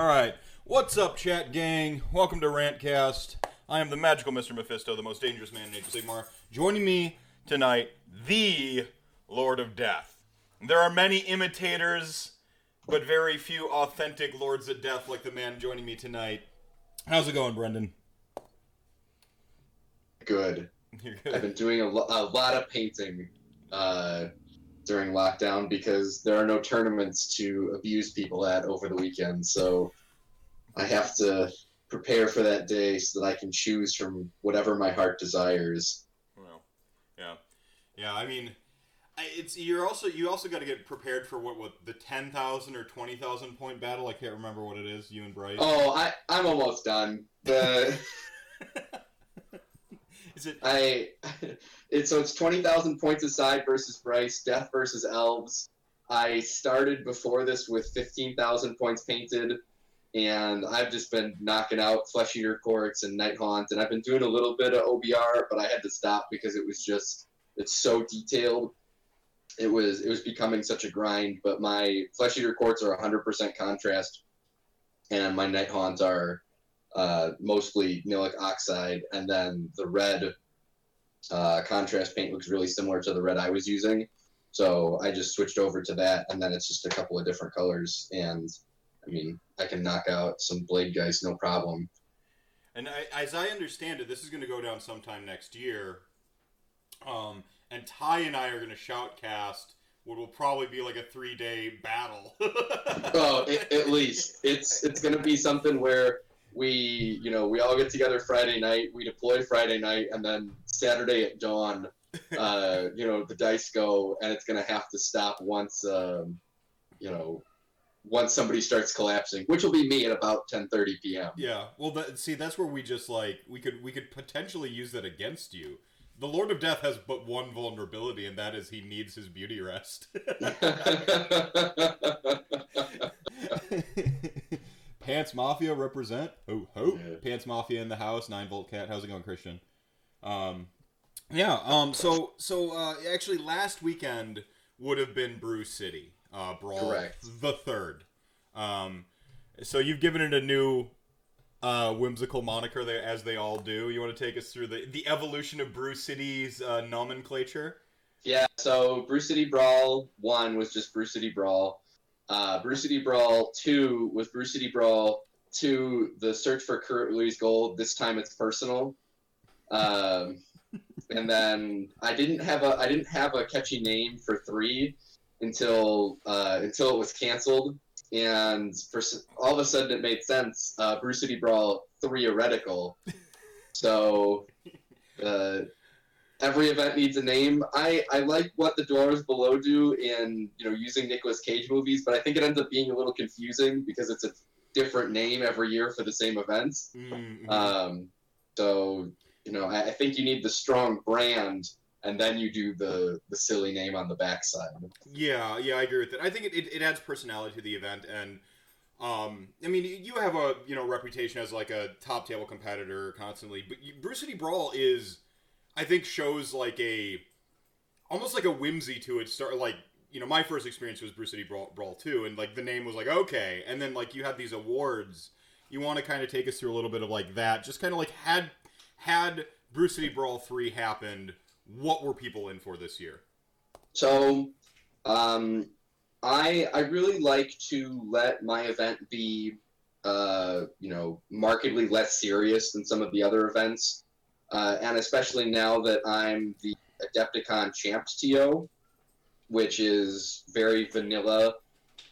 All right. What's up, chat gang? Welcome to Rantcast. I am the magical Mr. Mephisto, the most dangerous man in Age of Sigmar. Joining me tonight, the Lord of Death. There are many imitators, but very few authentic Lords of Death like the man joining me tonight. How's it going, Brendan? Good. You're I've been doing a, lo- a lot of painting uh, during lockdown because there are no tournaments to abuse people at over the weekend. So I have to prepare for that day so that I can choose from whatever my heart desires. Well, yeah, yeah. I mean, it's you're also you also got to get prepared for what what the ten thousand or twenty thousand point battle. I can't remember what it is. You and Bryce. Oh, I, I'm almost done. The Is it? I it's so it's twenty thousand points aside versus Bryce, Death versus Elves. I started before this with fifteen thousand points painted, and I've just been knocking out Flesh Eater Courts and Night Haunt, and I've been doing a little bit of OBR, but I had to stop because it was just it's so detailed. It was it was becoming such a grind, but my Flesh Eater Courts are hundred percent contrast, and my Night Haunts are uh, mostly Nihilakh Oxide, and then the red uh, contrast paint looks really similar to the red I was using. So I just switched over to that, and then it's just a couple of different colors. And I mean, I can knock out some blade guys no problem. And I, as I understand it, this is going to go down sometime next year. Um, and Ty and I are going to shoutcast what will probably be like a three day battle. Oh, at, at least it's it's gonna be something where we you know we all get together Friday night, we deploy Friday night, and then Saturday at dawn, uh, you know the dice go, and it's gonna have to stop once um, you know once somebody starts collapsing, which will be me at about 10:30 p.m. Yeah, well, that, see, that's where we just like we could we could potentially use that against you. The Lord of Death has but one vulnerability, and that is he needs his beauty rest. Pants Mafia represent. Ho ho. Yeah. Pants Mafia in the house. Nine Volt Cat. How's it going, Christian? Um, yeah. Um. So so uh, actually, last weekend would have been Brew City. Uh, Brawl Correct. the third. Um. So you've given it a new uh, whimsical moniker, there, as they all do. You want to take us through the, the evolution of Brew City's uh, nomenclature? Yeah, so Brew City Brawl 1 was just Brew City Brawl. Uh, Brew City Brawl 2 with Brew City Brawl 2, the search for Kurt Louis Gold. This time it's personal. Um, and then I didn't have a I didn't have a catchy name for 3 until uh, until it was canceled. And for, all of a sudden it made sense. Uh, Brew City Brawl 3 Heretical. So uh, every event needs a name. I, I like what the Dwarves Below do in you know using Nicolas Cage movies, but I think it ends up being a little confusing because it's a different name every year for the same events. Mm, Um, so you know I, I think you need the strong brand, and then you do the the silly name on the backside. Yeah, yeah, I agree with that. I think it, it, it adds personality to the event, and um, I mean, you have a you know reputation as like a top table competitor constantly, but you, Brew City Brawl is, I think, shows like a almost like a whimsy to it. Start like you know my first experience was Brew City Brawl, Brawl two, and like the name was like okay, and then like you had these awards. You want to kind of take us through a little bit of like that, just kind of like had had Brew City Brawl three happened, what were people in for this year? So, um, I I really like to let my event be, uh, you know, markedly less serious than some of the other events, uh, and especially now that I'm the Adepticon Champs TO, which is very vanilla.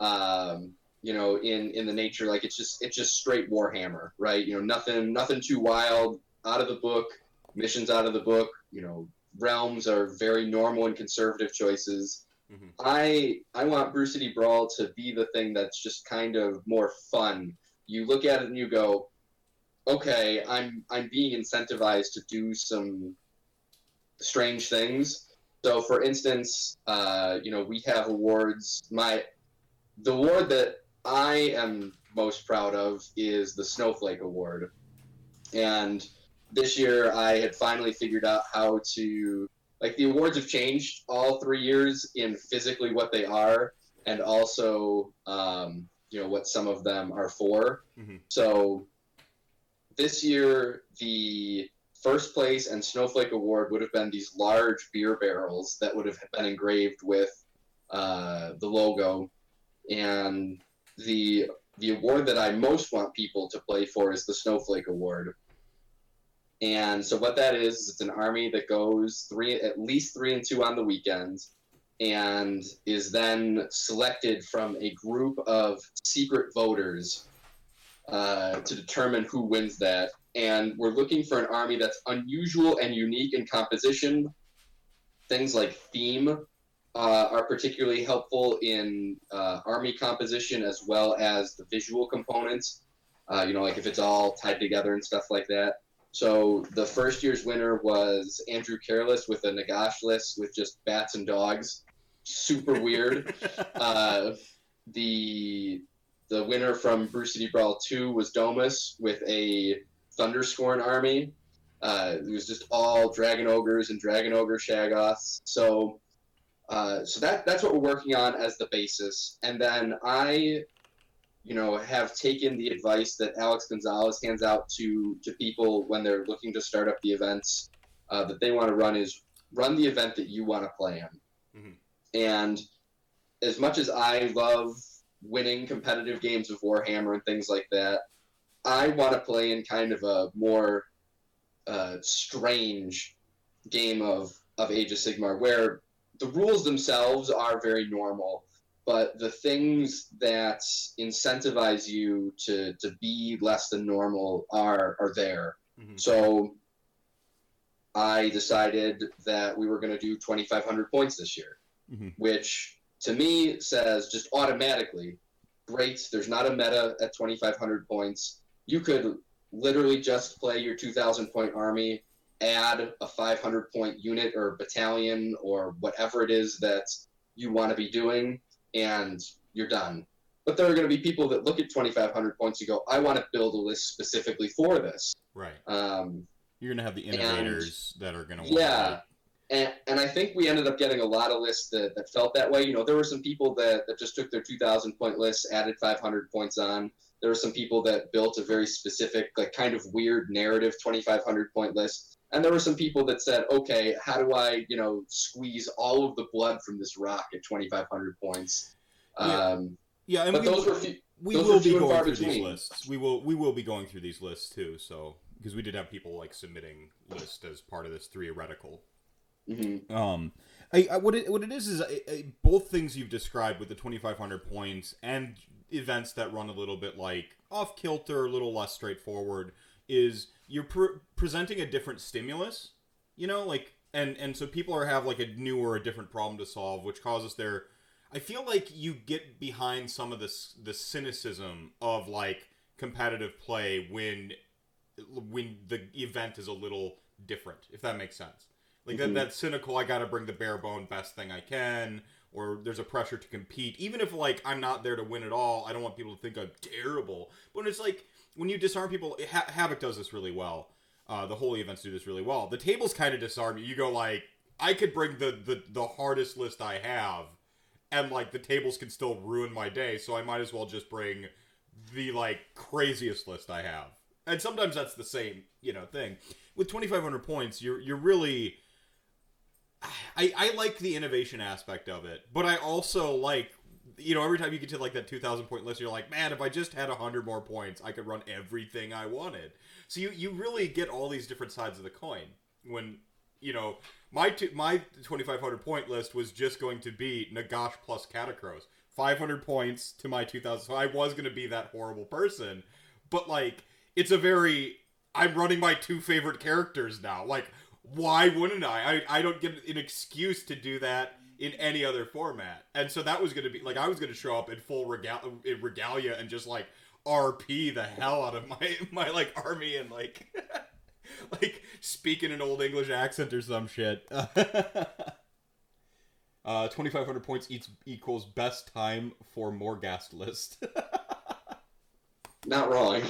Um, you know, in in the nature like it's just it's just straight Warhammer, right? You know, nothing nothing too wild, out of the book, missions out of the book. You know, realms are very normal and conservative choices. Mhm. I I want Brew City Brawl to be the thing that's just kind of more fun. You look at it and you go, okay, I'm I'm being incentivized to do some strange things. So, for instance, uh, you know, we have awards. My the award that I am most proud of is the Snowflake Award, and this year I had finally figured out how to like the awards have changed all three years in physically what they are and also um, you know what some of them are for. Mhm. So this year, the first place and Snowflake Award would have been these large beer barrels that would have been engraved with uh, the logo, and the the award that I most want people to play for is the Snowflake Award. And so what that is, is it's an army that goes three at least three and two on the weekends, and is then selected from a group of secret voters uh, to determine who wins that. And we're looking for an army that's unusual and unique in composition. Things like theme uh, are particularly helpful in uh, army composition as well as the visual components. Uh, you know, like if it's all tied together and stuff like that. So the first year's winner was Andrew Careless with a Nagash list with just bats and dogs. Super weird. uh, the the winner from Brew City Brawl 2 was Domus with a Thunderscorn army. Uh, it was just all Dragon Ogres and Dragon Ogre Shaggoths. So, uh, so that that's what we're working on as the basis. And then I, you know, have taken the advice that Alex Gonzalez hands out to to people when they're looking to start up the events uh, that they want to run is run the event that you want to play in. Mhm. And as much as I love winning competitive games of Warhammer and things like that, I want to play in kind of a more uh, strange game of, of Age of Sigmar where the rules themselves are very normal, but the things that incentivize you to, to be less than normal are, are there. Mhm. So I decided that we were going to do 2,500 points this year, Mhm. which to me says just automatically, great, there's not a meta at 2,500 points. You could literally just play your 2,000 point army, add a 500 point unit or battalion or whatever it is that you want to be doing, and you're done. But there are going to be people that look at 2,500 points and go, I want to build a list specifically for this. Right. Um, You're gonna have the innovators that are gonna. yeah. And, and I think we ended up getting a lot of lists that, that felt that way. You know, there were some people that, that just took their 2,000 point lists, added 500 points on. There were some people that built a very specific, like kind of weird narrative 2,500 point list. And there were some people that said, okay, how do I, you know, squeeze all of the blood from this rock at 2,500 points? Yeah. Um, Yeah, and but we, those were few, we those will be going through these lists. We will we will be going through these lists too. So because we did have people like submitting lists as part of this theoretical. Mhm. Um, I, I what it what it is is I, I, both things you've described with the twenty five hundred points and events that run a little bit like off kilter, a little less straightforward. Is you're pre- presenting a different stimulus, you know, like and and so people are have like a new or a different problem to solve, which causes their. I feel like you get behind some of this the cynicism of like competitive play when when the event is a little different, if that makes sense. Like Mhm. that, that cynical, I gotta bring the bare bone best thing I can, or there's a pressure to compete. Even if like I'm not there to win at all, I don't want people to think I'm terrible. But it's like when you disarm people, ha- Havoc does this really well. Uh, the holy events do this really well. The tables kind of disarm you. You go like, I could bring the, the the hardest list I have, and like the tables can still ruin my day. So I might as well just bring the like craziest list I have. And sometimes that's the same, you know, thing. With 2500 points, you're you're really I I like the innovation aspect of it, but I also like you know, every time you get to like that 2000 point list, you're like, "Man, if I just had 100 more points, I could run everything I wanted." So you you really get all these different sides of the coin when you know, my two, my 2500 point list was just going to be Nagash plus Katakros. 500 points to my 2000. So I was going to be that horrible person. But like it's a very I'm running my two favorite characters now. Like why wouldn't I? I I don't get an excuse to do that in any other format. And so that was going to be like I was going to show up in full regal- in regalia and just like RP the hell out of my my like army and like like speaking an old English accent or some shit. Uh, 2,500 points each equals best time for Morghast list. Not wrong.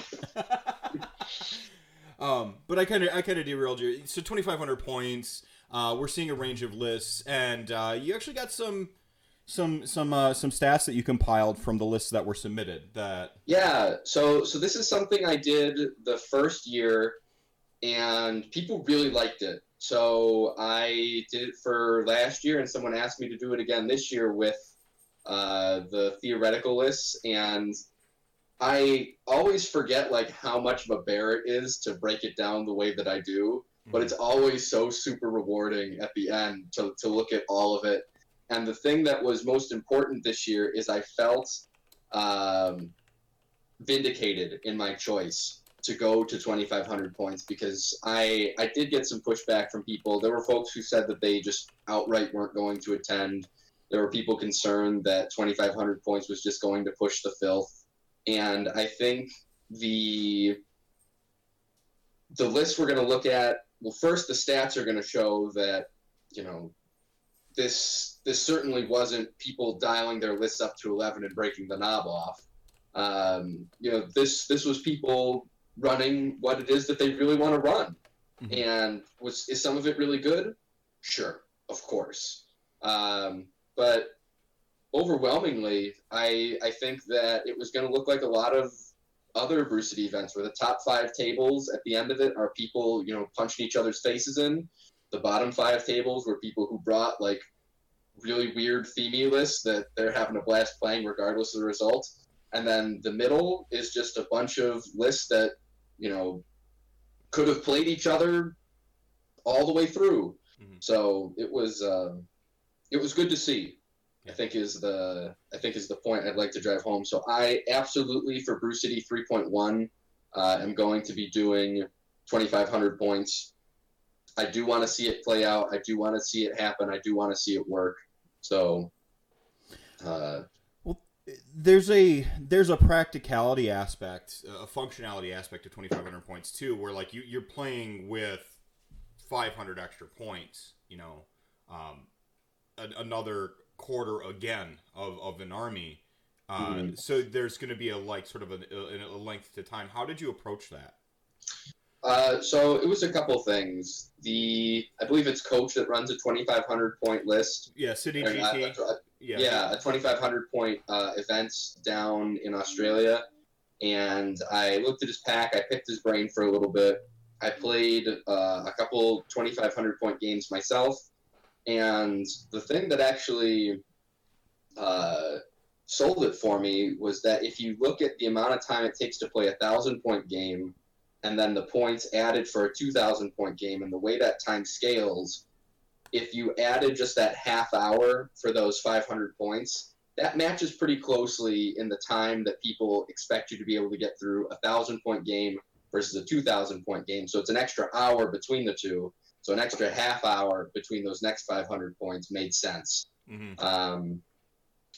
Um, but I kind of I kind of derailed you. So 2,500 points. Uh, we're seeing a range of lists, and uh, you actually got some some some uh, some stats that you compiled from the lists that were submitted. That yeah, so so this is something I did the first year, and people really liked it. So I did it for last year, and someone asked me to do it again this year with uh, the theoretical lists, and I always forget like how much of a bear it is to break it down the way that I do, but it's always so super rewarding at the end to, to look at all of it. And the thing that was most important this year is I felt um, vindicated in my choice to go to 2,500 points because I I did get some pushback from people. There were folks who said that they just outright weren't going to attend. There were people concerned that 2,500 points was just going to push the filth and I think the the list we're going to look at well first the stats are going to show that you know this this certainly wasn't people dialing their lists up to 11 and breaking the knob off. Um, you know this this was people running what it is that they really want to run. Mm-hmm. and was is some of it really good? Sure of course. Um, but overwhelmingly, I I think that it was going to look like a lot of other Brew City events where the top five tables at the end of it are people you know punching each other's faces in. The bottom five tables were people who brought like really weird themey lists that they're having a blast playing regardless of the result. And then the middle is just a bunch of lists that you know could have played each other all the way through. Mm-hmm. So it was um, it was good to see. I think is the I think is the point I'd like to drive home. So I absolutely for Brew City 3.1 uh, am going to be doing 2,500 points. I do want to see it play out. I do want to see it happen. I do want to see it work. So, uh, well, there's a there's a practicality aspect, a functionality aspect of 2,500 points too, where like you you're playing with 500 extra points. You know, um, another quarter again of, of an army. Uh, mm-hmm. So there's going to be a like sort of a, a, a, length to time. How did you approach that? Uh, so it was a couple things. The I believe it's Coach that runs a 2,500 point list. Yeah, City GT. A, yeah. yeah, a 2,500 point uh, events down in Australia, and I looked at his pack. I picked his brain for a little bit. I played uh, a couple 2,500 point games myself and the thing that actually uh, sold it for me was that if you look at the amount of time it takes to play a thousand point game and then the points added for a 2000 point game and the way that time scales if you added just that half hour for those 500 points that matches pretty closely in the time that people expect you to be able to get through a thousand point game versus a 2000 point game. So it's an extra hour between the two so an extra half hour between those next 500 points made sense. Mm-hmm. Um,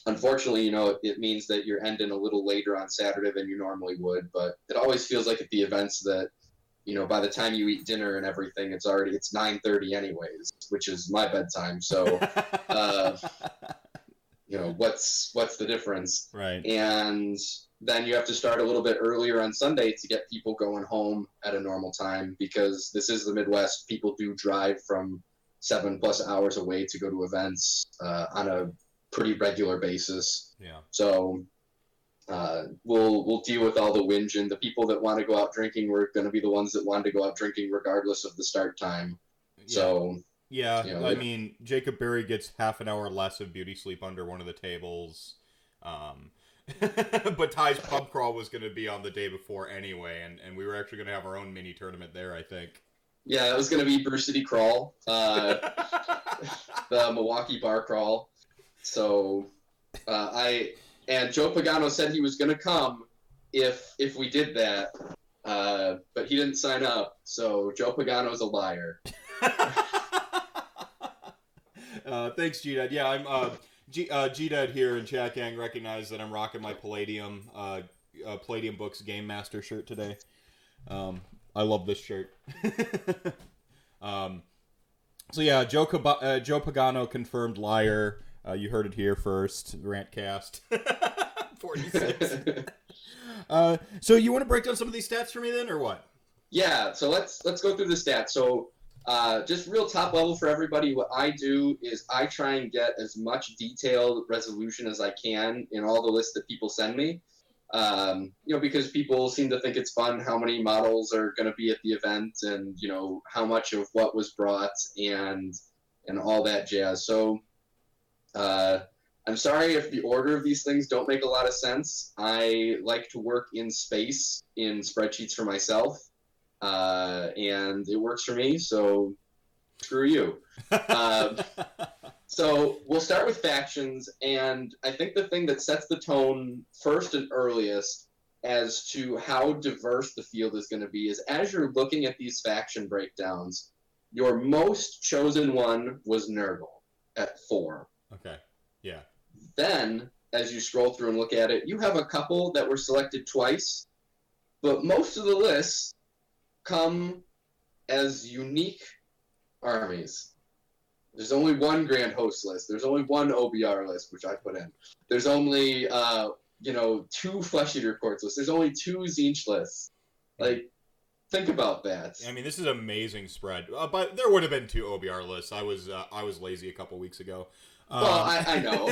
unfortunately, you know, it, means that you're ending a little later on Saturday than you normally would. But it always feels like at the events that, you know, by the time you eat dinner and everything, it's already it's 9:30 anyways, which is my bedtime. So, uh, you know, what's what's the difference? Right. And then you have to start a little bit earlier on Sunday to get people going home at a normal time because this is the Midwest. People do drive from seven plus hours away to go to events uh, on a pretty regular basis. Yeah. So uh, we'll we'll deal with all the whinge and the people that want to go out drinking. We're going to be the ones that want to go out drinking regardless of the start time. Yeah. So. Yeah, you know, I mean, Jacob Berry gets half an hour less of beauty sleep under one of the tables. Um, but Ty's pub crawl was going to be on the day before anyway, and, and we were actually going to have our own mini tournament there, I think. Yeah, it was going to be Brew City Crawl, uh, the Milwaukee Bar Crawl. So uh, I and Joe Pagano said he was going to come if if we did that, uh, but he didn't sign up. So Joe Pagano's a liar. uh, thanks, G Yeah, I'm. Uh, G, uh, G-Dad here and Chat Gang recognize that I'm rocking my Palladium, uh, uh, Palladium Books Game Master shirt today. Um, I love this shirt. um, so yeah, Joe, uh, Joe Pagano confirmed liar. Uh, you heard it here first. Rantcast. 46. uh, so you want to break down some of these stats for me then, or what? Yeah. So let's let's go through the stats. So uh, just real top level for everybody. What I do is I try and get as much detailed resolution as I can in all the lists that people send me. Um, you know, because people seem to think it's fun how many models are going to be at the event, and you know how much of what was brought, and and all that jazz. So, uh, I'm sorry if the order of these things don't make a lot of sense. I like to work in space in spreadsheets for myself, uh, and it works for me. So, screw you. Um, so we'll start with factions, and I think the thing that sets the tone first and earliest as to how diverse the field is going to be is as you're looking at these faction breakdowns, your most chosen one was Nurgle at four. okay. Yeah. Then, as you scroll through and look at it, you have a couple that were selected twice, but most of the lists come as unique armies. There's only one Grand Host list. There's only one OBR list, which I put in. There's only, uh, you know, two Flesh Eater Courts lists. There's only two Tzeentch lists. Like, think about that. I mean, this is amazing spread. Uh, but there would have been two OBR lists. I was uh, I was lazy a couple weeks ago. Um, Well, I, I know.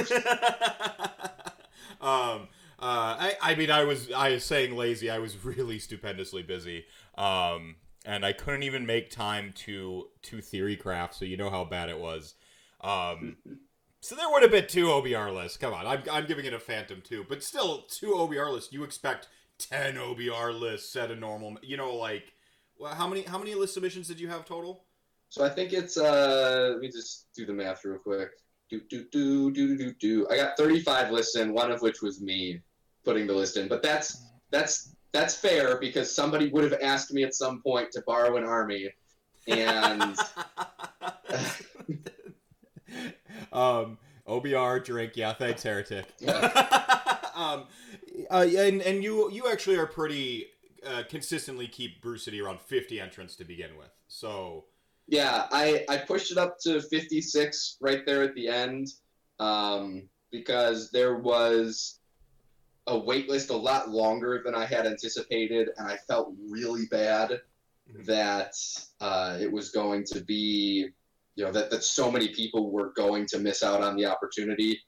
um, uh, I, I mean, I was I was saying lazy. I was really stupendously busy, um, and I couldn't even make time to to theory craft. So you know how bad it was. Um, so there would have been two OBR lists. Come on, I'm, I'm giving it a phantom too, but still two OBR lists. You expect ten OBR lists at a normal. You know, like well, how many how many list submissions did you have total? So I think it's uh let me just do the math real quick. Do do do do do do. I got 35 lists in, one of which was me putting the list in. But that's that's that's fair because somebody would have asked me at some point to borrow an army, and um, OBR drink, yeah, thanks, heretic. Um, uh, and and you you actually are pretty uh, consistently keep Brew City around fifty entrants to begin with. So yeah, I I pushed it up to 56 right there at the end, um, because there was a wait list a lot longer than I had anticipated, and I felt really bad Mhm. that uh, it was going to be, you know, that, that so many people were going to miss out on the opportunity.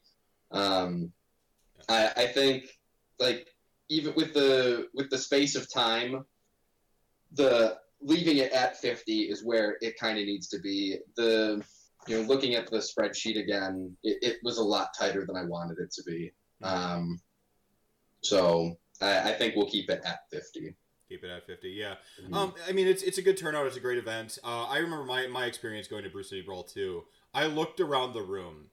Um, I, I think, like, even with the with the space of time, the leaving it at 50 is where it kind of needs to be. The you know, looking at the spreadsheet again, it, it was a lot tighter than I wanted it to be. Um, so I, I think we'll keep it at 50. keep it at fifty. Yeah. Um, I mean, it's it's a good turnout. It's a great event. Uh, I remember my my experience going to Brew City Brawl too. I looked around the room,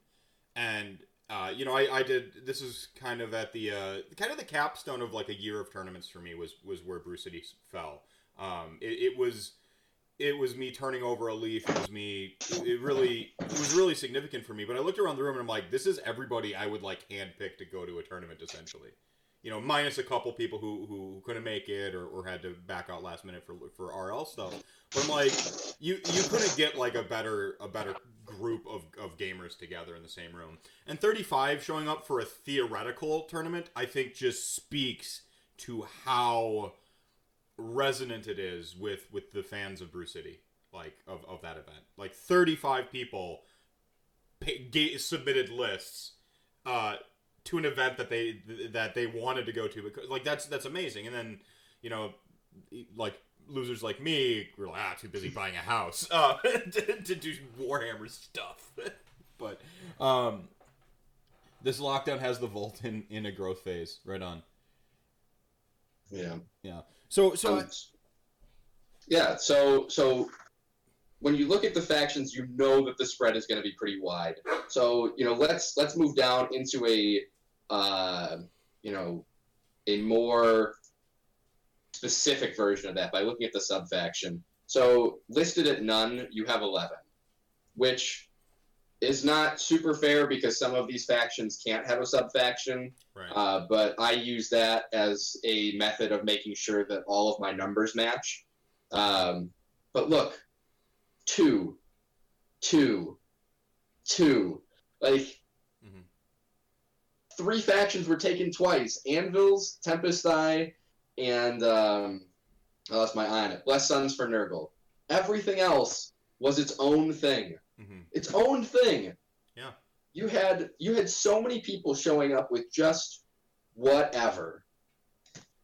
and uh, you know, I, I did. This is kind of at the uh, kind of the capstone of like a year of tournaments for me was was where Brew City fell. Um, it, it was it was me turning over a leaf. It was me. It, it really it was really significant for me. But I looked around the room and I'm like, this is everybody I would like handpick to go to a tournament essentially you know, minus a couple people who, who couldn't make it or, or had to back out last minute for for RL stuff. But I'm like, you you couldn't get like a better a better group of, of gamers together in the same room. And 35 showing up for a theoretical tournament, I think just speaks to how resonant it is with with the fans of Brew City, like of, of that event. Like 35 people pay, submitted lists. Uh, to an event that they that they wanted to go to because like that's that's amazing and then you know like losers like me were like ah too busy buying a house uh, to, to do warhammer stuff but um this lockdown has the vault in in a growth phase right on Yeah. yeah so so Um, yeah. So so when you look at the factions, you know that the spread is going to be pretty wide. So you know, let's let's move down into a uh, you know a more specific version of that by looking at the sub faction. So listed at none, you have eleven, which is not super fair because some of these factions can't have a sub faction. right Uh, but I use that as a method of making sure that all of my numbers match. Um, but look, two, two, two. Like. Three factions were taken twice Anvils, Tempest Eye, and um, I lost my eye on it. Blessed Sons for Nurgle. Everything else was its own thing. hmm Its own thing. Yeah. You had you had so many people showing up with just whatever.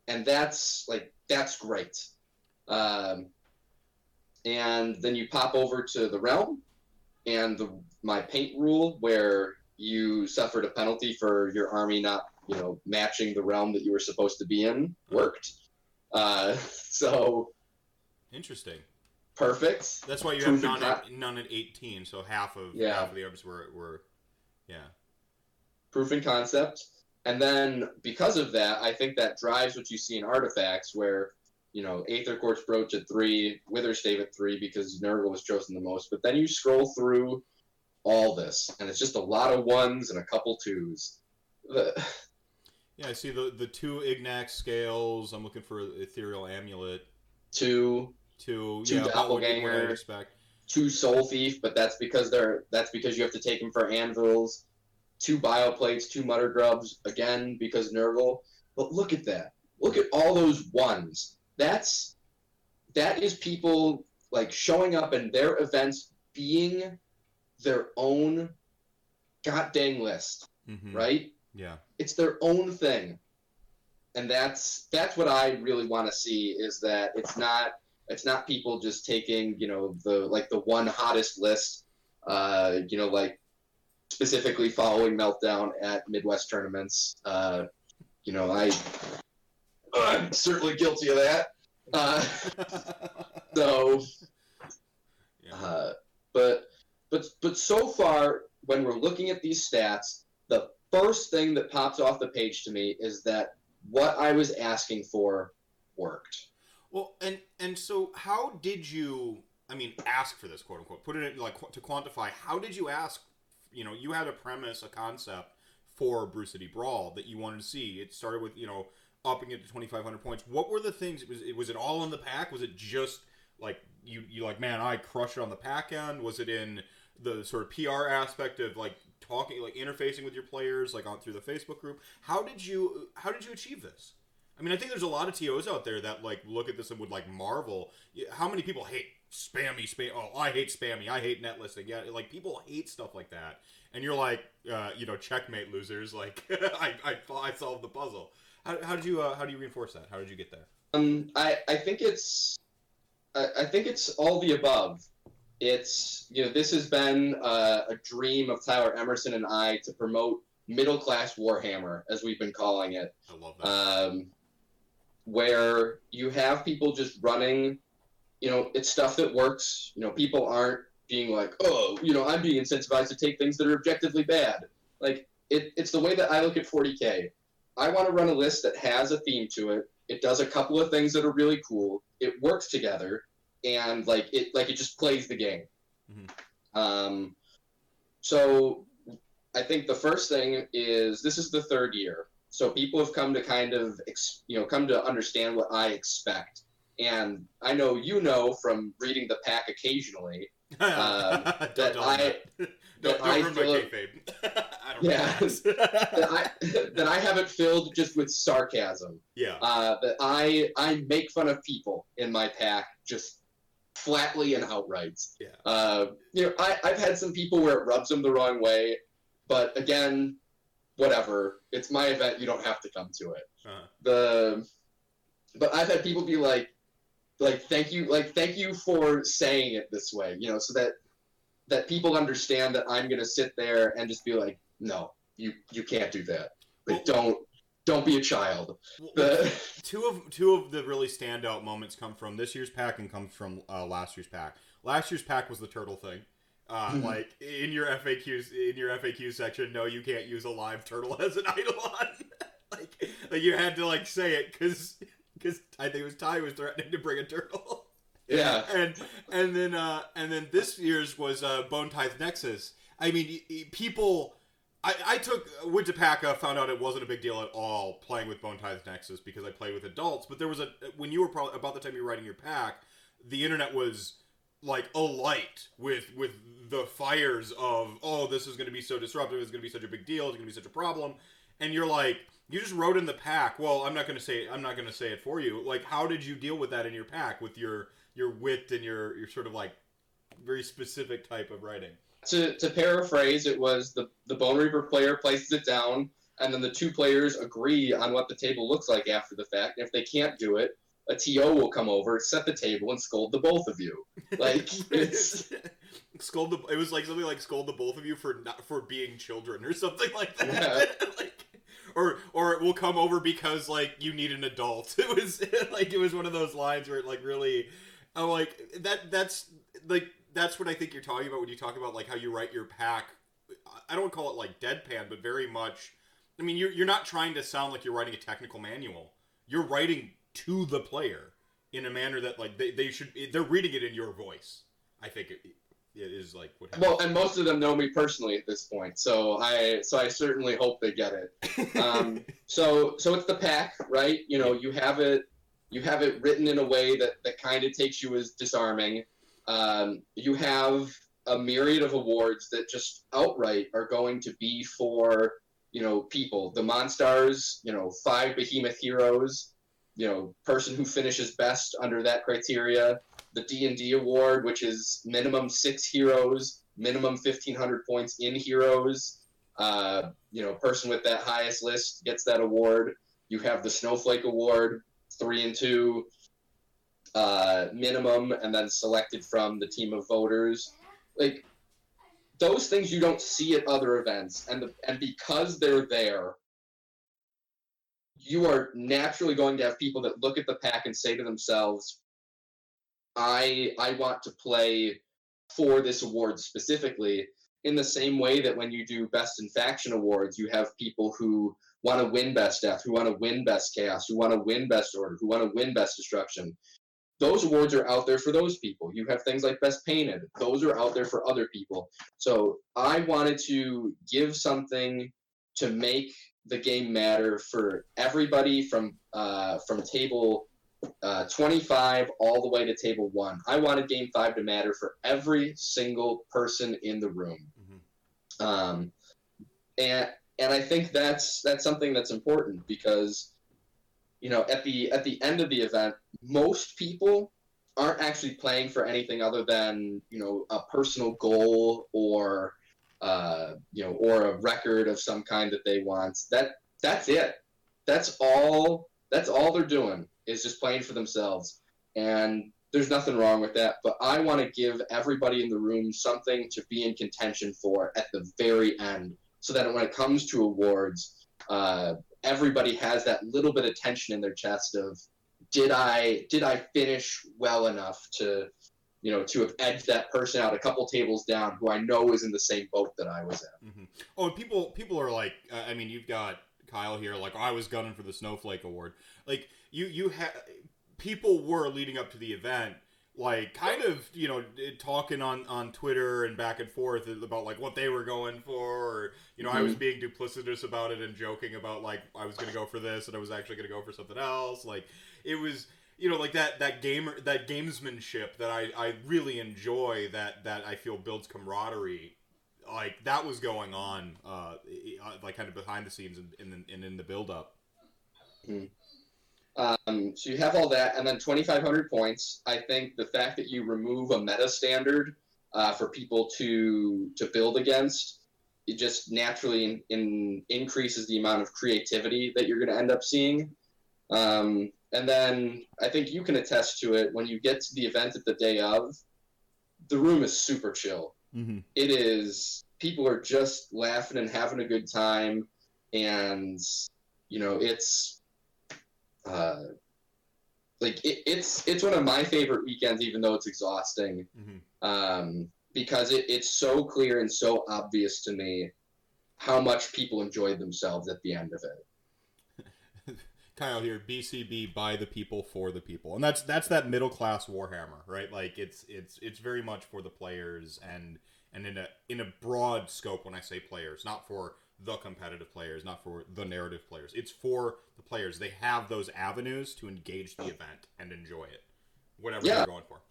And that's like that's great. Um, and then you pop over to the realm and the my paint rule where you suffered a penalty for your army not you know matching the realm that you were supposed to be in worked uh, so Interesting. perfect That's why you have none at, none at 18, so half of Yeah. half of the arms were were yeah. proof and concept and then because of that i think that drives what you see in artifacts where you know aether quartz brooch at three wither stave at three because nurgle was chosen the most but then you scroll through all this and it's just a lot of ones and a couple twos Yeah, I see the the two Ignax scales. I'm looking for ethereal amulet. two Two, Two yeah, about what, what I'd doppelganger. expect. two soul thief, but that's because they're that's because you have to take them for anvils. Two bioplates, two mutter grubs, again because Nurgle. But look at that. Look at all those ones. That's that is people like showing up in their events being their own god dang list, hmm right? Yeah. It's their own thing. And that's that's what I really want to see is that it's not it's not people just taking, you know, the like the one hottest list uh, you know, like specifically following meltdown at Midwest tournaments. Uh, you know, I I'm certainly guilty of that. Uh, so yeah. uh, but but but so far, when we're looking at these stats, the first thing that pops off the page to me is that what I was asking for worked. Well, and and so how did you? I mean, ask for this quote unquote. Put it in, like to quantify. How did you ask? You know, you had a premise, a concept for Brew City Brawl that you wanted to see. It started with you know upping it to twenty five hundred points. What were the things? Was it was it all in the pack? Was it just like you you like man, I crush it on the pack end? Was it in the sort of PR aspect of like talking, like interfacing with your players, like on through the Facebook group? How did you how did you achieve this? I mean, I think there's a lot of TOs out there that like look at this and would like marvel. How many people hate spammy spam? Oh, I hate spammy. I hate net listing. Yeah, like people hate stuff like that. And you're like, uh, you know, checkmate losers. Like, I, I, I solved the puzzle. How, how did you uh, how do you reinforce that? How did you get there? Um, I I think it's I, I think it's all the above. It's you know this has been uh, a dream of Tyler Emerson and I to promote middle class Warhammer as we've been calling it. I love that. um, where you have people just running, you know, it's stuff that works. You know, people aren't being like, oh, you know, I'm being incentivized to take things that are objectively bad. Like, it, it's the way that I look at 40K. I want to run a list that has a theme to it. It does a couple of things that are really cool. It works together, and like it, like it just plays the game. Mhm. Um, so I think the first thing is this is the third year, so people have come to kind of ex- you know come to understand what I expect, and I know you know from reading the pack occasionally. don't that tell I- that. don't, that don't I ruin my feel- kayfabe. Yeah. that I that I have it filled just with sarcasm. yeah. Uh, that I I make fun of people in my pack just flatly and outright. Yeah. Uh, you know, I I've had some people where it rubs them the wrong way, but again, whatever. It's my event. You don't have to come to it. Uh-huh. The but I've had people be like like thank you like thank you for saying it this way you know so that that people understand that i'm going to sit there and just be like no you you can't do that like don't don't be a child Well, two of two of the really standout moments come from this year's pack and come from uh, last year's pack. Last year's pack was the turtle thing. Uh, Mhm. Like in your FAQs, in your FAQ section, no, you can't use a live turtle as an eidolon. like, like you had to like say it because because I think it was Ty was threatening to bring a turtle. yeah and and then uh, and then this year's was uh, Bone Tithe Nexus. I mean, people. I, I took went to PACA, found out it wasn't a big deal at all playing with Bone Tithe Nexus because I played with adults. But there was a when you were probably about the time you were writing your pack, the internet was like alight with with the fires of oh this is going to be so disruptive, it's going to be such a big deal, it's going to be such a problem, and you're like you just wrote in the pack. Well, I'm not going to say I'm not going to say it for you. Like, how did you deal with that in your pack with your your wit and your your sort of like very specific type of writing. To, to paraphrase, it was the, the Bone Reaper player places it down, and then the two players agree on what the table looks like after the fact. And if they can't do it, a TO will come over, set the table, and scold the both of you. Like it's scold the. It was like something like scold the both of you for not for being children or something like that. Yeah. like, or or it will come over because like you need an adult. It was like it was one of those lines where it like really, I'm like that. That's like that's what I think you're talking about when you talk about like how you write your pack. I don't call it like deadpan, but very much. I mean, you're you're not trying to sound like you're writing a technical manual. You're writing to the player in a manner that like they, they should they're reading it in your voice. I think it, it is like what well, and most of them know me personally at this point, so I so I certainly hope they get it. Um, so so it's the pack, right? You know, you have it you have it written in a way that that kind of takes you as disarming. Um, you have a myriad of awards that just outright are going to be for you know people. The Monstars, you know, five behemoth heroes you know person who finishes best under that criteria. The d&d award which is minimum six heroes minimum 1500 points in heroes. Uh, you know person with that highest list gets that award. You have the snowflake award three and two uh, minimum and then selected from the team of voters like those things you don't see at other events and the, and because they're there you are naturally going to have people that look at the pack and say to themselves, I I want to play for this award specifically. In the same way that when you do best in faction awards, you have people who want to win best death, who want to win best chaos, who want to win best order, who want to win best destruction. Those awards are out there for those people. You have things like best painted; those are out there for other people. So I wanted to give something to make the game matter for everybody from uh, from table uh, 25 all the way to table one. I wanted game five to matter for every single person in the room. Mm-hmm. Um, and and I think that's that's something that's important because you know at the at the end of the event, most people aren't actually playing for anything other than you know a personal goal or uh, you know, or a record of some kind that they want. That that's it. That's all. That's all they're doing is just playing for themselves, and there's nothing wrong with that. But I want to give everybody in the room something to be in contention for at the very end, so that when it comes to awards, uh, everybody has that little bit of tension in their chest of did I did I finish well enough to you know, to have edged that person out a couple tables down who I know is in the same boat that I was in. Mm-hmm. Oh, and people people are like, uh, I mean, you've got Kyle here, like, I was gunning for the Snowflake Award. Like, you you had people were leading up to the event, like, kind of, you know, talking on on Twitter and back and forth about like what they were going for, or you know, mm-hmm. I was mm-hmm. being duplicitous about it and joking about like I was going to go for this and I was actually going to go for something else. Like, it was you know like that that gamer that gamesmanship that I, I really enjoy that that I feel builds camaraderie like that was going on uh, uh like kind of behind the scenes and in, in, in, the build up mm-hmm. Um, so you have all that and then 2500 points I think the fact that you remove a meta standard uh, for people to to build against it just naturally in, in increases the amount of creativity that you're going to end up seeing um, and then I think you can attest to it when you get to the event at the day of, the room is super chill. Mm-hmm. It is, people are just laughing and having a good time. And, you know, it's, uh, like it, it's it's one of my favorite weekends, even though it's exhausting, mm-hmm. um, because it, it's so clear and so obvious to me how much people enjoyed themselves at the end of it. Kyle here, BCB by the people for the people, and that's that's that middle class Warhammer, right? Like it's it's it's very much for the players and and in a in a broad scope when I say players, not for the competitive players, not for the narrative players. It's for the players. They have those avenues to engage the event and enjoy it, whatever yeah. they're going for.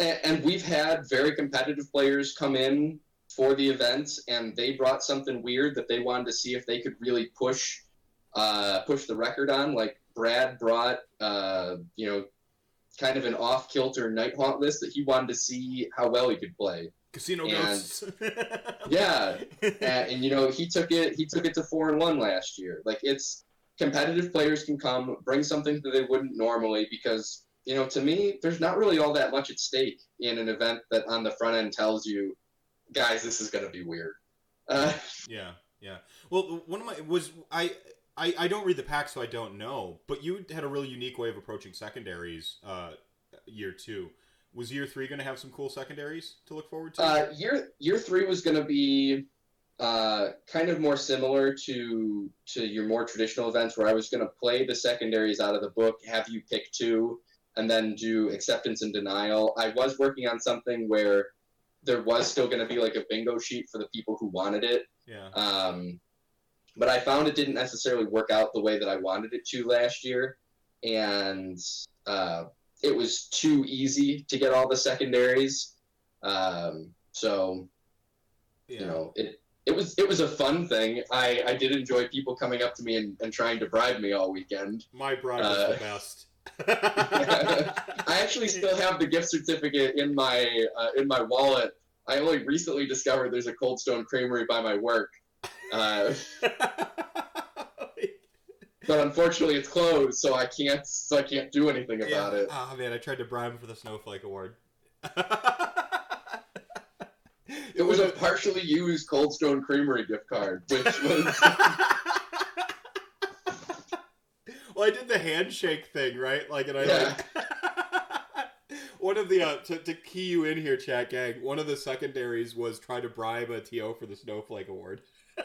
And we've had very competitive players come in for the events, and they brought something weird that they wanted to see if they could really push uh, push the record on. Like Brad brought, uh, you know, kind of an off kilter night haunt list that he wanted to see how well he could play. Casino And- ghosts. Yeah, and, and you know he took it he took it to four and one last year. Like it's competitive players can come bring something that they wouldn't normally because you know to me there's not really all that much at stake in an event that on the front end tells you guys this is going to be weird. Uh, Yeah, yeah. Well, one of my was I, I I don't read the pack, so I don't know. But you had a really unique way of approaching secondaries. Uh, year two was year three going to have some cool secondaries to look forward to. Uh, year year three was going to be uh, kind of more similar to to your more traditional events, where I was going to play the secondaries out of the book, have you pick two, and then do acceptance and denial. I was working on something where there was still going to be like a bingo sheet for the people who wanted it, yeah, um, but I found it didn't necessarily work out the way that I wanted it to last year, and uh, it was too easy to get all the secondaries. Um, so yeah. you know, it it was it was a fun thing. I I did enjoy people coming up to me and, and trying to bribe me all weekend. My bribe was uh, the best. I actually still have the gift certificate in my uh, in my wallet. I only recently discovered there's a Cold Stone Creamery by my work. Uh, but unfortunately it's closed, so I can't so I can't do anything about yeah. it. Oh man, I tried to bribe him for the Snowflake Award. It was a partially used Cold Stone Creamery gift card, which was well, I did the handshake thing, right? Like, and I Yeah. like one of the uh, to, to key you in here, chat gang. One of the secondaries was try to bribe a TO for the Snowflake Award.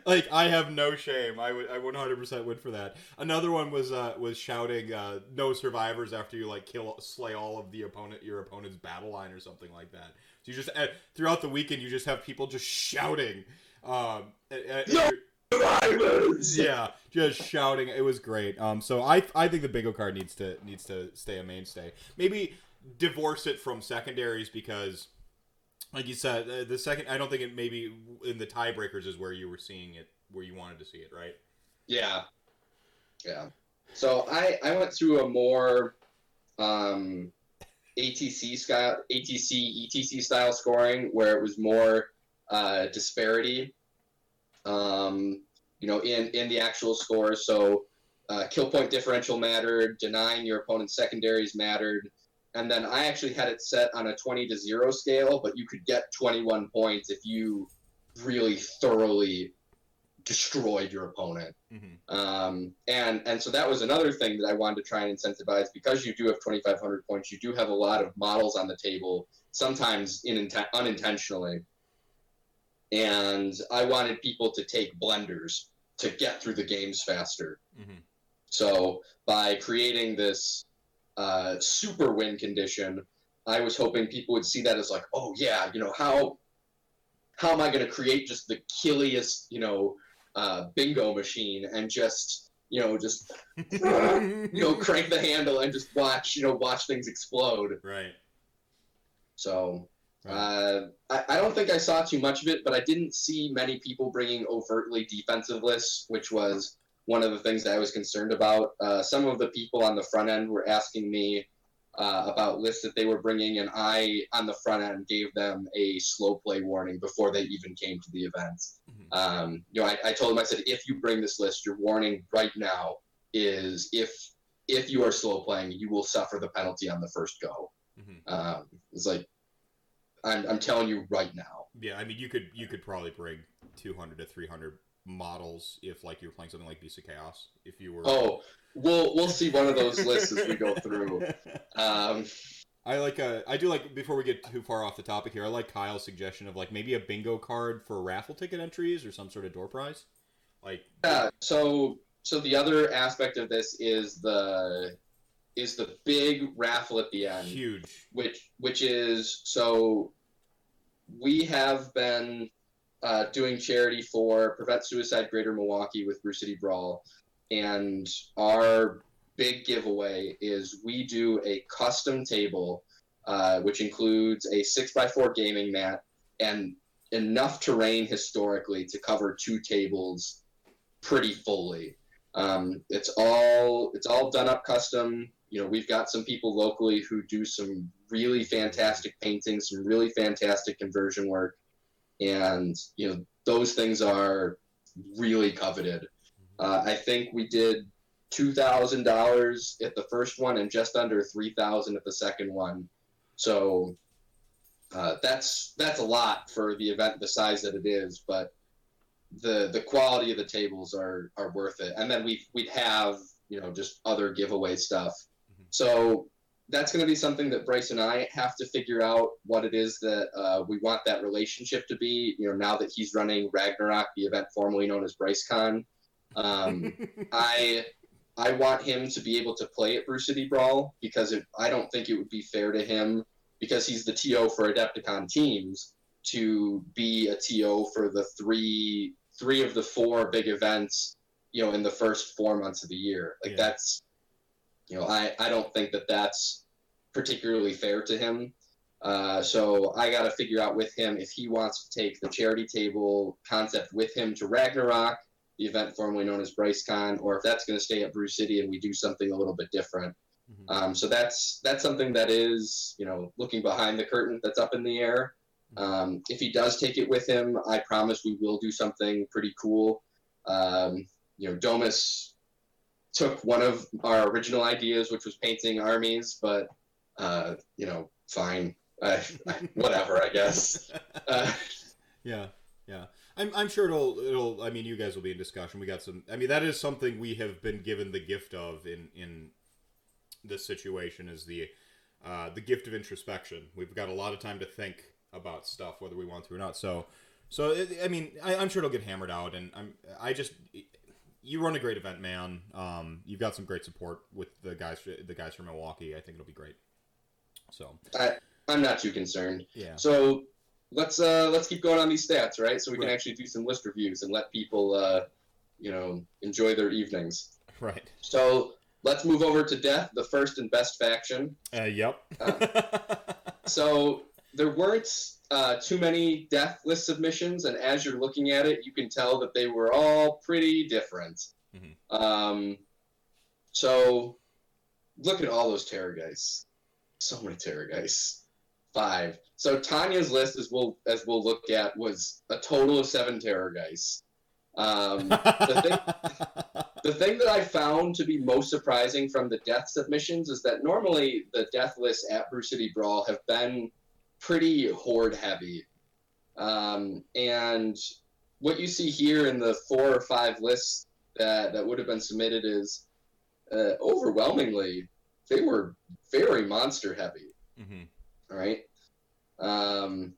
like, I have no shame. I would I 100% would for that. Another one was uh was shouting uh, no survivors after you like kill slay all of the opponent your opponent's battle line or something like that. So you just uh, throughout the weekend you just have people just shouting. Um, at- No! survivors. yeah, just shouting. It was great. Um, so I I think the bingo card needs to needs to stay a mainstay. Maybe divorce it from secondaries because, like you said, uh, the second I don't think it maybe in the tiebreakers is where you were seeing it, where you wanted to see it, right? Yeah. Yeah. So I I went through a more um ATC style ATC ETC style scoring where it was more uh, disparity um you know in in the actual scores so uh, kill point differential mattered denying your opponent's secondaries mattered and then I actually had it set on a 20 to 0 scale but you could get 21 points if you really thoroughly destroyed your opponent Mm-hmm. um, and and so that was another thing that I wanted to try and incentivize because you do have 2,500 points. You do have a lot of models on the table, sometimes in unintentionally. And I wanted people to take blenders to get through the games faster. Mm-hmm. So by creating this uh, super win condition, I was hoping people would see that as like, oh yeah, you know how how am I going to create just the killiest, you know, uh, bingo machine and just you know just you know crank the handle and just watch you know watch things explode. right. So Right. uh, I, I don't think I saw too much of it, but I didn't see many people bringing overtly defensive lists, which was one of the things that I was concerned about. Uh, some of the people on the front end were asking me uh, about lists that they were bringing, and I, on the front end, gave them a slow play warning before they even came to the event. Mhm. Um, you know, I, I told them, I said, if you bring this list, your warning right now is if if you are slow playing, you will suffer the penalty on the first go. Mhm. Um, it's like I'm, I'm telling you right now. Yeah, I mean, you could you could probably bring 200 to 300 models if like you're playing something like Beast of Chaos. If you were Oh, we'll we'll see one of those lists as we go through. Um, I like uh I do like before we get too far off the topic here. I like Kyle's suggestion of like maybe a bingo card for raffle ticket entries or some sort of door prize. Like yeah. So so the other aspect of this is the is the big raffle at the end. huge. which which is so we have been uh, doing charity for prevent suicide greater milwaukee with brew city brawl. And our big giveaway is we do a custom table uh, which includes a 6x4 gaming mat and enough terrain historically to cover two tables pretty fully. Um, it's all it's all done up custom. You know, we've got some people locally who do some really fantastic painting, some really fantastic conversion work, and you know those things are really coveted. Uh, I think we did two thousand dollars at the first one and just under three thousand at the second one. So uh, that's that's a lot for the event the size that it is, but the the quality of the tables are are worth it. And then we we'd have you know just other giveaway stuff. Mhm. So that's going to be something that Bryce and I have to figure out what it is that uh, we want that relationship to be. You know, now that he's running Ragnarok, the event formerly known as BryceCon, um, I I want him to be able to play at Brew City Brawl because it, I don't think it would be fair to him because he's the TO for Adepticon teams to be a TO for the three three of the four big events, you know, in the first four months of the year. Like Yeah. that's, you know, I I don't think that that's particularly fair to him. Uh, so I got to figure out with him if he wants to take the charity table concept with him to Ragnarok, the event formerly known as BryceCon, or if that's going to stay at Brew City and we do something a little bit different. Mhm. Um, so that's that's something that is, you know, looking behind the curtain that's up in the air. Um, if he does take it with him, I promise we will do something pretty cool. Um, you know, Domus took one of our original ideas, which was painting armies, but uh, you know, fine, I, I, whatever, I guess. Uh, Yeah, yeah. I'm, I'm sure it'll it'll. I mean, you guys will be in discussion. We got some. I mean, that is something we have been given the gift of in in this situation is the uh, the gift of introspection. We've got a lot of time to think about stuff, whether we want to or not. So, so it, I mean, I, I'm sure it'll get hammered out, and I'm I just. You run a great event, man. Um, you've got some great support with the guys, the guys from Milwaukee. I think it'll be great. So, I'm not too concerned. yeah, So let's uh, let's keep going on these stats, right? So we can actually do some list reviews and let people, uh, you know, enjoy their evenings. right. So let's move over to Death, the first and best faction. Uh, yep. So there weren't uh, too many Death list submissions, and as you're looking at it, you can tell that they were all pretty different. Mhm. Um, so look at all those Terrorgeists. So many Terrorgeists. Five. So Tanya's list, as we'll as we'll look at, was a total of seven Terrorgeists. Um, the thing that I found to be most surprising from the death submissions is that normally the death lists at Brew City Brawl have been pretty horde heavy. Um, and what you see here in the four or five lists that, that would have been submitted is uh, overwhelmingly, they were very monster heavy. hmm All right. Um,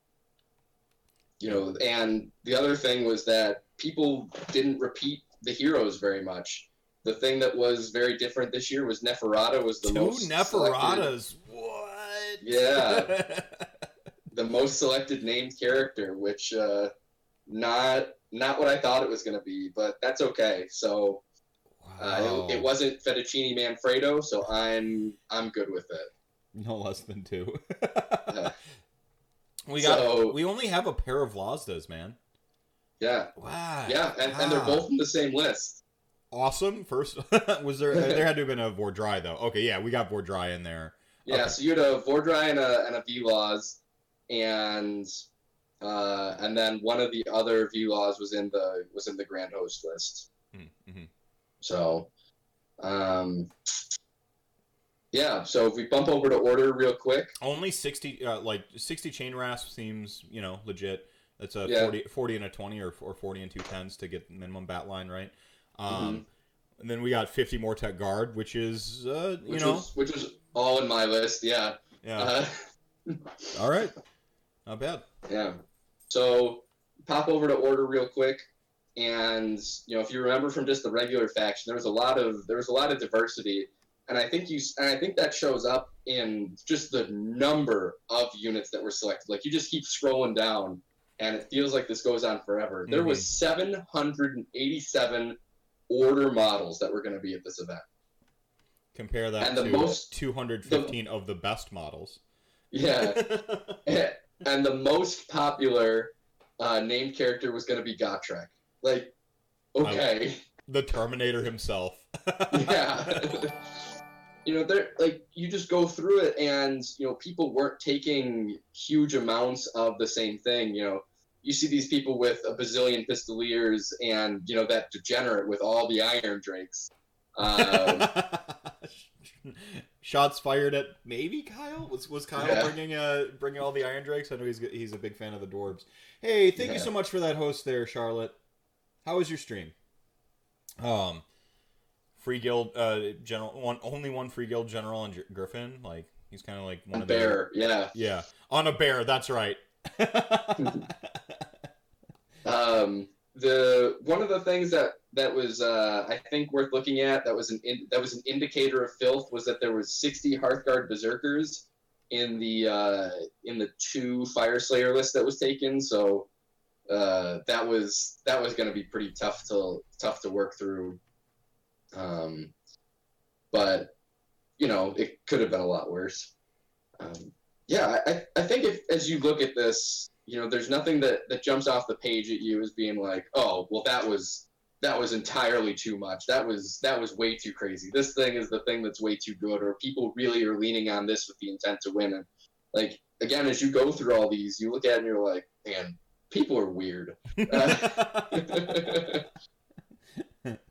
you know, and the other thing was that people didn't repeat the heroes very much. The thing that was very different this year was Neferata was the Two most selected, Neferatas. What? Yeah. the most selected named character, which uh, not not what I thought it was going to be, but that's okay. So uh, it, it wasn't Fettuccine Manfredo, so I'm I'm good with it. no less than two. Uh, we got. so- we only have a pair of Lazdas, man. Yeah, Wow. yeah, and, and they're both in the same list. awesome. First, was there? there had to have been a Vhordrai though. Okay, yeah, we got Vhordrai in there. Yeah, Okay. so you had a Vhordrai and a and a V-Laws, and uh, and then one of the other V-Laws was in the was in the Grand Host list. Mm-hmm. So, um, yeah. So if we bump over to order real quick, Only sixty, uh, like sixty chain rasp seems you know legit. That's a Yeah. 40, 40 and a twenty, or or forty and two tens to get minimum bat line, right? Um, Mm-hmm. and then we got fifty more tech guard, which is uh, you which know, was which was all in my list. Yeah. yeah. Uh, All right, not bad. Yeah. So pop over to order real quick, and you know if you remember from just the regular faction, there was a lot of there was a lot of diversity, and I think you and I think that shows up in just the number of units that were selected. Like you just keep scrolling down, and it feels like this goes on forever. There mm-hmm. was 787 order models that were going to be at this event. Compare that And the to most- 215 of the best models. Yeah. and the most popular uh, named character was going to be Gotrek. Like, okay. the Terminator himself. yeah. you know, they're like you just go through it, and you know, people weren't taking huge amounts of the same thing. You know, you see these people with a bazillion pistoliers, and you know that degenerate with all the Iron Drakes. Um, Shots fired at maybe Kyle. Was was Kyle Yeah. bringing uh bringing all the Iron Drakes? I know he's he's a big fan of the dwarves. Hey, thank you so much for that host there, Charlotte. How was your stream? Um, free guild uh general one only one free guild general and Griffin. Like he's kind of like one a of the bear, yeah. Yeah, on a bear. That's right. Um, the one of the things that that was uh, I think worth looking at that was an in, that was an indicator of filth was that there was 60 Hearthguard Berserkers in the uh, in the two Fyreslayer list that was taken. So uh, that was that was going to be pretty tough to tough to work through. Um, but you know it could have been a lot worse. Um, yeah, I, I think if as you look at this, you know, there's nothing that, that jumps off the page at you as being like, oh, well, that was that was entirely too much. That was that was way too crazy. This thing is the thing that's way too good, or people really are leaning on this with the intent to win. And like again, as you go through all these, you look at it and you're like, man, people are weird.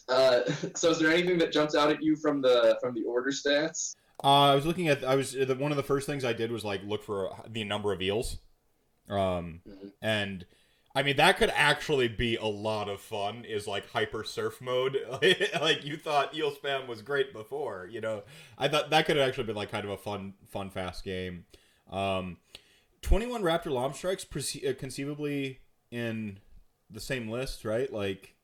uh, so, is there anything that jumps out at you from the from the order stats? Uh, I was looking at. I was the, one of the first things I did was like look for the number of eels, um, Mhm. and I mean that could actually be a lot of fun. Is like hyper surf mode. like you thought eel spam was great before, you know. I thought that could have actually been like kind of a fun, fun, fast game. Um, Twenty one Raptor Longstrikes perce- uh, conceivably in the same list, right? Like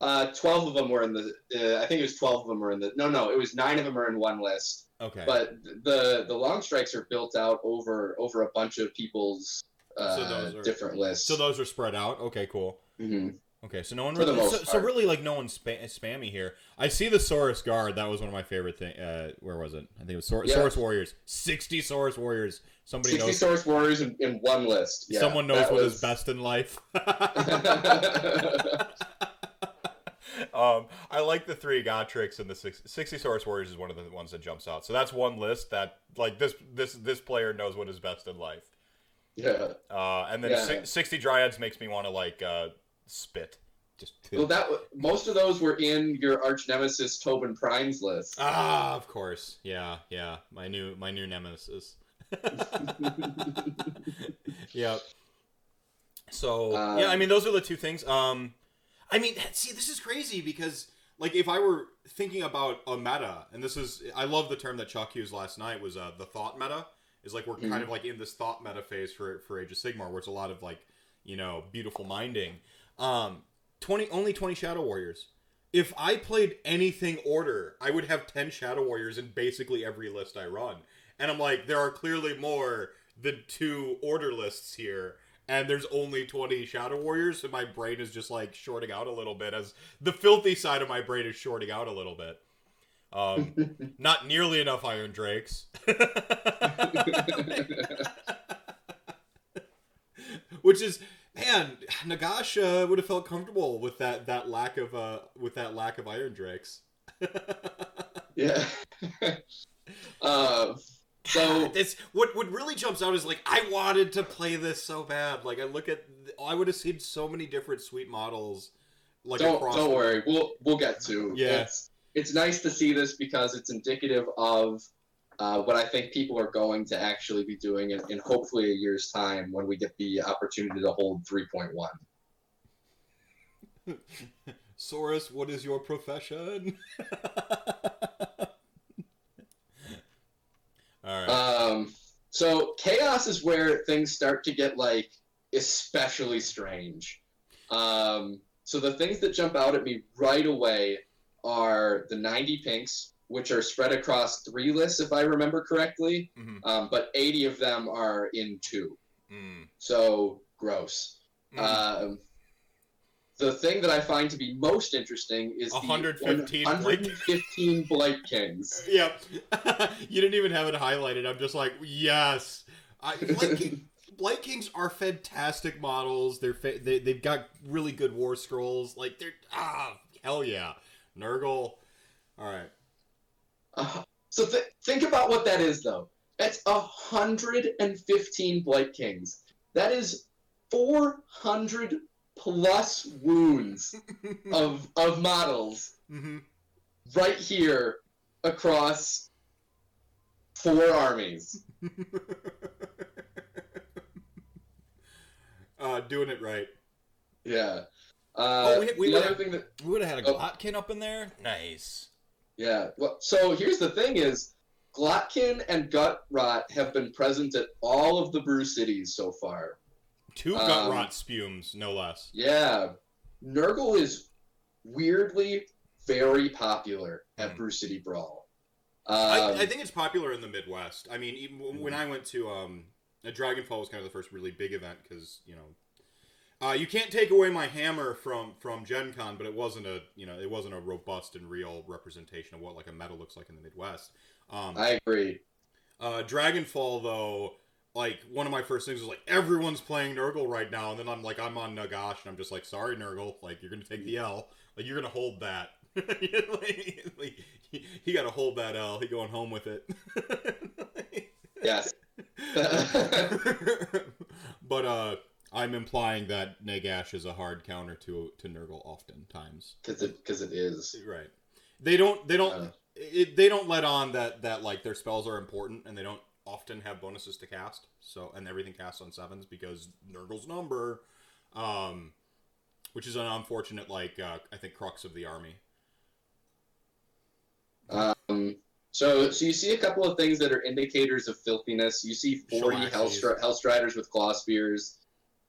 Uh, twelve of them were in the. Uh, I think it was twelve of them were in the. No, no, it was nine of them are in one list. okay, But the the long strikes are built out over over a bunch of people's uh, So those are- different lists. so those are spread out. Okay, cool. hmm Okay, so no one really, so, so really like no one's spa- spammy here. I see the Saurus guard. That was one of my favorite thing. Uh, where was it? I think it was Saur- Yeah. Saurus warriors. Sixty Saurus warriors. Somebody Sixty knows. Saurus warriors in, in one list. Yeah, someone knows what was- is best in life. um, I like the three Gotreks and the six, 60 Saurus warriors is one of the ones that jumps out. So that's one list that like this this this player knows what is best in life. Yeah. Uh, and then Yeah. si- 60 dryads makes me want to like uh, spit. Just Well, that most of those were in your arch nemesis Tobin Prime's list. Ah, of course. Yeah, yeah. My new my new nemesis. yep. So Uh, yeah, I mean those are the two things. Um, I mean, see, this is crazy because like if I were thinking about a meta, and this is I love the term that Chuck used last night was uh, the thought meta. Is like we're kind of like in this thought meta phase for for Age of Sigmar, where it's a lot of like you know beautiful minding. Um, twenty only twenty Shadow Warriors. If I played anything order, I would have ten Shadow Warriors in basically every list I run. And I'm like, there are clearly more than two order lists here, and there's only 20 Shadow Warriors, so my brain is just like shorting out a little bit as the filthy side of my brain is shorting out a little bit. Um, not nearly enough Iron Drakes. Which is man, Nagash uh, would have felt comfortable with that that lack of uh with that lack of Iron Drakes. yeah. uh, so It's what what really jumps out is like I wanted to play this so bad. Like I look at I would have seen so many different sweet models. Like don't across don't worry, we'll we'll get to. Yeah. It's nice to see this because it's indicative of uh, what I think people are going to actually be doing in, in hopefully a year's time when we get the opportunity to hold 3.1. Saurus, what is your profession? All right. Um, so chaos is where things start to get like especially strange. Um, so the things that jump out at me right away are the 90 pinks, which are spread across three lists, if I remember correctly. Mhm. Um, but 80 of them are in two. Mm. So gross. Mm. Um, the thing that I find to be most interesting is the 115 Blight- 115 Blight Kings. Yep. you didn't even have it highlighted. I'm just like, yes. I, Blight, King, Blight Kings are fantastic models. They're fa- they, they've got really good war scrolls. Like they're ah hell yeah. Nurgle. All right. Uh, so th- think about what that is, though. That's a hundred and fifteen Blight Kings. That is four hundred plus wounds of of models hmm right here across four armies. uh, doing it right. Yeah. Uh, Oh, we- we the would other have- thing that We would have had a Oh. Glotkin up in there. Nice. Yeah. Well, so here's the thing: is Glotkin and Gut Rot have been present at all of the brew cities so far. Two Um, gut rot spumes, no less. Yeah, Nurgle is weirdly very popular at Mhm. Brew City Brawl. I, Um, I think it's popular in the Midwest. I mean, even when- when I went to um, Dragonfall was kind of the first really big event because you know, uh, you can't take away my hammer from from Gen Con, but it wasn't a you know it wasn't a robust and real representation of what like a meta looks like in the Midwest. Um, I agree. uh, Dragonfall though, like one of my first things was like everyone's playing Nurgle right now, and then I'm like I'm on Nagash, and I'm just like sorry Nurgle, like you're gonna take the L, like you're gonna hold that. like, like, he, he got to hold that L. He going home with it. Yes. but uh, I'm implying that Nagash is a hard counter to to Nurgle oftentimes. Because it, because it is. Right. They don't. They don't. Uh. it, they don't let on that that like their spells are important, and they don't often have bonuses to cast. So and everything casts on sevens because Nurgle's number, um, which is an unfortunate like uh, I think crux of the army. Um, so, so you see a couple of things that are indicators of filthiness. You see 40 Shalaxis. Hellstri- Hellstriders with Claw Spears.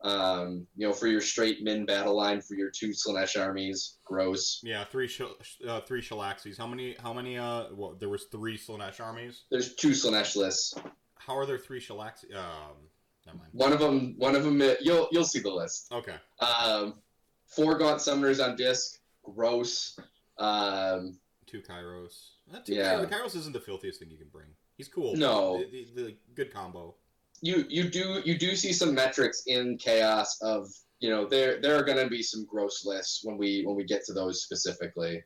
Um, you know, for your straight min battle line for your two Slaanesh armies. Gross. Yeah, three sh- uh, three Shalaxis. How many? How many? Uh, well, there was three Slaanesh armies. There's two Slaanesh lists. How are there three Shalaxis? Um, never mind. One of them, one of them, you'll you'll see the list. Okay. Um, four Gaunt Summoners on disc. Gross. Um, Two Kairos. Uh, two Yeah. Kairos. Kairos isn't the filthiest thing you can bring. He's cool. No. The, the, the good combo. You you do you do see some metrics in chaos of you know there there are going to be some gross lists when we when we get to those specifically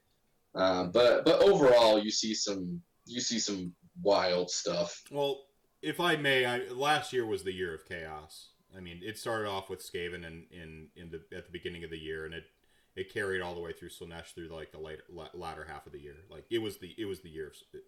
um, but but overall you see some you see some wild stuff Well, if I may, I, last year was the year of chaos. I mean, it started off with Skaven in, in, in the at the beginning of the year, and it it carried all the way through Slaanesh through like the later la- latter half of the year. Like it was the it was the year. Of,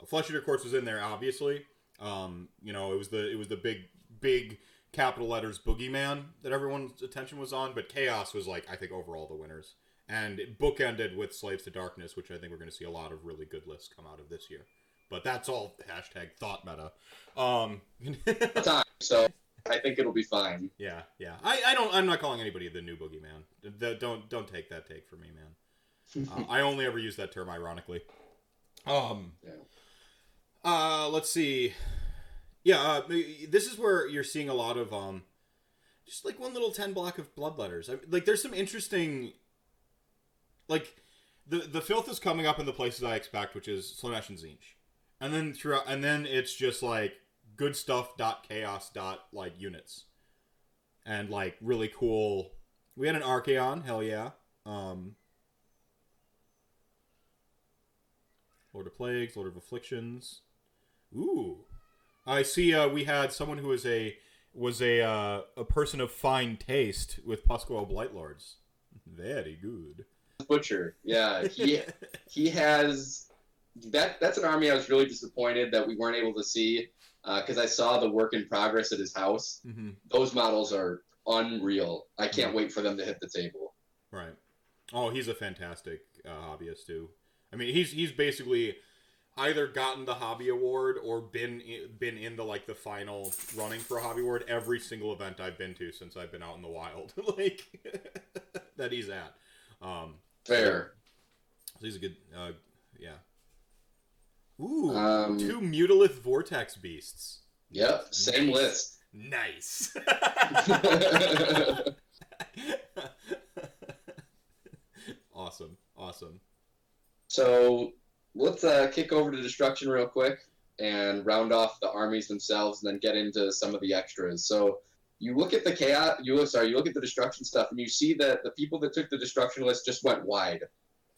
uh, Flesh Eater Courts was in there, obviously. Um, you know, it was the it was the big big capital letters boogeyman that everyone's attention was on, but chaos was like I think overall the winners. And it bookended with Slaves to Darkness, which I think we're going to see a lot of really good lists come out of this year. But that's all hashtag thought meta. Um, time so i think it'll be fine yeah, yeah. I, I don't. I'm not calling anybody the new boogeyman. D- Don't don't take that take for me, man. Uh, I only ever use that term ironically. Um. Yeah. Uh, let's see. Yeah, uh, this is where you're seeing a lot of um, just like one little ten block of bloodletters. I, like, there's some interesting, like, the the filth is coming up in the places I expect, which is Slaanesh and Tzeentch, and then throughout, and then it's just like good stuff dot chaos dot like units, and like really cool. We had an Archaon, hell yeah. Um, Lord of Plagues, Lord of Afflictions. Ooh, I see. Uh, we had someone who was a was a uh, a person of fine taste with Pusgoyle Blightlords. Very good. butcher yeah he he has that that's an army i was really disappointed that we weren't able to see because i saw the work in progress at his house hmm those models are unreal i Mm-hmm. can't wait for them to hit the table Right. Oh, he's a fantastic uh, hobbyist too. I mean, he's he's basically either gotten the hobby award or been i- been in the like the final running for a hobby award every single event I've been to since I've been out in the wild, like that he's at. Um, fair so he's a good, uh, yeah. Ooh, Um, two mutalith vortex beasts. Yep, same Nice. list. Nice. awesome. Awesome. So let's uh, kick over to destruction real quick and round off the armies themselves, and then get into some of the extras. So you look at the chaos. You sorry, you look at the destruction stuff, and you see that the people that took the destruction list just went wide.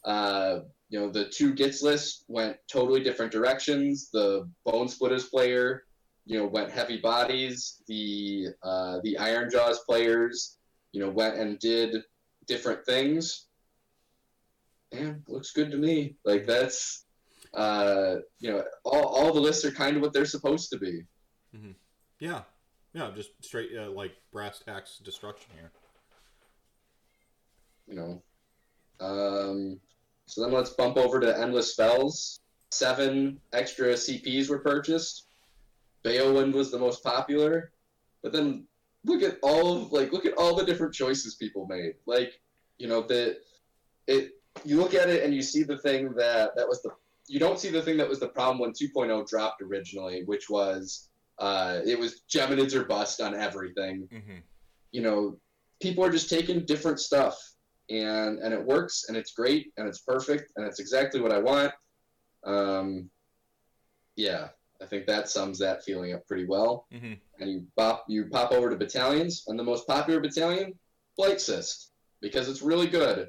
Uh, you know, the two Gitz list went totally different directions. The Bonesplitterz player, you know, went heavy bodies. The uh, the Ironjawz players, you know, went and did different things. And looks good to me. Like that's, uh, you know, all, all the lists are kind of what they're supposed to be. Mm-hmm. Yeah, yeah, just straight uh, like brass tacks destruction here. you know. Um, so then let's bump over to endless spells. Seven extra CPs were purchased. Beowulf was the most popular, but then look at all of like look at all the different choices people made. Like, you know, the it you look at it and you see the thing that that was the you don't see the thing that was the problem when 2.0 dropped originally, which was uh, it was Geminids or bust on everything Mm-hmm. you know, people are just taking different stuff and and it works and it's great and it's perfect and it's exactly what I want. Um, yeah, I think that sums that feeling up pretty well. Mm-hmm. And you pop you pop over to battalions and the most popular battalion, Blight Cyst, because it's really good.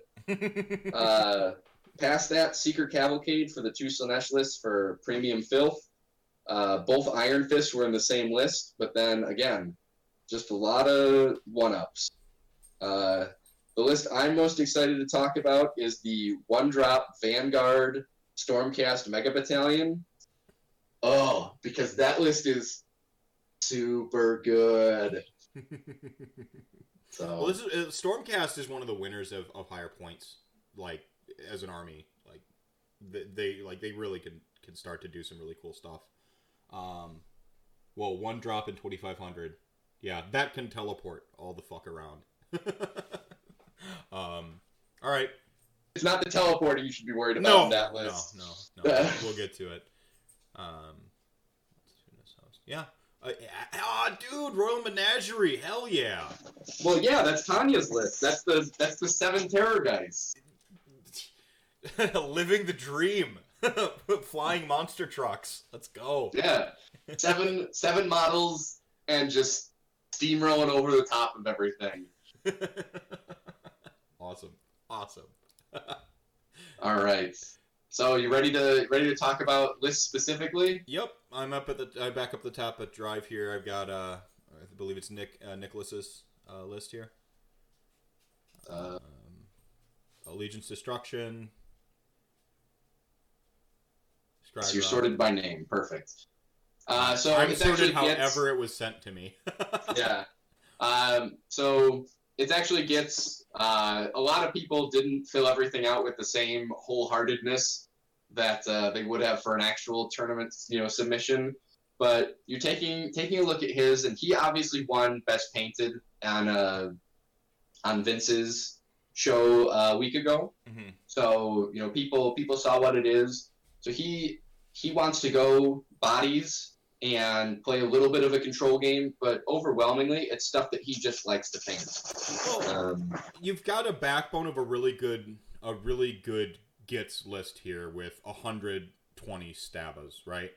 Uh, past that, Seeker Cavalcade for the two Slaanesh lists for Premium Filth. Uh, both Iron were in the same list, but then again, just a lot of one ups. Uh, the list I'm most excited to talk about is the one drop Vanguard Stormcast Mega Battalion. Oh, because that list is super good. So well, this is, uh, Stormcast is one of the winners of, of higher points, like as an army. Like they, they like they really can can start to do some really cool stuff. Um, well, one drop in twenty five hundred, yeah, that can teleport all the fuck around. um, all right, it's not the teleporter you should be worried about no, in that no, no, no, we'll get to it. Um, yeah. Uh, ah, dude, Royal Menagerie, hell yeah! Well, yeah, that's Tanya's list. That's the that's the seven Terrorgeists. Living the dream. Flying monster trucks. Let's go. Yeah, seven seven models and just steamrolling over the top of everything. awesome. Awesome. All right. So you ready to ready to talk about lists specifically? Yep, I'm up at the I back up the top at drive here. I've got uh I believe it's Nick uh, Nicholas's uh, list here. Uh, Um, Allegiance Destruction. Scribe so you're Rock. sorted by name. Perfect. Uh, so I'm sorted actually however it was sent to me. yeah. Um, so it actually gets uh, a lot of people didn't fill everything out with the same wholeheartedness that uh, they would have for an actual tournament, you know, submission. But you're taking taking a look at his, and he obviously won best painted on uh, on Vince's show uh, a week ago. Mhm. So you know, people people saw what it is. So he he wants to go bodies and play a little bit of a control game, but overwhelmingly, it's stuff that he just likes to paint. Well, Um, you've got a backbone of a really good a really good Gitz list here with 120 stabbas, right?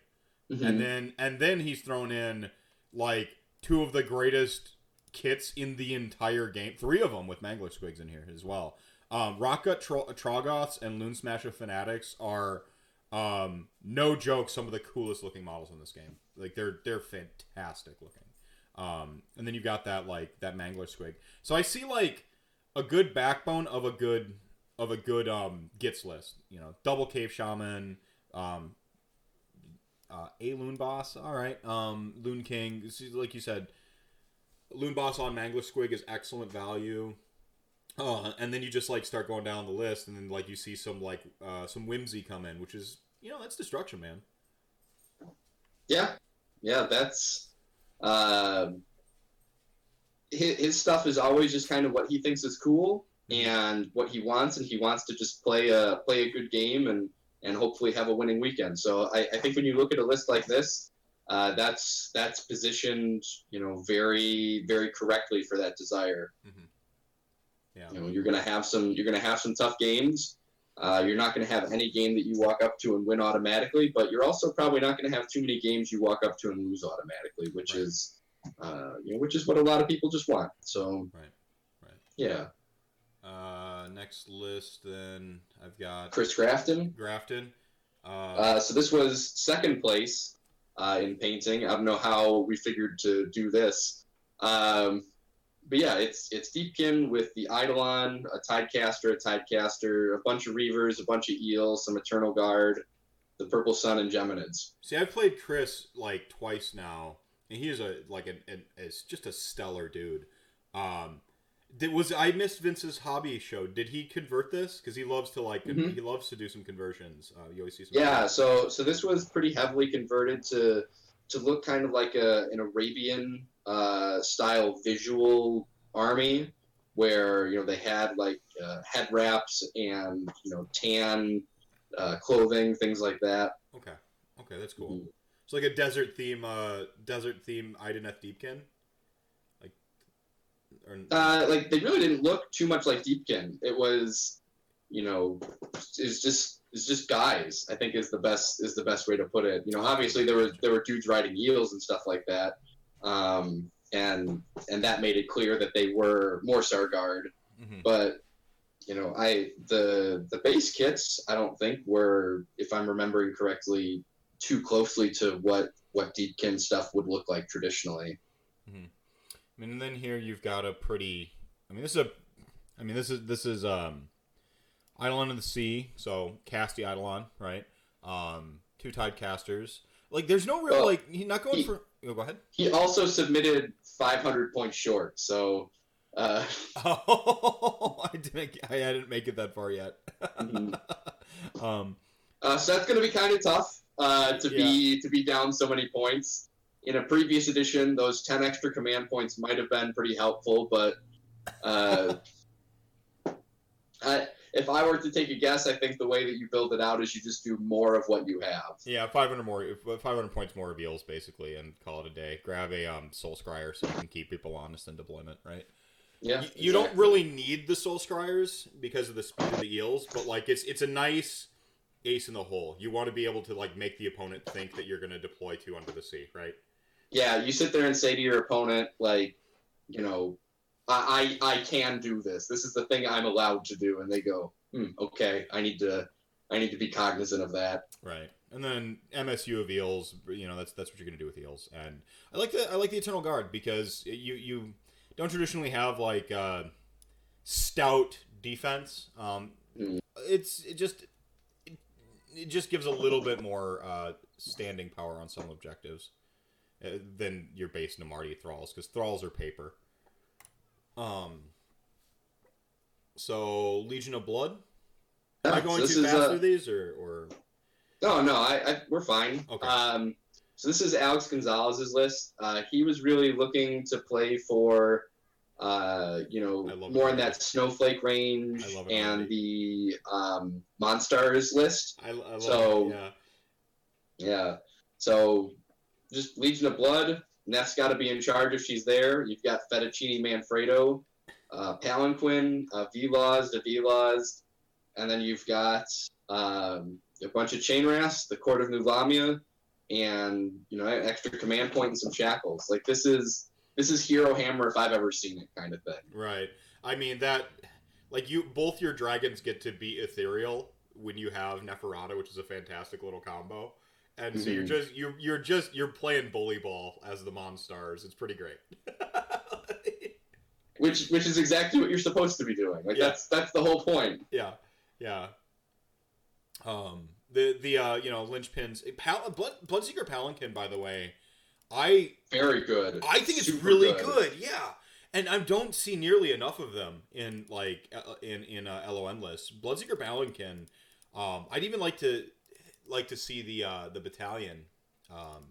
mhm. And then and then he's thrown in like two of the greatest kits in the entire game. Three of them with Mangler Squigs in here as well. Um, Rockgut Tro- Trogoths and Loonsmasha Fanatics are um, no joke some of the coolest looking models in this game. Like they're they're fantastic looking. Um, and then you've got that like that Mangler Squig. So I see like a good backbone of a good of a good um Gitz list. You know, double cave shaman, um, uh, a loon boss. All right, um, loon king. Like you said, loon boss on Mangler Squig is excellent value. Uh, and then you just like start going down the list, and then like you see some like uh, some whimsy come in, which is you know that's destruction, man. yeah, yeah, that's um, his, his stuff is always just kind of what he thinks is cool and what he wants, and he wants to just play a play a good game and and hopefully have a winning weekend. So I, I think when you look at a list like this, uh, that's that's positioned you know very very correctly for that desire. Yeah. You know, you're gonna have some you're gonna have some tough games. Uh, you're not gonna have any game that you walk up to and win automatically, but you're also probably not gonna have too many games you walk up to and lose automatically, which Right. is uh, you know which is what a lot of people just want. So Right. Right. yeah, Uh, Uh, next list, then I've got Chris Grafton. Grafton. Uh, Uh, so this was second place uh, in painting. I don't know how we figured to do this. Um, but yeah, it's it's Deepkin with the Eidolon, a Tidecaster, a Tidecaster, a bunch of Reavers, a bunch of Eels, some Eternal Guard, the Purple Sun, and Geminids. see, I've played Chris like twice now, and he is a like an, an is just a stellar dude. Um, did, was I missed Vince's hobby show? Did he convert this? Because he loves to like Mhm. he loves to do some conversions. Uh, you always see some. Yeah, so so this was pretty heavily converted to to look kind of like a an Arabian uh, style visual army, where you know they had like uh, head wraps and you know tan uh, clothing, things like that. Okay. Okay, that's cool. It's like a desert theme. Uh, desert theme. Idoneth Deepkin. Like. Or, Uh, like they really didn't look too much like Deepkin. It was, you know, it's just it's just guys. I think is the best is the best way to put it. You know, obviously there were there were dudes riding eels and stuff like that, um, and and that made it clear that they were more Sargard. Mhm. But you know, I the the base kits I don't think were, if I'm remembering correctly, too closely to what what Deepkin stuff would look like traditionally. I mean, and then here you've got a pretty. I mean, this is a. I mean, this is this is um, Eidolon of the Sea. So Casty Eidolon, right? Um, two tide casters. Like, there's no real Well, like. He's not going he- for. Oh, go ahead. He also submitted 500 points short, so uh, Oh, I didn't. I didn't make it that far yet. Mhm. um, uh, so that's going to be kind of tough uh, to be to be down so many points. In a previous edition, those 10 extra command points might have been pretty helpful, but uh, I, if I were to take a guess, I think the way that you build it out is you just do more of what you have. yeah, 500 more. 500 points more reveals basically, and call it a day. Grab a um soul scryer so you can keep people honest in deployment, right? Yeah, you, you don't really need the soul scryers because of the speed of the eels, but like it's it's a nice ace in the hole. You want to be able to like make the opponent think that you're going to deploy to under the sea, right? Yeah, you sit there and say to your opponent, like, you know, I, I I can do this. This is the thing I'm allowed to do, and they go, hmm, okay, I need to I need to be cognizant of that. Right. And then MSU of eels, you know, that's that's what you're going to do with eels. And I like the I like the Eternal Guard because you you don't traditionally have like uh, stout defense. Um, Mm. It's it just it, it just gives a little bit more uh, standing power on some objectives uh, than your base Namarti thralls because thralls are paper. Um. So Legion of Blood. Am I going so too fast through these or or? No, no, I, I we're fine. Okay. Um, so this is Alex Gonzalez's list. Uh, he was really looking to play for, uh, you know, more in that snowflake range I love it and already. the um, Monstars list. I, I love So- it, yeah. Yeah. So just Legion of Blood. Neff's got to be in charge if she's there. You've got Fettuccine Manfredo, uh, Palanquin, uh, Vilas, and then you've got um, a bunch of chain rasps, the Court of Nulahmia, and you know extra command point and some shackles. Like this is this is Hero Hammer if I've ever seen it, kind of thing. Right. I mean that like you both your dragons get to be ethereal when you have Neferata, which is a fantastic little combo. And so you're Mhm. just you're you're just you're playing bully ball as the Monstars. It's pretty great. Which which is exactly what you're supposed to be doing. Like Yeah. that's that's the whole point. yeah. Yeah. Um the the uh you know linchpins Pal- Blood Bloodseeker Palanquin by the way I Very good. I think it's really good. Yeah, and I don't see nearly enough of them in like uh, in in uh, LON lists. Bloodseeker Palanquin. Um, I'd even like to like to see the uh, the battalion um,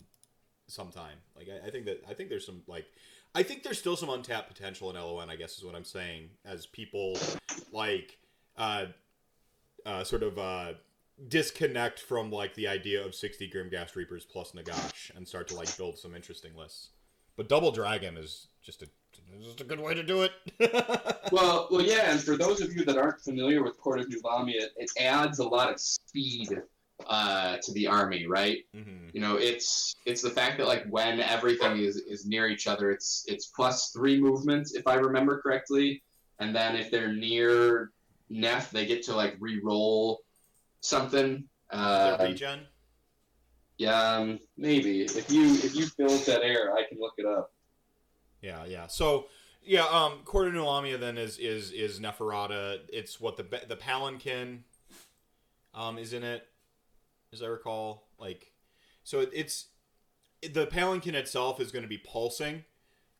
sometime. Like I, I think that I think there's some like I think there's still some untapped potential in LON. I guess is what I'm saying. As people like uh, uh, sort of uh, disconnect from like the idea of 60 Grimghast Reapers plus Nagash and start to like build some interesting lists. But Double Dragon is just a just a good way to do it. Well, well, yeah, and for those of you that aren't familiar with Court of Nulahmia, it adds a lot of speed uh, to the army, right? Mhm. You know, it's it's the fact that like when everything is, is near each other, it's it's plus three movements if I remember correctly, and then if they're near Neff, they get to like re-roll something. Uh, regen. yeah, um, maybe if you if you build that air, I can look it up. Yeah, yeah. So yeah, um, Corda Nulahmia then is is is Neferata. It's what the the Palanquin, um, is in it, as I recall. Like, so it, it's the Palanquin itself is going to be pulsing,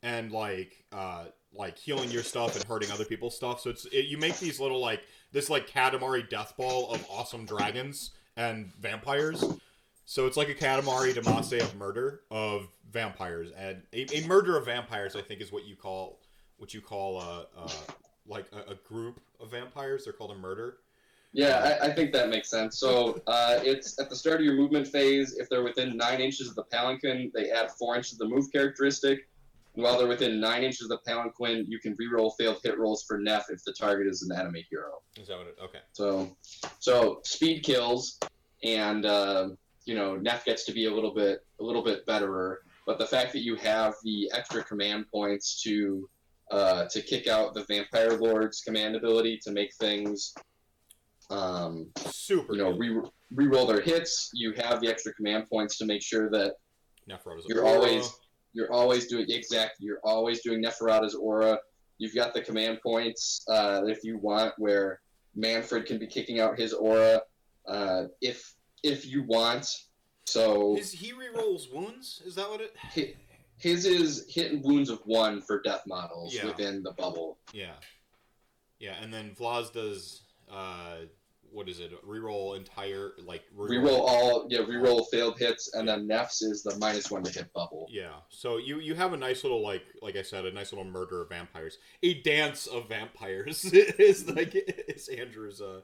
and like uh like healing your stuff and hurting other people's stuff. So it's it, you make these little like this like Katamari death ball of awesome dragons and vampires. So it's like a Katamari Damacy of murder of vampires, and a, a murder of vampires. I think is what you call what you call a, a like a, a group of vampires. They're called a murder. Yeah, I, I think that makes sense. So uh, it's at the start of your movement phase. If they're within nine inches of the palanquin, they add four inches of the move characteristic. And while they're within nine inches of the palanquin, you can reroll failed hit rolls for Neff if the target is an enemy hero. Is that what it? Okay. So, so speed kills, and uh, you know Neff gets to be a little bit a little bit betterer. But the fact that you have the extra command points to uh, to kick out the Vampire Lord's command ability to make things, um, Super. you know, re re-roll their hits. You have the extra command points to make sure that you're aura. always you're always doing exactly you're always doing Neferata's aura. You've got the command points uh, if you want where Mannfred can be kicking out his aura uh, if if you want. So Is he re-rolls wounds? Is that what it? hi- his is hit and wounds of one for death models Yeah. within the bubble. Yeah. Yeah, and then Vlaz does uh what is it? Reroll entire like Reroll all yeah, reroll failed hits, and then Neff's is the minus one to hit bubble. Yeah. So you you have a nice little like like I said a nice little murder of vampires. A dance of vampires is like is Andrew's uh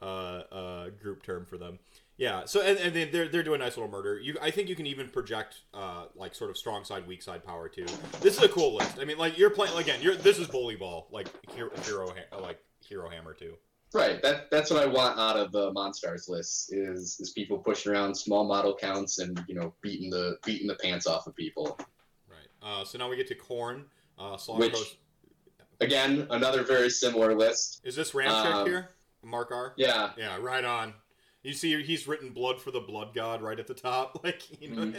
uh uh group term for them. Yeah. So and, and they- they're they're doing a nice little murder. You I think you can even project uh like sort of strong side weak side power too. This is a cool list. I mean like you're playing again. You're this is bully ball like hero, hero like hero hammer too. Right. That that's what I want out of the Monstars list is is people pushing around small model counts and you know beating the beating the pants off of people. Right. Uh, so now we get to Khorne. Uh, Slaughter Which- Coast- Again, another very similar list. Is this Ramcheck um, here? Mark R. Yeah. Yeah, right on. You see, he's written "blood for the blood god" right at the top. Like, you know,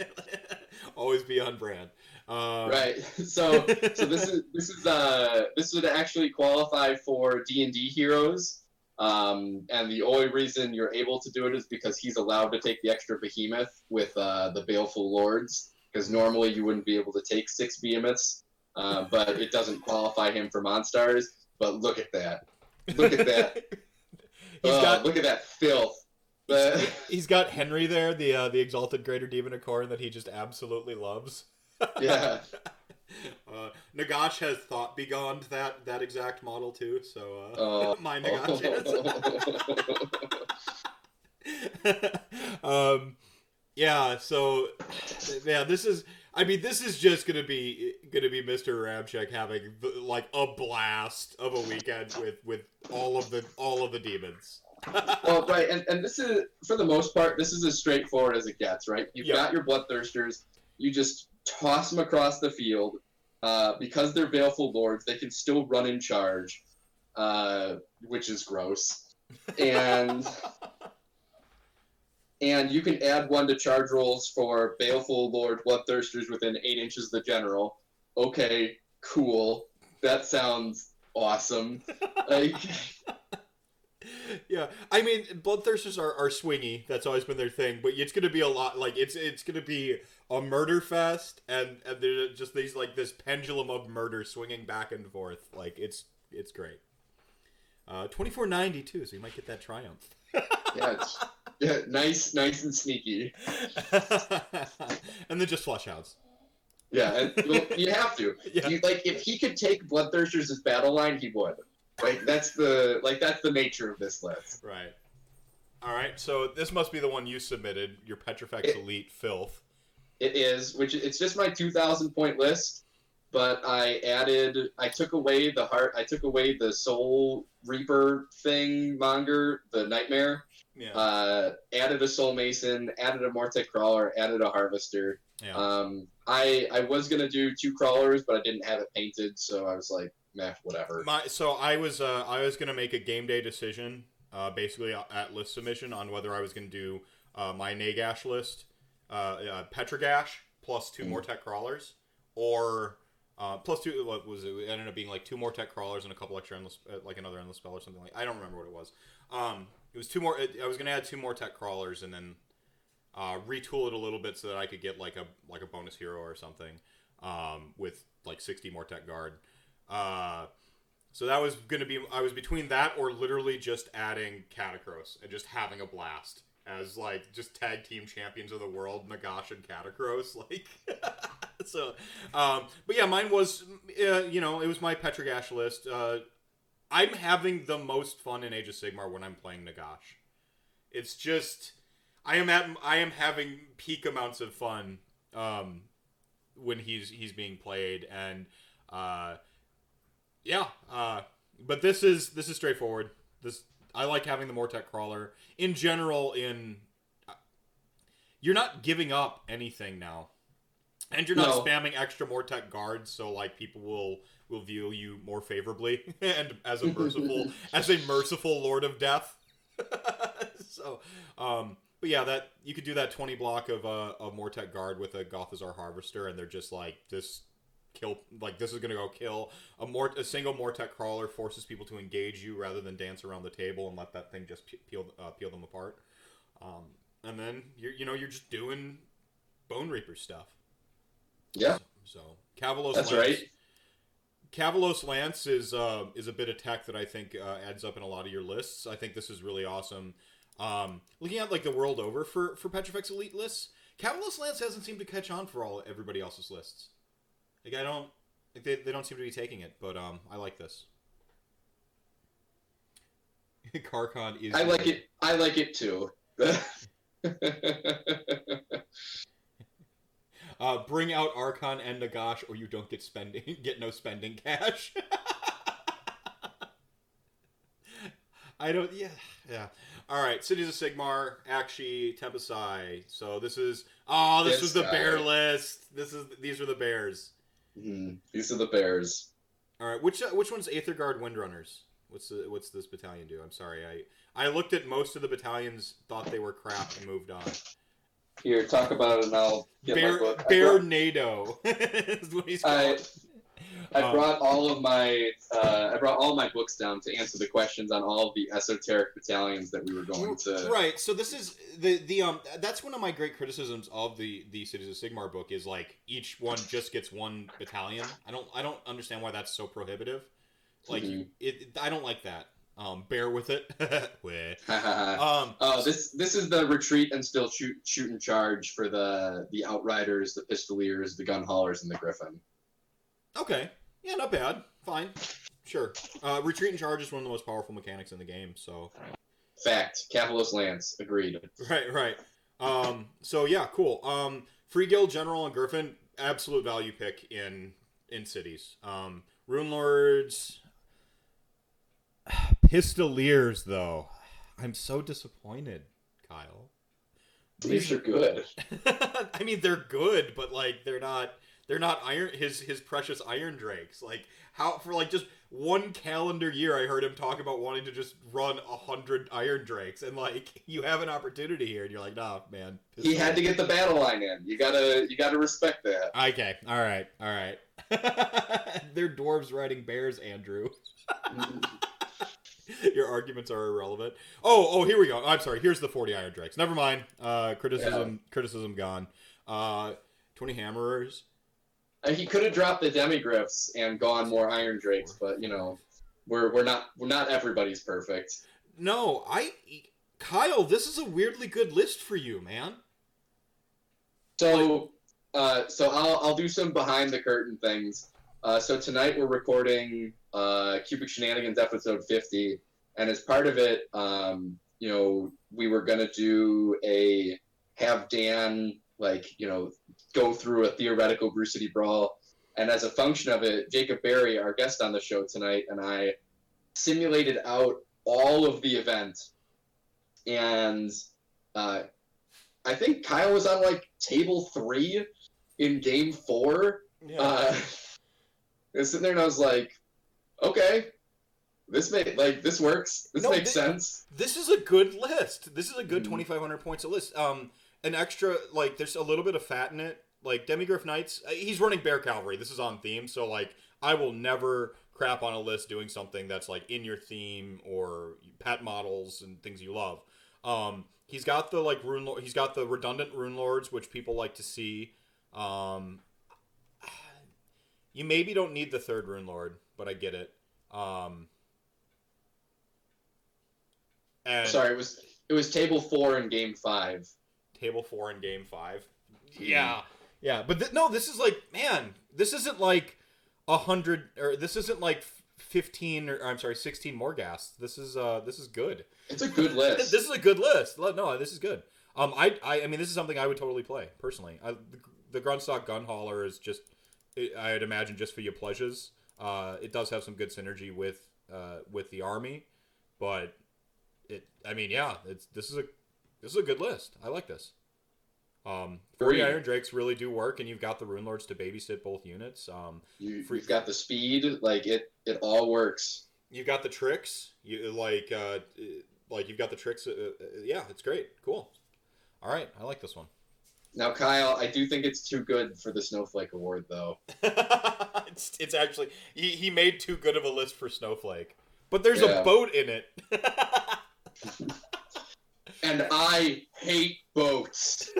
always be on brand. Um, Right. So so this is this is uh this would actually qualify for D and D heroes. Um, and the only reason you're able to do it is because he's allowed to take the extra behemoth with uh, the baleful lords. Because normally you wouldn't be able to take six behemoths, uh, but it doesn't qualify him for Monstars. But look at that! Look at that! he's Oh, got look at that filth! He's got Henry there, the uh, the exalted greater demon of Khorne that he just absolutely loves. yeah. Uh, Nagash has thought beyond that that exact model too. So uh, Oh. my Nagash is. um, yeah. So yeah, this is. I mean, this is just gonna be gonna be Mr. Ramcheck having like a blast of a weekend with with all of the all of the demons. well, right, and, and this is for the most part, this is as straightforward as it gets, right? You've Yeah. got your bloodthirsters, you just toss them across the field. Uh, because they're baleful lords, they can still run in charge, uh, which is gross. And and you can add one to charge rolls for baleful lord bloodthirsters within eight inches of the general. Okay, cool. That sounds awesome. Like, yeah, I mean, bloodthirsters are, are swingy. That's always been their thing. But it's gonna be a lot. Like it's it's gonna be a murder fest, and and there's just these like this pendulum of murder swinging back and forth. Like it's it's great. Uh, twenty four ninety two, so you might get that triumph. yeah, it's, yeah, nice, nice and sneaky. and then just flush outs. Yeah, and, well, you have to. Yeah. You, like if he could take Bloodthirsters as battle line, he would. Like that's the like that's the nature of this list. Right. All right. So this must be the one you submitted. Your Petrifex It- Elite filth. It is, which it's just my two thousand point list, but I added, I took away the heart, I took away the Soul Reaper thing, Monger, the Nightmare. Yeah. Uh, added a Soul Mason, added a Mortek Crawler, added a Harvester. yeah. Um, I I was gonna do two crawlers, but I didn't have it painted, so I was like, meh, whatever. My so I was uh, I was gonna make a game day decision, uh, basically at list submission on whether I was gonna do uh, my Nagash list, uh, uh, Petragash plus 2 Mhm. Mortek crawlers, or uh, plus two. What was it? It ended up being like two Mortek crawlers and a couple extra endless, like another endless spell or something like. I don't remember what it was. Um, it was two more. It, I was gonna add two Mortek crawlers and then uh, retool it a little bit so that I could get like a like a bonus hero or something um, with like sixty Mortek guard. Uh, so that was gonna be. I was between that or literally just adding Katakros and just having a blast as like just tag team champions of the world, Nagash and Katakros. Like, so. Um, but yeah, mine was. Uh, you know, it was my Petragash list. Uh, I'm having the most fun in Age of Sigmar when I'm playing Nagash. It's just. I am at. I am having peak amounts of fun. Um, when he's he's being played and. Uh, yeah, uh, but this is this is straightforward. This I like having the Mortek crawler in general. In uh, you're not giving up anything now, and you're not No. spamming extra Mortek guards, so like people will will view you more favorably and as a merciful as a merciful Lord of Death. so, um, but yeah, that you could do that twenty block of uh, a Mortek guard with a Gothizzar Harvester, and they're just like this kill like this is gonna go kill a more a single Mortek crawler forces people to engage you rather than dance around the table and let that thing just peel uh, peel them apart. Um, and then you're you know you're just doing Bone Reaper stuff. Yeah, So Kavalos. that's Lance, right. Kavalos Lance is uh, is a bit of tech that I think uh, adds up in a lot of your lists. I think this is really awesome. Um, looking at like the world over for for Petrifex Elite lists, Kavalos Lance hasn't seemed to catch on for all everybody else's lists. Like I don't, like they, they don't seem to be taking it, but um, I like this. Carcon is. I like it. I like it too. Uh, bring out Archaon and Nagash, or you don't get spending get no spending cash. I don't. Yeah, yeah. All right, Cities of Sigmar, Aqshy, Tempesai. So this is. Oh, this This was the guy. bear list. This is these are the bears. Hmm, These are the Bears. All right, which uh, which one's Aether Guard Windrunners? What's the, what's this battalion do? I'm sorry, I I looked at most of the battalions, thought they were crap, and moved on. Here, talk about it, and I'll get Bear my book. Bear brought- NATO is what he's called. I Um, brought all of my uh, I brought all my books down to answer the questions on all of the esoteric battalions that we were going to. Right. So this is the the um that's one of my great criticisms of the the Cities of Sigmar book is like each one just gets one battalion. I don't I don't understand why that's so prohibitive. Like Mhm. it, I don't like that. Um, bear with it. Um, Oh, this this is the retreat and still shoot shoot and charge for the the outriders, the pistoliers, the gun haulers, and the griffin. okay. Yeah, not bad. Fine. Sure. Uh, retreat and charge is one of the most powerful mechanics in the game. So Fact. Kavalos Lance. Agreed. Right, right. Um, so yeah, cool. Um, Free Guild General and Griffin, absolute value pick in in cities. Um, Rune Lords, Pistoliers though, I'm so disappointed, Kyle. These are good. I mean, they're good, but like they're not. They're not iron. His his precious iron drakes. Like how for like just one calendar year, I heard him talk about wanting to just run a hundred iron drakes, and like you have an opportunity here, and you're like, nah, man. He had to get the battle line in. You gotta you gotta respect that. Okay, all right, all right. They're dwarves riding bears, Andrew. Your arguments are irrelevant. Oh, oh, here we go. I'm sorry. Here's the 40 iron drakes. Never mind. Uh, criticism, criticism gone. Uh, 20 hammerers. Uh, he could have dropped the demigriffs and gone more iron drakes, but you know, we're we're not we're not everybody's perfect. No, I, Kyle, this is a weirdly good list for you, man. So, uh, so I'll I'll do some behind the curtain things. Uh, so tonight we're recording uh, Cubic Shenanigans episode 50, and as part of it, um, you know, we were gonna do a have Dan like you know go through a theoretical Brew City Brawl, and as a function of it, Jacob Berry, our guest on the show tonight, and I simulated out all of the event, and uh, I think Kyle was on like table three in game four. Yeah. Uh, I was sitting there and I was like, okay, this may like this works. This No, makes thi- sense. This is a good list. This is a good Mhm. 2,500 points a list. Um, an extra like there's a little bit of fat in it. Like Demigriff Knights, uh, he's running Bear Cavalry. This is on theme, so like I will never crap on a list doing something that's like in your theme or pet models and things you love. Um, he's got the like rune. Lord, he's got the redundant rune lords, which people like to see. Um, you maybe don't need the third rune lord, but I get it. Um, and Sorry, it was it was table four in game five. Table four in game five. Yeah, yeah, but th- no, this is like, man, this isn't like a hundred or this isn't like fifteen or I'm sorry, sixteen more gas. This is uh, this is good. It's a good list. this is a good list. No, this is good. Um, I, I, I mean, this is something I would totally play personally. I, the, the Grunstock Gun Hauler is just, I'd imagine, just for your pleasures. Uh, it does have some good synergy with, uh, with the army, but it, I mean, yeah, it's this is a, this is a good list. I like this. Um, Agreed. Iron Drakes really do work, and you've got the Rune Lords to babysit both units. Um, You, Free- you've got the speed, like it. It all works. you've got the tricks. You like, uh, like you've got the tricks. Uh, uh, yeah, it's great. Cool. All right, I like this one. Now, Kyle, I do think it's too good for the Snowflake Award, though. it's, it's actually he, he made too good of a list for Snowflake, but there's Yeah. a boat in it. And I hate boats.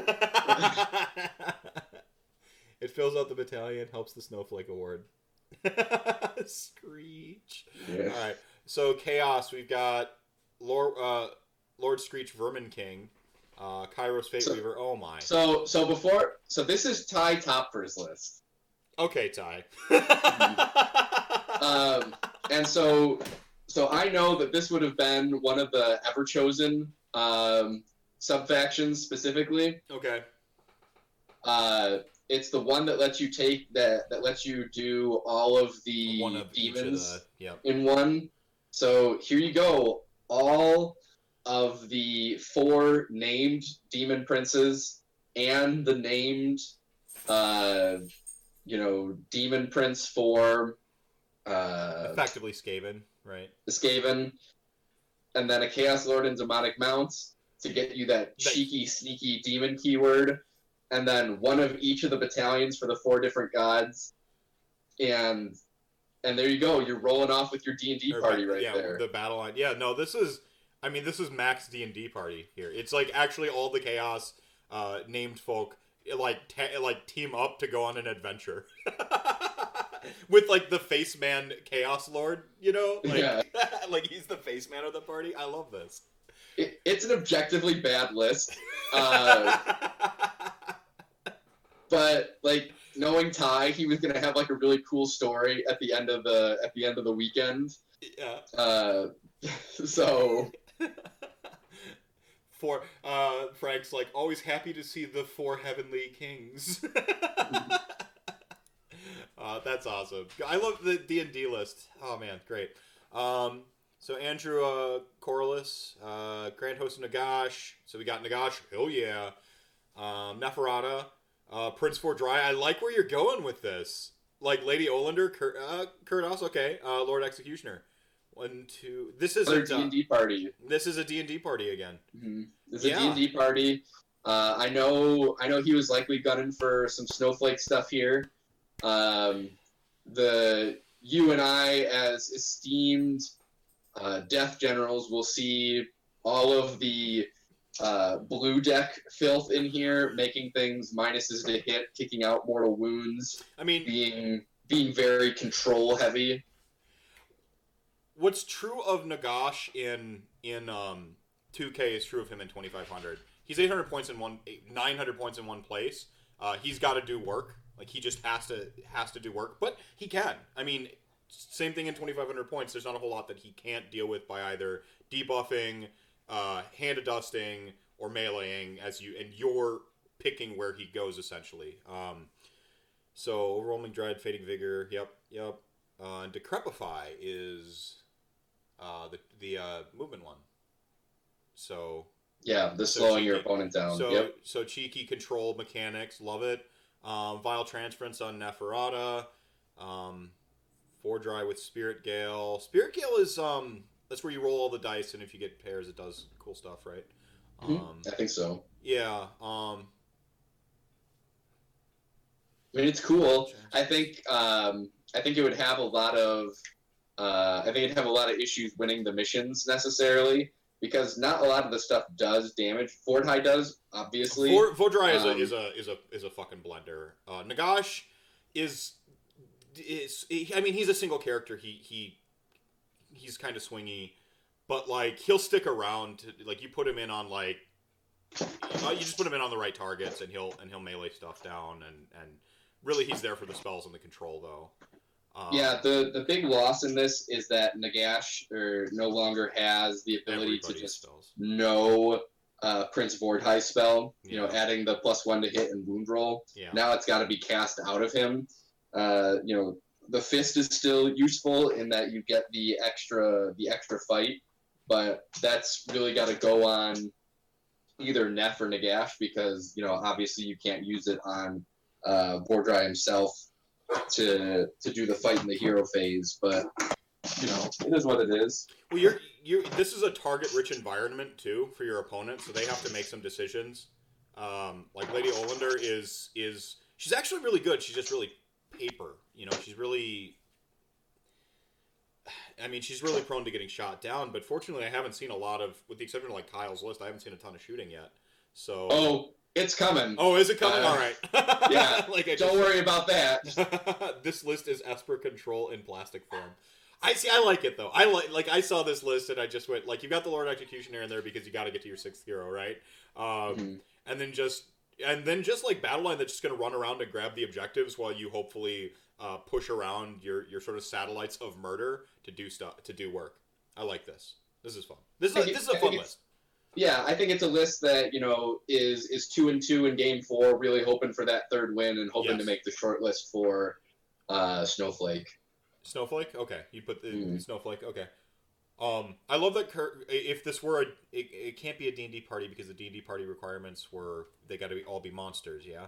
it fills out the battalion, helps the Snowflake Award. Screech. Yeah. All right, so chaos. We've got Lord uh, Lord Skreech, Vermin King, uh, Kairos Fate So- Weaver. Oh my. So, so before, so this is Ty Topper's list. Okay, Ty. Um, and so, so I know that this would have been one of the ever chosen um, sub factions specifically. okay. Uh, it's the one that lets you take that that lets you do all of the One of demons the. Yep. in one. So here you go. All of the four named demon princes and the named, uh, you know, demon prince for uh, Effectively Skaven, right? Skaven, and then a Chaos Lord and Demonic Mounts to get you that cheeky, sneaky demon keyword, and then one of each of the battalions for the four different gods, and and there you go. You're rolling off with your D and D party right yeah, there. The battle line. Yeah, no, this is. I mean, this is max D and D party here. It's like actually all the chaos uh, named folk like te- like team up to go on an adventure with like the face man chaos lord. You know, like Yeah. like he's the face man of the party. I love this. It, it's an objectively bad list, uh, but like knowing Ty, he was gonna have like a really cool story at the end of the at the end of the weekend. yeah. Uh, so For uh, Frank's like always happy to see the four heavenly kings. That's awesome. I love the D and D list. Oh man, great. Um, so Andrew uh, Corliss, uh, Grand Host of Nagash. So we got Nagash. Oh yeah. Um, Neferata, uh, Prince Vhordrai. I like where you're going with this. Like Lady Olynder, Kur- uh, Kurdoss. Okay, uh, Lord Executioner. One, two. This another isn't. D and D party. this is a D and D party again. Mhm. This is Yeah. a D and D party. Uh, I know. I know he was likely gunning for some snowflake stuff here. Um, the you and I, as esteemed uh, death generals, will see all of the uh, blue deck filth in here, making things minuses to hit, kicking out mortal wounds, I mean, being being very control heavy. what's true of Nagash in in um 2K is true of him in 2500. He's 800 points in one, 900 points in one place. Uh, he's got to do work. Like he just has to has to do work, but he can. I mean, same thing in 2500 points. There's not a whole lot that he can't deal with by either debuffing, uh, hand dusting, or meleeing as you and you're picking where he goes essentially. Um, so Overwhelming Dread, Fading Vigor, yep, yep. Uh, and Decrepify is uh, the the uh, movement one. So Yeah, the So slowing your opponent down. so yep. so cheeky control mechanics, love it. Um, Vile transference on Neferata. Um, Vhordrai with Spirit Gale. Spirit Gale is um that's where you roll all the dice, and if you get pairs, it does cool stuff, right? Mhm. Um, I think so. yeah. Um, I mean, it's cool. I think um, I think it would have a lot of uh, I think it'd have a lot of issues winning the missions necessarily because not a lot of the stuff does damage. Vhordrai does obviously. Four, Vhordrai is, a, um, is a is a is a fucking blender. Uh, Nagash is is I mean he's a single character. He he he's kind of swingy, but like he'll stick around. To, like you put him in on like uh, you just put him in on the right targets, and he'll and he'll melee stuff down, and and really he's there for the spells and the control though. Um, yeah, the the big loss in this is that Nagash or no longer has the ability to just spells. know uh, Prince Vhordrai spell. You know, adding the plus one to hit and wound roll. Yeah. Now it's got to be cast out of him. Uh, you know, the fist is still useful in that you get the extra the extra fight, but that's really got to go on either Neff or Nagash because you know obviously you can't use it on uh, Vhordrai himself to to do the fight in the hero phase. But you know, it is what it is. Well, you're you. This is a target-rich environment too for your opponent, so they have to make some decisions. Um, like Lady Olynder is is she's actually really good. She's just really paper. You know, she's really. I mean, she's really prone to getting shot down, but fortunately, I haven't seen a lot of, with the exception of like Kyle's list, I haven't seen a ton of shooting yet. So. Oh, it's coming. Oh, is it coming? Uh, All right. yeah, like I Don't worry about that. this list is Esper Control in plastic form. I see. I like it though. I like like I saw this list and I just went like you got the Lord Executioner in there because you got to get to your sixth hero, right? Um, Mhm. And then just and then just like battle line that's just gonna run around and grab the objectives while you hopefully uh, push around your your sort of satellites of murder to do stuff to do work. I like this. This is fun. This is a, this is a fun list. Yeah, I think it's a list that you know is is two and two in game four, really hoping for that third win and hoping Yes. to make the short list for uh, Snowflake. Snowflake. Okay, you put the Mhm. snowflake. Okay. Um, I love that. Kurt, if this were a, it, it can't be a D and D party because the D and D party requirements were they got to be all be monsters. Yeah.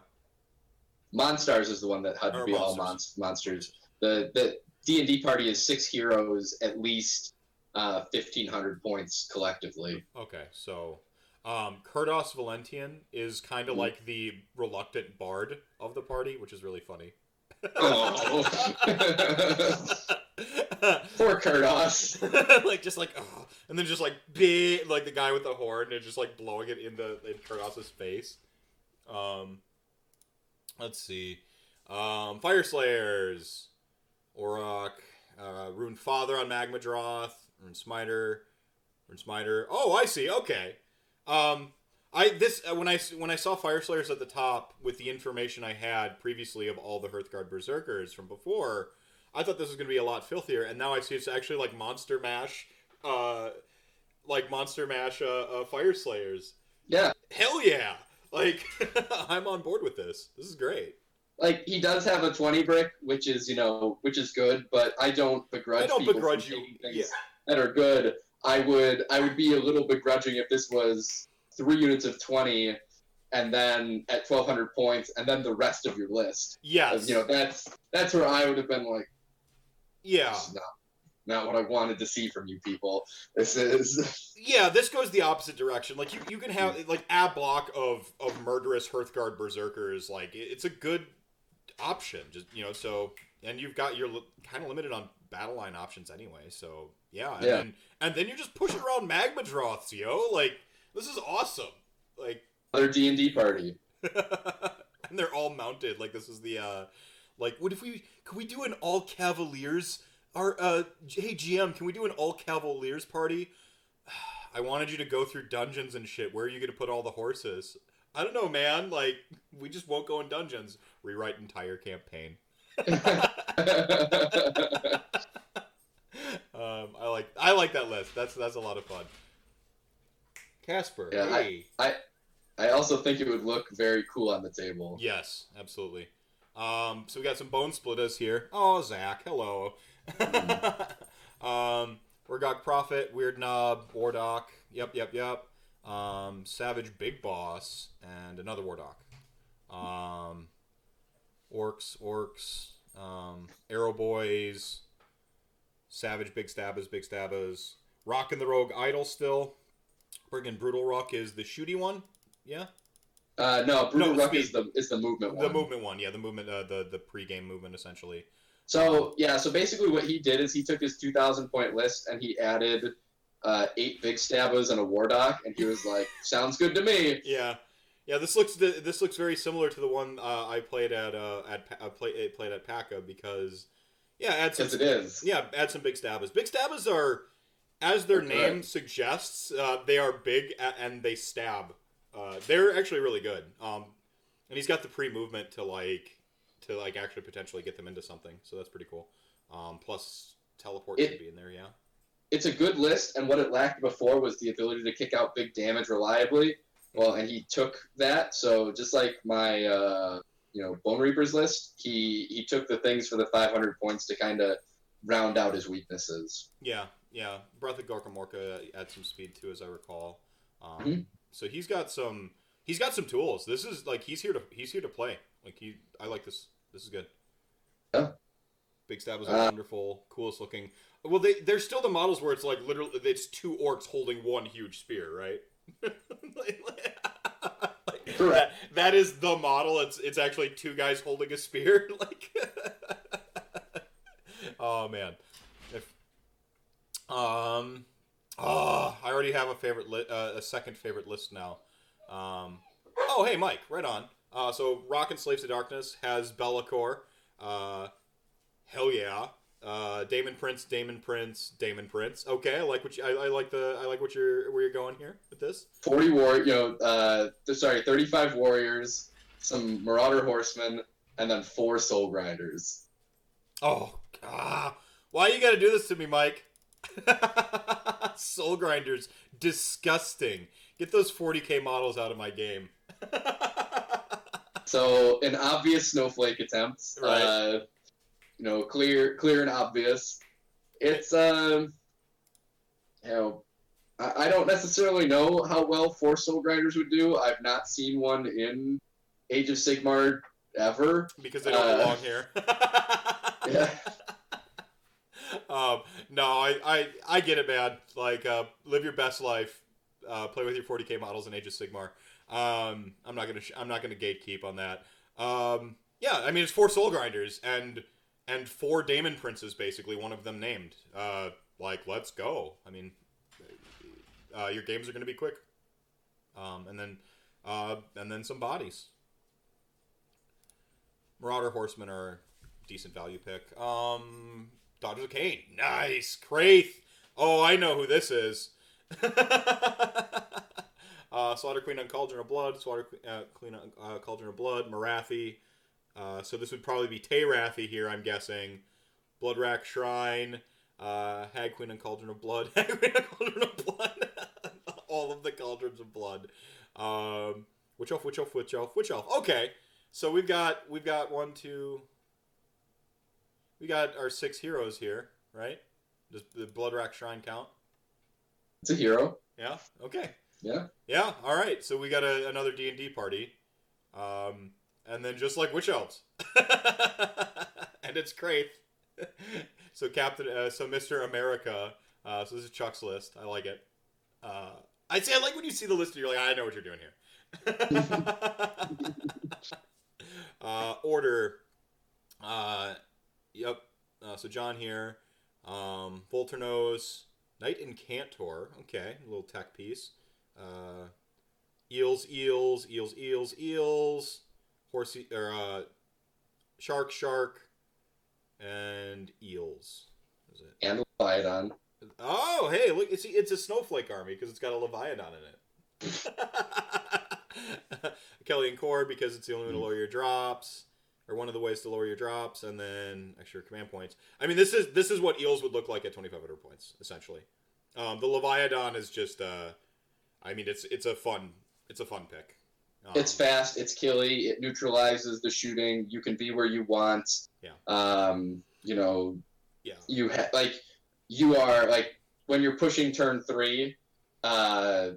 Monstars is the one that had to Or be all monsters. mon- monsters. The the D and D party is six heroes, at least uh, fifteen hundred points collectively. Okay, so um, Kurdoss Valentian is kind of Mhm. like the reluctant bard of the party, which is really funny. Oh. Poor Kurdoss. like just like oh, and then just like big like the guy with the horn and just like blowing it in the in Kurdos's face. Um let's see. Um Fyreslayers, Orok, uh Rune Father on Magmadroth, Rune Smiter, Rune Smiter. Oh, I see. Okay. Um I this uh, when I when I saw Fyreslayers at the top with the information I had previously of all the Hearthguard Berserkers from before, I thought this was going to be a lot filthier, and now I see it's actually like Monster Mash, uh, like Monster Mash, uh, uh Fyreslayers. Yeah, Hell yeah! Like I'm on board with this. This is great. like he does have a twenty brick, which is you know which is good, but I don't begrudge. I don't people begrudge you. things Yeah. That are good. I would I would be a little begrudging if this was three units of twenty, and then at twelve hundred points, and then the rest of your list. Yes. You know that's that's where I would have been like, yeah. not not what I wanted to see from you people. This is Yeah, this goes the opposite direction. Like you, you can have like a block of of murderous Hearthguard berserkers. Like it's a good option. Just you know, so and you've got you're kind of limited on battle line options anyway. So yeah, and Yeah. then and then you're just pushing around magma droths, yo. Like this is awesome. Like another D and D party. and they're all mounted. Like this is the uh like what if we could we do an all cavaliers our uh hey GM, can we do an all cavaliers party? I wanted you to go through dungeons and shit. Where are you gonna put all the horses? I don't know, man. Like we just won't go in dungeons. Rewrite entire campaign. Um, I like I that list. That's that's a lot of fun. Casper, Yeah, I- hey. I also think it would look very cool on the table. Yes, absolutely. Um, so we got some Bonesplitterz here. Oh, Zach, hello. um, Wurrgog Prophet, Weird Knob, Wardokk. Yep, yep, yep. Um, Savage Big Boss, and another Wardokk. Um, orcs, orcs, um, Arrow Boys, Savage, Big Stabbas, Big Stabbas. Rock and the Rogue Idol still. Friggin' Brutal Rock is the shooty one. Yeah. Uh, no, Brutal No, speed. is the is the movement The movement one. Yeah, the movement. Uh, the the pregame movement essentially. So yeah, so basically what he did is he took his 2,000 point list and he added uh, eight big stabbas and a Wardokk, and he was like, "Sounds good to me." Yeah, yeah. This looks this looks very similar to the one uh, I played at uh, at Pa- uh, play, played at PACA because yeah, add some it is. yeah, add some big stabbas. Big stabbas are, as their name suggests, uh, they are big and they stab. Uh, they're actually really good. Um, and he's got the pre movement to like to like actually potentially get them into something, so that's pretty cool. Um, plus teleport It- be in there, yeah. It's a good list, and what it lacked before was the ability to kick out big damage reliably. Well, and he took that. So just like my uh, you know Bone Reapers list, he he took the things for the 500 points to kind of round out his weaknesses. Yeah, yeah. Breath of Gorka Morka adds some speed too, as I recall. Um, Mhm. So he's got some. He's got some tools. This is like he's here to he's here to play. Like he, I like this. This is good. Yeah. Big Stabbas Uh, wonderful, coolest looking. Well, they they're still the models where it's like literally it's two orcs holding one huge spear, right? Like. that- that is the model. It's it's actually two guys holding a spear. Like, oh man, if um, oh, I already have a favorite li- uh, a second favorite list now. Um, oh hey Mike, right on. Uh, so Rock and Slaves to Darkness has Be'lakor. Uh, hell yeah. Uh, Daemon Prince, Daemon Prince, Daemon Prince. Okay, I like what you, I, I like the I like what you're where you're going here with this. 40 war, you know, uh, sorry, 35 warriors, some marauder horsemen, and then four soul grinders. Oh, ah, why you gotta do this to me, Mike? Soul grinders, disgusting. Get those 40k models out of my game. So an obvious snowflake attempt, Right. uh, you know, clear, clear and obvious. It's um, you know, I, I don't necessarily know how well four soul grinders would do. I've not seen one in Age of Sigmar ever. because they don't Uh, belong here. Yeah. um, no, I, I, I get it, man. Like, uh, live your best life. Uh, play with your 40k models in Age of Sigmar. Um, I'm not gonna, sh- I'm not gonna gatekeep on that. Um, yeah, I mean it's four soul grinders and and four Daemon princes, basically. One of them named. Uh, like, let's go. I mean, uh, your games are gonna be quick. Um, and then, uh, and then some bodies. Marauder Horsemen are decent value pick. Um, Daughters of Khaine, nice. Kraith, oh, I know who this is. uh, Slaughter Queen on Cauldron of Blood, Slaughter Que- uh, Queen on uh, Cauldron of Blood, Marathi. Uh, so this would probably be Tayrathi here, I'm guessing. Bloodwrack Shrine, uh, Hag Queen and Cauldron of Blood, Hag Queen on Cauldron of Blood. All of the Cauldrons of Blood. Um, which elf? Which elf? Which elf? Which elf? Okay, so we've got we've got one, two. We got our six heroes here, right? Does the Bloodwrack Shrine count? It's a hero. Yeah. Okay. Yeah. Yeah. All right. So we got a, another D and D party, um, and then just like witch elves, and it's Kraith. so Captain, uh, so Mister America. Uh, so this is Chuck's list. I like it. Uh, I say I like when you see the list and you're like, I know what you're doing here. uh, order. Uh, yep. Uh, so John here. Um, Volturnos. Knight Incantor. Okay, a little tech piece. Uh, eels, eels, eels, eels, eels. Horsey or uh, shark, shark, and eels. Is it? And Leviathan. Oh, hey, look! It's it's a snowflake army because it's got a leviathan in it. Akhelian Corps because it's the only way to lower your drops, or one of the ways to lower your drops, and then extra command points. I mean, this is this is what eels would look like at twenty five hundred points, essentially. Um, the leviathan is just, uh, I mean, it's it's a fun it's a fun pick. Um, It's fast. It's killy. It neutralizes the shooting. You can be where you want. Yeah. Um, you know, yeah, you ha- like you are like when you're pushing turn three. Uh,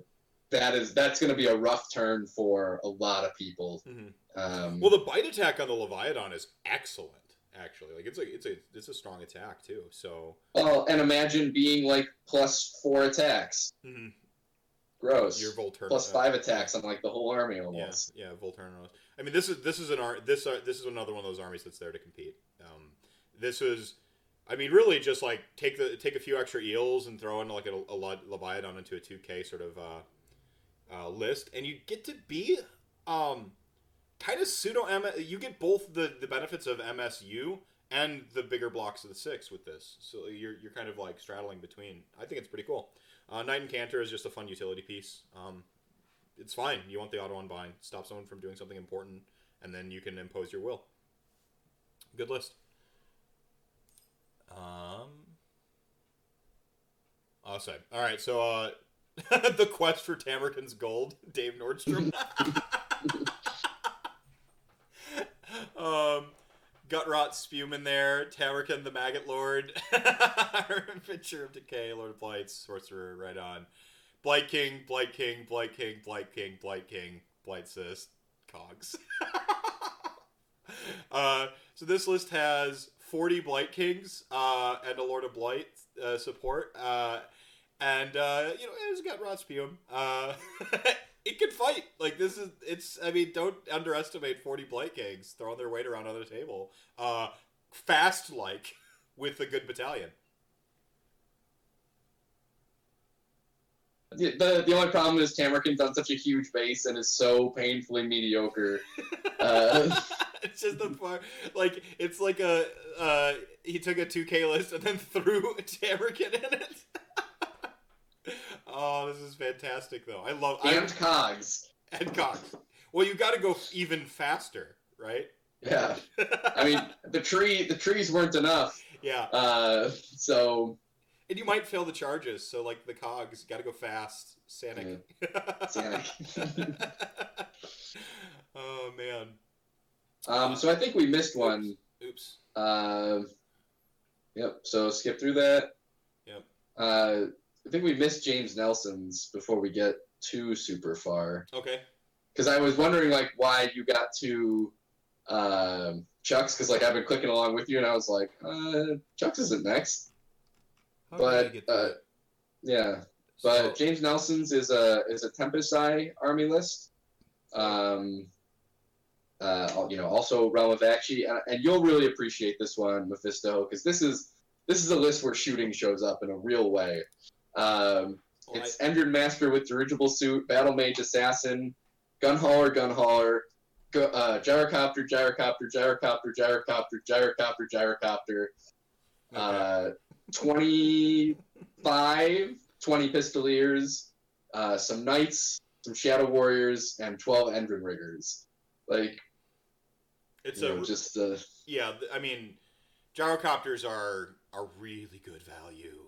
that is that's going to be a rough turn for a lot of people. Mhm. Um, Well, the bite attack on the leviathan is excellent. actually. Like it's a it's a it's a strong attack too. So Well, and imagine being like plus four attacks. Mhm. Gross. your Volturn plus five attacks on like the whole army almost. yeah, yeah Volturnos. I mean, this is this is an art. this uh, this is another one of those armies that's there to compete. Um, this is, I mean, really just like take the take a few extra eels and throw in like a, a Le- Leviathan into a two K sort of uh, uh, list, and you get to be um, kind of pseudo M. You get both the the benefits of MSU and the bigger blocks of the six with this. So you're you're kind of like straddling between. I think it's pretty cool. Uh, Knight and is just a fun utility piece. Um, it's fine. You want the auto unbind. Stop someone from doing something important, and then you can impose your will. Good list. Um. All right, so uh, the quest for Tamurkhan's gold, Dave Nordstrom. um, Gutrot Spume in there, Tamurkhan the Maggot Lord, Picture of Decay, Lord of Blights, Sorcerer, right on. Blight King, Blight King, Blight King, Blight King, Blight King, Blight Cyst, Cogs. uh, so this list has 40 Blight Kings uh, and a Lord of Blight uh, support. Uh, and, uh, you know, it's got Rotspium. Uh, it can fight. Like, this is, it's, I mean, don't underestimate 40 Blight Kings throwing their weight around on the table. Uh, fast like with a good battalion. The, the the only problem is Tamurkhan's on such a huge base and is so painfully mediocre. Uh, it's just the part, like it's like a uh, he took a two K list and then threw Tamurkhan in it. Oh, this is fantastic though. I love and Cogs. I, and Cox. Well, you got to go even faster, right? Yeah. I mean, the tree the trees weren't enough. yeah, Uh, so and you might fail the charges. So like the cogs, got to go fast. Sanic. Sanic. oh man. um, so I think we missed one. Oops. Uh, yep. So skip through that. Yep. Uh, I think we missed James Nelson's before we get too super far. Okay. Because I was wondering like why you got to um, Chuck's because like I've been clicking along with you and I was like uh, Chuck's isn't next. How But uh, yeah, but So- James Nelson's is a is a Tempest Eye army list. Um, uh, you know, also Realm of Aqshy, and, and you'll really appreciate this one, Mephisto, because this is this is a list where shooting shows up in a real way. Um, Well, I- it's Endrin Master with dirigible suit, Battle Mage Assassin, Gun Hauler, Gun Hauler, go, uh, Gyrocopter, Gyrocopter, Gyrocopter, Gyrocopter, Gyrocopter, Gyrocopter, okay. uh, 25, 20 Pistoliers, uh, some Knights, some Shadow Warriors, and 12 Endrin Riggers. Like, it's a know, just uh, yeah. I mean, gyrocopters are are really good value.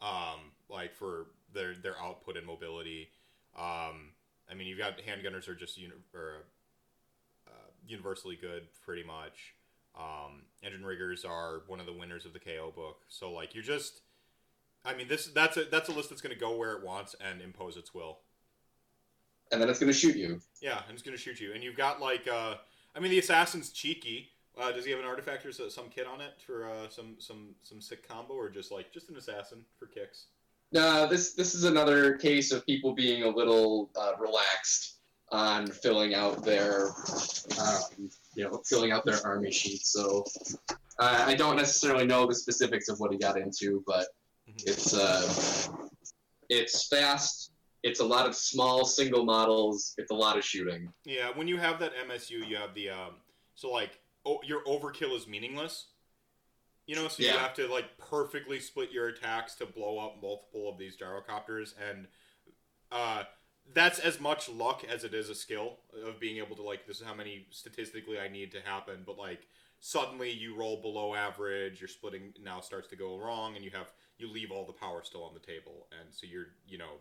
Um, like for their their output and mobility. Um, I mean, you've got handgunners are just uni- or, uh, universally good, pretty much. Um, Endrin Riggers are one of the winners of the KO book. So like, you're just. I mean, this that's a that's a list that's going to go where it wants and impose its will. and then it's gonna shoot you. Yeah, and it's gonna shoot you. And you've got like, uh, I mean, the assassin's cheeky. Uh, does he have an artifact or some kit on it for uh, some some some sick combo, or just like just an assassin for kicks? No, this this is another case of people being a little uh, relaxed on filling out their, um, you know, filling out their army sheets. So uh, I don't necessarily know the specifics of what he got into, but Mhm. it's uh, it's fast. It's a lot of small single models. It's a lot of shooting. Yeah, when you have that MSU, you have the um, so like oh, your overkill is meaningless. You know, so you have to like perfectly split your attacks to blow up multiple of these gyrocopters, and uh, that's as much luck as it is a skill of being able to like this is how many statistically I need to happen, but like suddenly you roll below average, your splitting now starts to go wrong, and you have you leave all the power still on the table, and so you're you know,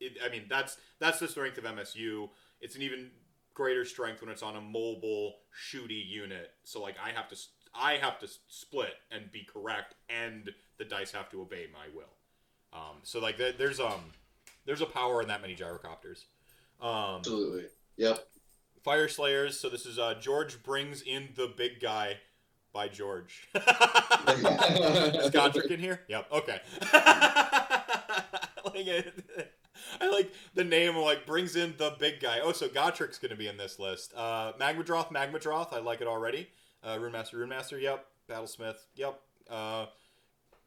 it, I mean that's that's the strength of MSU. It's an even greater strength when it's on a mobile shooty unit. So like I have to I have to split and be correct, and the dice have to obey my will. Um, so like there- there's um there's a power in that many gyrocopters. Um, Absolutely. Yep. Fire Slayers. So this is uh, George brings in the big guy by George. Is Gotrek in here? Yep. Okay. like it, I like the name. Of like brings in the big guy. Oh, so Gotrek's gonna be in this list. Uh, Magmadroth, Magmadroth. I like it already. Uh, Runemaster, Runemaster. Yep. Battlesmith. Yep. Uh,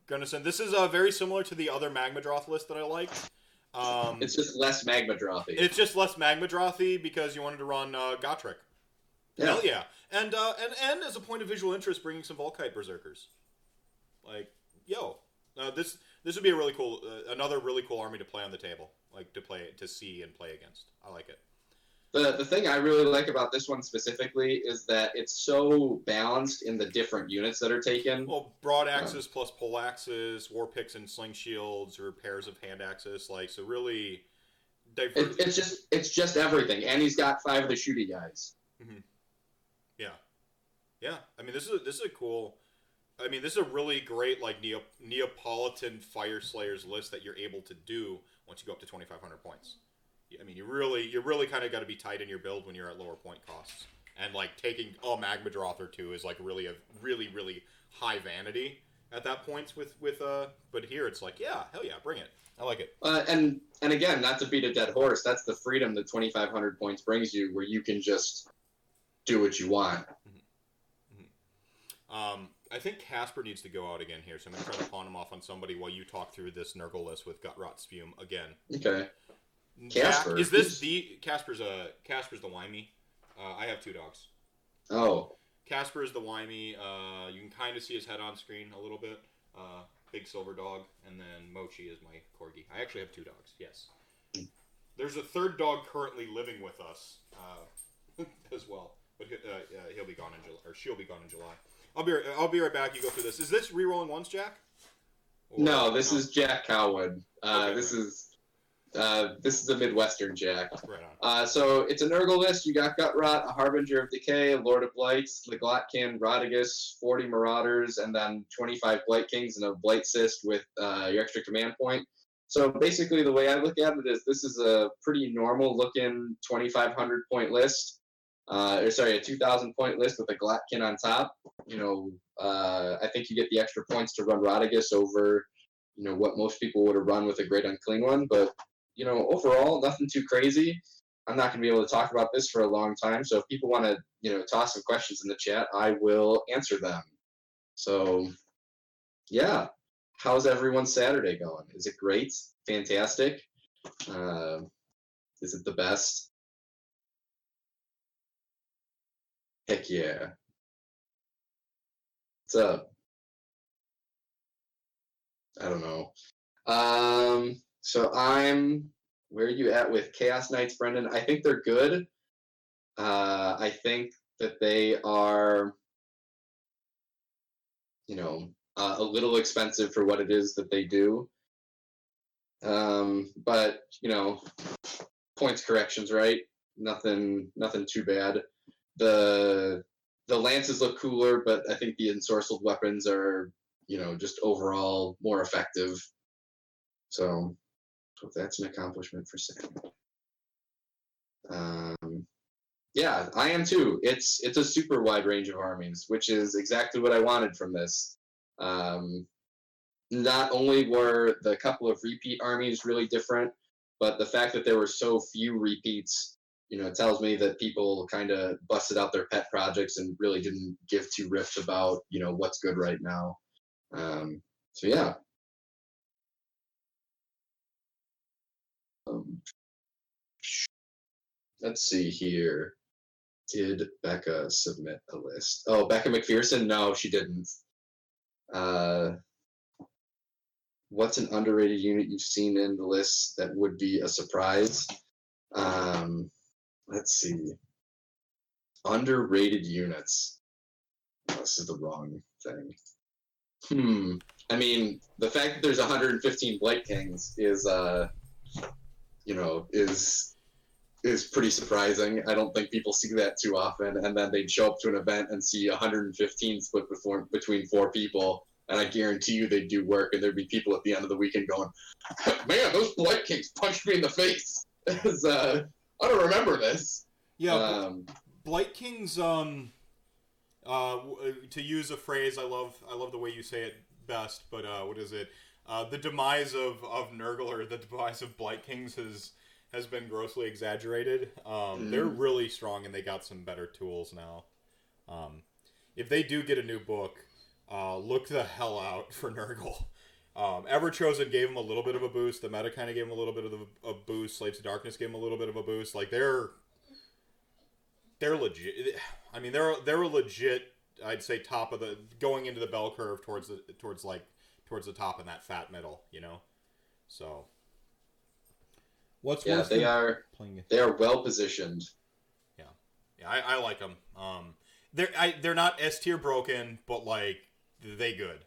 Gunnison. This is uh, very similar to the other Magmadroth list that I liked. Um, It's just less magma dropy. it's just less Magma Magmadrothy because you wanted to run uh, Gotrek. Hell yeah! And uh, and and as a point of visual interest, bringing some Vulkite Berserkers. Like, yo, uh, this this would be a really cool, uh, another really cool army to play on the table, like to play to see and play against. I like it. The the thing I really like about this one specifically is that it's so balanced in the different units that are taken. Well, broad um, axes plus pole axes, war picks and sling shields, or pairs of hand axes. Like, so really diverse. It, it's just it's just everything, and he's got five of the shooty guys. Mm-hmm. Yeah, yeah. I mean, this is a, this is a cool. I mean, this is a really great like Neo, Neapolitan Fyreslayers list that you're able to do once you go up to 2,500 points. I mean, you really you really kind of got to be tight in your build when you're at lower point costs, and like taking a Magmadroth or two is like really a really really high vanity at that point with with uh. But here it's like, yeah, hell yeah, bring it. I like it. Uh, and and again, not to beat a dead horse, that's the freedom that 2,500 points brings you, where you can just do what you want. Um, I think Casper needs to go out again here, so I'm gonna try to pawn him off on somebody while you talk through this Nurgle list with Gutrot Spume again. Okay. Casper. Is this the Casper's a Casper's the Wymie? Uh, I have two dogs. Oh, Casper is the Wymie. Uh, you can kind of see his head on screen a little bit. Uh, big silver dog, and then Mochi is my corgi. I actually have two dogs. Yes. There's a third dog currently living with us uh, as well, but uh, uh, he'll be gone in July, or she'll be gone in July. I'll be I'll be right back. You go through this. Is this re-rolling once, Jack? Or- no, this is Jack Cowwood. Uh, Okay. this is uh, this is a Midwestern Jack. right. Uh, so it's a Nurgle list. You got Gutrot, a Harbinger of Decay, a Lord of Blights, Leglotkin, Rotigus, 40 Marauders, and then 25 Blight Kings and a Blight Cyst with uh, your extra command point. So basically, the way I look at it is this is a pretty normal looking 2,500 point list. Uh, or sorry, a 2,000 point list with a Glottkin on top. You know, uh, I think you get the extra points to run Rotigus over, you know, what most people would have run with a Great Unclean one. But you know, overall, nothing too crazy. I'm not going to be able to talk about this for a long time. So if people want to, you know, toss some questions in the chat, I will answer them. So, yeah, how's everyone's Saturday going? Is it great? Fantastic? Uh, is it the best? Heck yeah. What's up? I don't know. Um, so I'm where are you at with Chaos Knights, Brendan? I think they're good. Uh, I think that they are, you know, uh, a little expensive for what it is that they do. Um, but you know, points corrections, right? Nothing, nothing too bad. The the lances look cooler, but I think the ensorcelled weapons are, you know, just overall more effective. So, so that's an accomplishment for Sam. Um, yeah, I am too. It's it's a super wide range of armies, which is exactly what I wanted from this. Um, not only were the couple of repeat armies really different, but the fact that there were so few repeats, you know, tells me that people kind of busted out their pet projects and really didn't give two riffs about, you know, what's good right now. Um, so yeah. Um, let's see here. Did Becca submit a list? Oh, Becca McPherson? No, she didn't. Uh, what's an underrated unit you've seen in the list that would be a surprise? Um, let's see. Underrated units. Oh, this is the wrong thing. Hmm. I mean, the fact that there's 115 Blight Kings is, uh, you know, is is pretty surprising. I don't think people see that too often. And then they'd show up to an event and see 115 split before, between four people. And I guarantee you they'd do work, and there'd be people at the end of the weekend going, "Man, those Blight Kings punched me in the face." Uh, I don't remember this. Yeah, Um, Blight Kings. Um, uh, to use a phrase I love, I love the way you say it best. But uh, what is it? Uh, the demise of of Nurgle or the demise of Blight Kings has has been grossly exaggerated. Um, They're really strong and they got some better tools now. Um, if they do get a new book, uh, look the hell out for Nurgle. Um, Everchosen gave him a little bit of a boost. The meta kind of gave him a little bit of a, a boost. Slaves of Darkness gave him a little bit of a boost. Like they're they're legit. I mean, they're they're a legit. I'd say top of the going into the bell curve towards the towards like towards the top in that fat middle. You know, so What's Yeah, worse they than are playing they are well positioned. yeah, yeah, I, I like them. Um, they're I, they're not S tier broken, but like they good.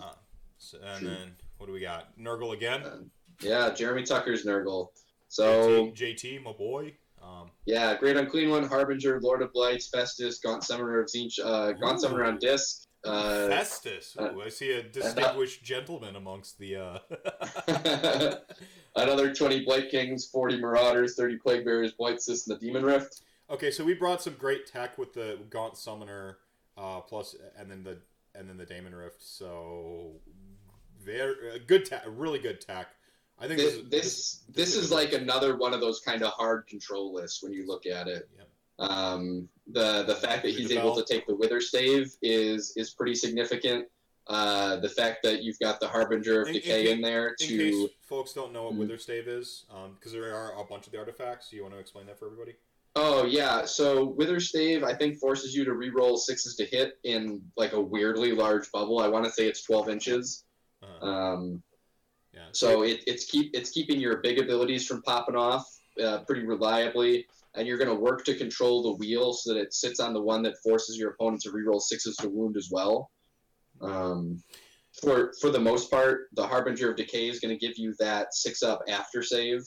Uh, so, and True. then what do we got? Nurgle again. Uh, Yeah, Jeremy Tucker's Nurgle. So JT, JT, my boy. Um, yeah, Great Unclean One, Harbinger, Lord of Blights, Festus, Gaunt Summoner of Tzeentch, uh, Gaunt Summoner on disc. Uh, Festus. uh, Ooh, I see a distinguished gentleman amongst the. Uh... another 20 Blight Kings, 40 Marauders, 30 Plaguebearers, Blight Cyst, and the Demon Rift. okay, so we brought some great tech with the Gaunt Summoner, uh, plus, and then the and then the Damon Rift. So, very uh, good tech, really good tech. I think This this this, this is like another one of those kind of hard control lists when you look at it. Yep. Um, the the fact that he's able to take the Wither Stave is is pretty significant. Uh, the fact that you've got the Harbinger of In- in Decay ca- in there In to case folks don't know what Mhm. Wither Stave is, because there are a bunch of the artifacts, you want to explain that for everybody? Oh yeah, so Wither Stave I think forces you to re-roll sixes to hit in like a weirdly large bubble. I want to say it's twelve inches. Uh, Um, yeah. so it, it's keep it's keeping your big abilities from popping off uh, pretty reliably, and you're going to work to control the wheel so that it sits on the one that forces your opponent to re-roll sixes to wound as well. Um, for for the most part, the Harbinger of Decay is going to give you that six up after save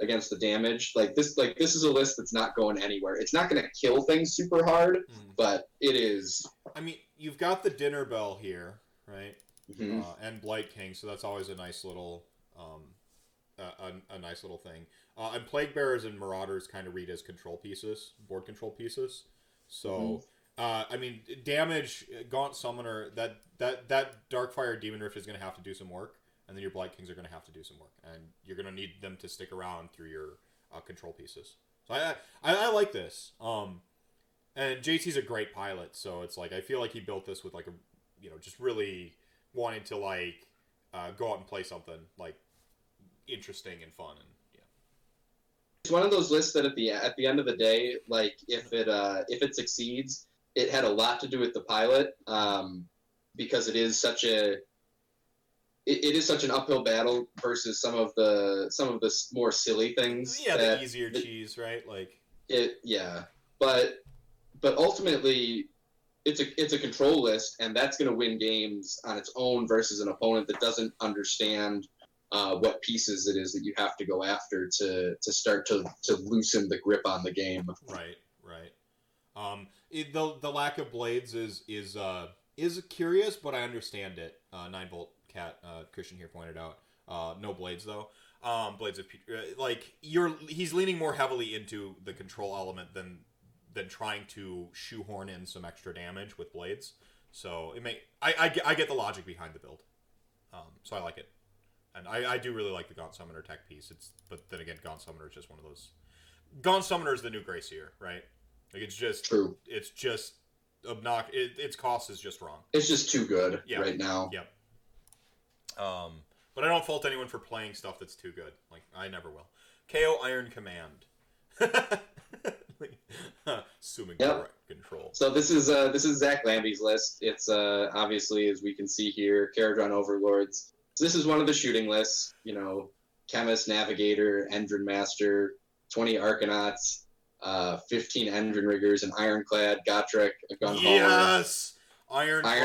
against the damage. Like this, like this is a list that's not going anywhere. It's not going to kill things super hard, Mhm. but it is. I mean, you've got the dinner bell here, right? mhm. uh, and Blight King, so that's always a nice little, um, a, a, a nice little thing. Uh, and Plague Bearers and Marauders kind of read as control pieces, board control pieces. So, Mhm. Uh, I mean, damage Gaunt Summoner that that that Darkfire Demon Rift is going to have to do some work, and then your Blight Kings are going to have to do some work, and you're going to need them to stick around through your uh, control pieces. So I, I I like this. Um, and JT's a great pilot, so it's like I feel like he built this with like a, you know, just really wanting to like uh, go out and play something like interesting and fun and it's one of those lists that at the at the end of the day, like if it uh, if it succeeds, it had a lot to do with the pilot, um, because it is such a it, it is such an uphill battle versus some of the some of the more silly things. Yeah, that the easier the- cheese, right? Like it yeah, but but ultimately. It's a it's a control list, and that's going to win games on its own versus an opponent that doesn't understand uh, what pieces it is that you have to go after to to start to to loosen the grip on the game. right, right. Um, it, the the lack of blades is is uh is curious, but I understand it. Uh, Nine volt cat uh, Christian here pointed out. Uh, no blades though. Um, blades of uh, like you're he's leaning more heavily into the control element than than trying to shoehorn in some extra damage with blades. So it may I, I, get, I get the logic behind the build. Um, so I like it. And I, I do really like the Gaunt Summoner tech piece. It's but then again, Gaunt Summoner is just one of those. Gaunt Summoner is the new Grey Seer, right? Like it's just True. it's just obnox. It, its cost is just wrong. It's just too good Yeah. right now. Yep. Um, but I don't fault anyone for playing stuff that's too good. Like I never will. KO Iron Command. Assuming Yep. control. So this is uh, this is Zach Lamby's list. It's uh, obviously as we can see here, Kharadron Overlords. So this is one of the shooting lists. You know, Chemist, Navigator, Endrin Master, twenty Arkanauts, uh, fifteen Endrin Riggers, an Ironclad, Gotrek, a Gun Yes, Ironclad.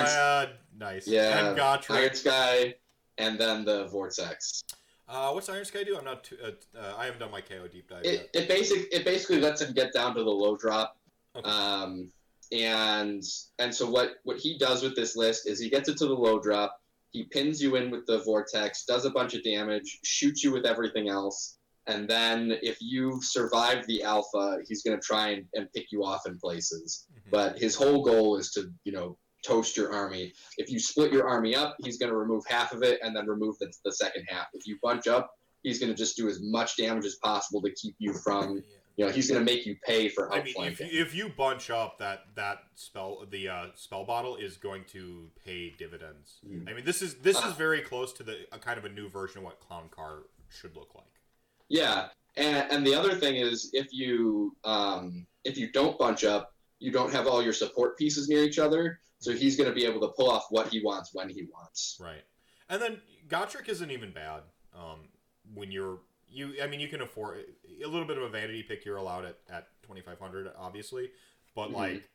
Iron- Nice. Yeah, And Gotrek. Iron Sky, and then the Vortex. Uh, what's Iron Sky do? I'm not. Too, uh, uh, I haven't done my KO deep dive It yet. it basic it basically lets him get down to the low drop. Okay. Um, and and so what what he does with this list is he gets it to the low drop. He pins you in with the vortex, does a bunch of damage, shoots you with everything else, and then if you survive the alpha, he's going to try and, and pick you off in places. Mhm. But his whole goal is to, you know, toast your army. If you split your army up, he's going to remove half of it and then remove the, the second half. If you bunch up, he's going to just do as much damage as possible to keep you from, you know, he's going to make you pay for I mean, if, outflanking. if you bunch up, that that spell, the uh, spell bottle is going to pay dividends. Mhm. I mean, this is this Ah. is very close to the a kind of a new version of what Clown Car should look like. Yeah, and, and the other thing is if you um, if you don't bunch up, you don't have all your support pieces near each other, so he's going to be able to pull off what he wants when he wants. Right. And then Gotrek isn't even bad. Um, when you're you, I mean, you can afford a little bit of a vanity pick. You're allowed at at 2500, obviously, but Mhm. like,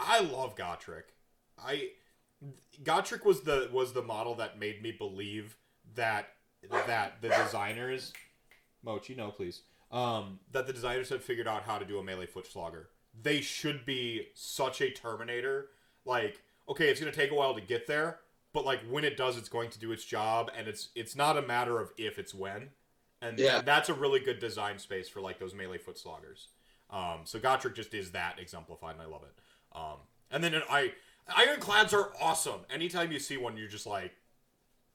I love Gotrek. I Gotrek was the was the model that made me believe that that the designers, Mochi, no, please, um, that the designers had figured out how to do a melee foot slogger. They should be such a Terminator. Like, okay, it's gonna take a while to get there, but like when it does, it's going to do its job, and it's it's not a matter of if, it's when. And Yeah. that's a really good design space for like those melee foot sloggers. Um, so Gotrek just is that exemplified, and I love it. Um, and then I ironclads are awesome. Anytime you see one, you're just like,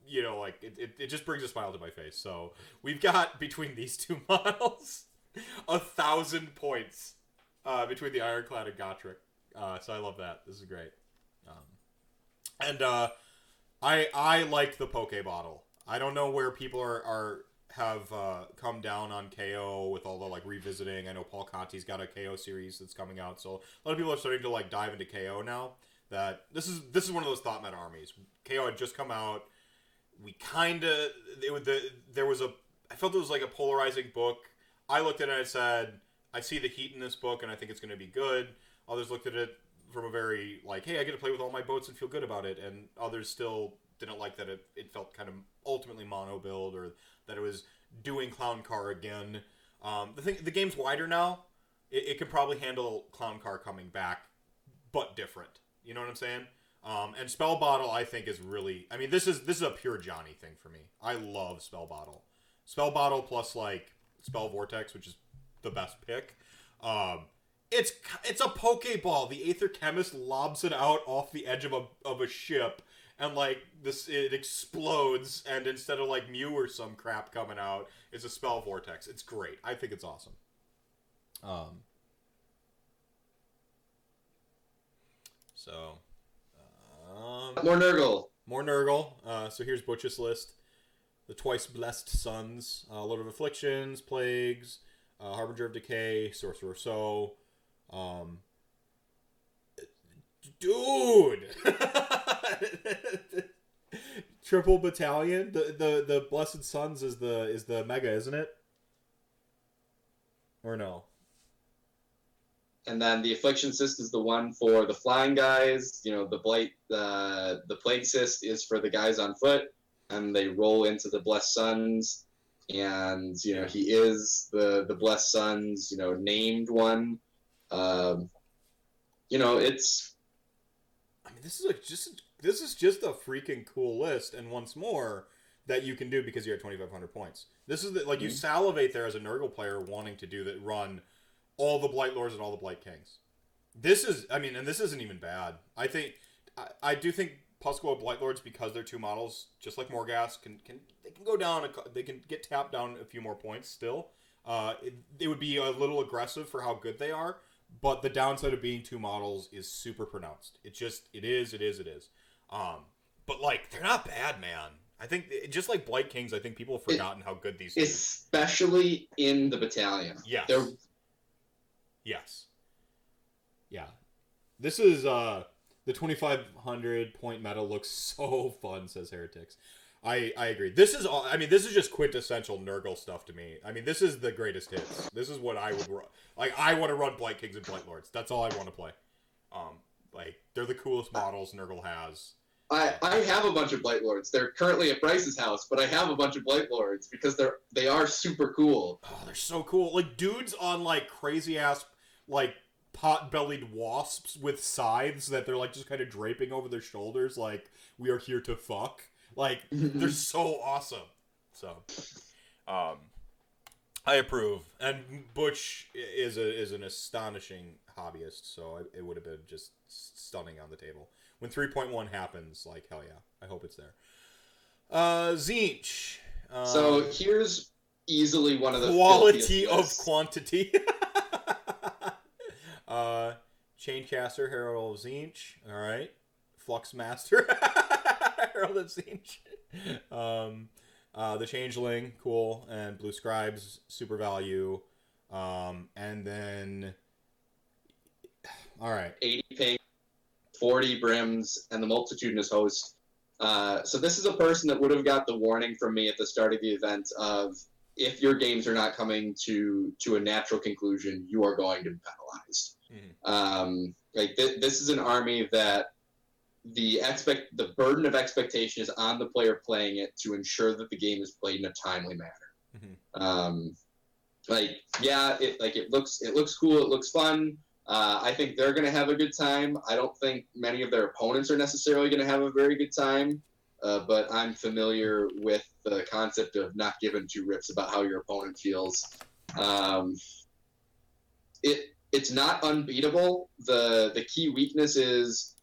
you know, like it, it, it just brings a smile to my face. So we've got between these two models a thousand points uh, between the ironclad and Gotrek. Uh, so I love that. This is great. Um, and uh, I I like the Poke Bottle. I don't know where people are, are have uh, come down on KO with all the like revisiting. I know Paul Conti's got a KO series that's coming out, so a lot of people are starting to like dive into KO now. That this is this is one of those thought meta armies. KO had just come out. We kind of the there was a I felt it was like a polarizing book. I looked at it and I said I see the heat in this book and I think it's going to be good. Others looked at it from a very like, hey, I get to play with all my boats and feel good about it, and others still didn't like that it, it felt kind of ultimately mono build or that it was doing Clown Car again. Um, the thing, the game's wider now. It, it can probably handle Clown Car coming back, but different. You know what I'm saying? Um, and Spell Bottle, I think, is really. I mean, this is this is a pure Johnny thing for me. I love Spell Bottle. Spell Bottle plus like Spell Vortex, which is the best pick. Um, it's it's a Pokeball. The Aether-Khemist lobs it out off the edge of a of a ship, and like this, it explodes. And instead of like Mew or some crap coming out, it's a Spell Vortex. It's great. I think it's awesome. Um. So, um, More Nurgle. more Nurgle. Uh, so here's Butch's list. The twice blessed sons, uh, Lord of Afflictions, Plagues, uh, Harbinger of Decay, Sorcerer So. Um, dude! Triple Battalion. The, the the Blessed Sons is the is the mega, isn't it? Or no? And then the affliction cyst is the one for the flying guys. You know, the blight, the the plague cyst is for the guys on foot, and they roll into the blessed sons. And you know, he is the the blessed sons. You know, named one. Um, you know, it's I mean, this is like just this is just a freaking cool list, and once more that you can do because you're at 2,500 points. This is the, like you Mhm. salivate there as a Nurgle player wanting to do that, run all the Blight Lords and all the Blight Kings. This is, I mean, and this isn't even bad. I think, I, I do think Pusgoyle Blight Lords because they're two models, just like Morghast, can can they can go down, a, they can get tapped down a few more points still. Uh, it, it would be a little aggressive for how good they are, but the downside of being two models is super pronounced. It just it is it is it is. Um, but like they're not bad, man. I think just like Blight Kings, I think people have forgotten how good these. especially in the battalion. Yeah, They're Yes. Yeah. This is uh the 2500 point meta looks so fun says heretics. I I agree. This is all I mean this is just quintessential Nurgle stuff to me. I mean this is the greatest hits. This is what I would run. Like I want to run Blight Kings and Blight Lords. That's all I want to play. Um like they're the coolest models Nurgle has. I, I have a bunch of Blight Lords. They're currently at Bryce's house, but I have a bunch of Blight Lords because they're they are super cool. Oh, they're so cool. Like dudes on like crazy ass like pot-bellied wasps with scythes that they're like just kind of draping over their shoulders like we are here to fuck. Like they're so awesome. So um I approve. And Butch is a is an astonishing hobbyist, so it would have been just stunning on the table. When 3.1 happens, like hell yeah, I hope it's there. Uh, Tzeentch. Um, so here's easily one of the quality of quantity. uh, Chaincaster, Herald of Tzeentch. All right, Fluxmaster, Herald of Tzeentch. Um, uh, the Changeling, cool, and Blue Scribes, super value. Um, and then, all right, 80 ping, 40 brims, and the multitudinous host. Uh, so this is a person that would have got the warning from me at the start of the event of if your games are not coming to to a natural conclusion, you are going to be penalized. Mm-hmm. Um, like th- this is an army that the expect the burden of expectation is on the player playing it to ensure that the game is played in a timely manner. Mm-hmm. Um, like yeah, it like it looks it looks cool, it looks fun. Uh, I think they're going to have a good time. I don't think many of their opponents are necessarily going to have a very good time. Uh, but I'm familiar with the concept of not giving two rips about how your opponent feels. Um, it it's not unbeatable. the The key weakness is,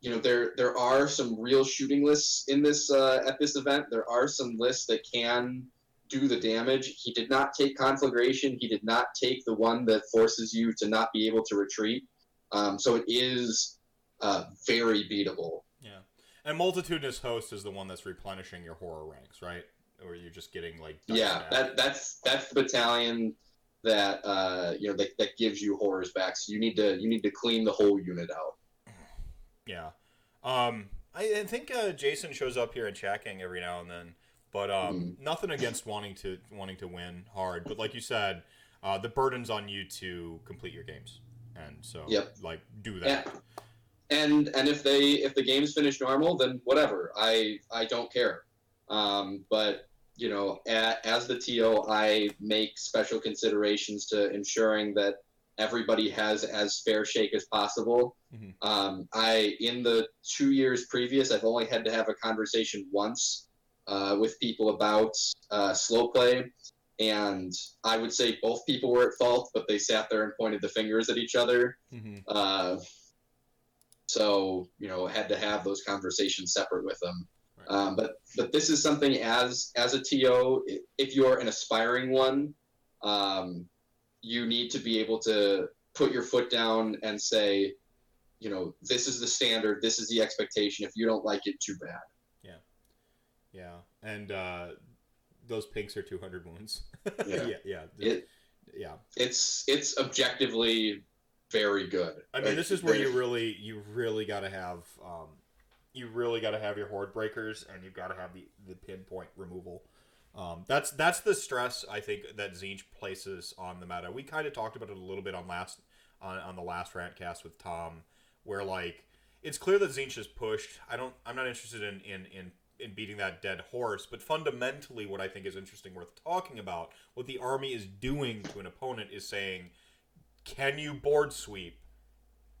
you know, there there are some real shooting lists in this uh, at this event. There are some lists that can do the damage. He did not take conflagration. He did not take the one that forces you to not be able to retreat. Um, so it is uh, very beatable. Yeah, and multitudinous host is the one that's replenishing your horror ranks, right? Or you're just getting like yeah, that, that's that's the battalion that uh, you know that, that gives you horrors back. So you need to you need to clean the whole unit out. Yeah, um, I, I think uh, Jason shows up here in Chacking every now and then. But um, mm. nothing against wanting to wanting to win hard. But like you said, uh, the burden's on you to complete your games, and so yep. like do that. Yeah. And and if they if the games finish normal, then whatever. I I don't care. Um, but you know, a, as the TO, I make special considerations to ensuring that everybody has as fair shake as possible. Mm-hmm. Um, I in the two years previous, I've only had to have a conversation once uh, with people about uh, slow play. And I would say both people were at fault, but they sat there and pointed the fingers at each other. Mm-hmm. Uh, so you know, had to have those conversations separate with them. Um, but but this is something as as a TO, if you're an aspiring one, um, you need to be able to put your foot down and say, you know, this is the standard, this is the expectation. If you don't like it, too bad. Yeah, yeah, and uh, those pinks are 200 wounds. Yeah, yeah, yeah. It, yeah. It's it's objectively very good. I mean, this is where you really you really got to have um, you really got to have your horde breakers, and you've got to have the the pinpoint removal. Um, that's that's the stress I think that Tzeentch places on the meta. We kind of talked about it a little bit on last on, on the last rant cast with Tom, where like it's clear that Tzeentch is pushed. I don't. I'm not interested in in in in beating that dead horse. But fundamentally, what I think is interesting, worth talking about, what the army is doing to an opponent is saying, can you board sweep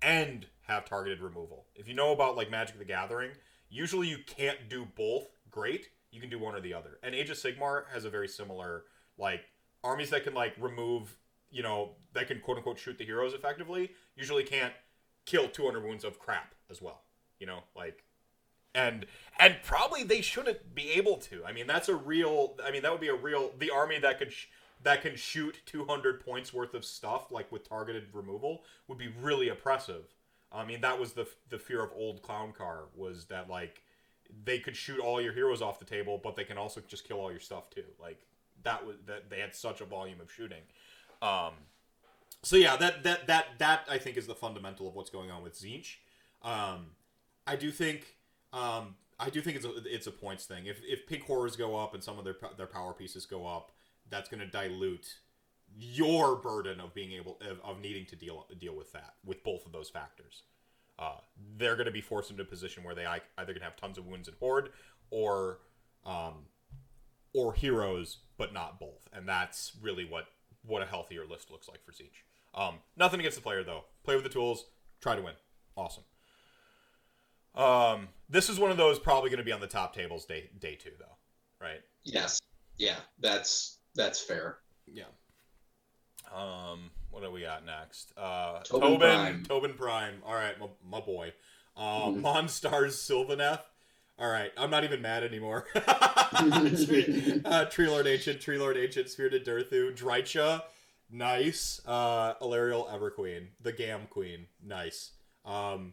and have targeted removal? If you know about like Magic the Gathering, usually you can't do both. Great, you can do one or the other. And Age of Sigmar has a very similar like armies that can like remove, you know, that can quote unquote shoot the heroes effectively. Usually can't kill 200 wounds of crap as well. You know, like and and probably they shouldn't be able to. I mean, that's a real. I mean, that would be a real the army that could. Sh- that can shoot 200 points worth of stuff like with targeted removal would be really oppressive. I mean, that was the the fear of old clown car was that like they could shoot all your heroes off the table, but they can also just kill all your stuff too. Like that was that they had such a volume of shooting. Um, so yeah, that that that that I think is the fundamental of what's going on with Tzeentch. Um, I do think um, I do think it's a it's a points thing. If if pig horrors go up and some of their their power pieces go up, that's going to dilute your burden of being able of, of, needing to deal deal with that with both of those factors. Uh, they're going to be forced into a position where they either to have tons of wounds and horde or um, or heroes, but not both, and that's really what what a healthier list looks like for Siege. Um, nothing against the player though. Play with the tools, try to win. Awesome. Um, this is one of those probably going to be on the top tables day day two though, right? Yes. Yeah, that's that's fair. Yeah. Um, what do we got next? Uh, Tobin Tobin Prime. Tobin Prime. All right, my, my boy. Uh, Mhm. Monstars Sylvaneth. All right, I'm not even mad anymore. Tree, uh, Tree Lord Ancient, Tree Lord Ancient, Spirited Durthu, Drycha, nice. Uh, Everqueen, the Gam Queen, nice. Um,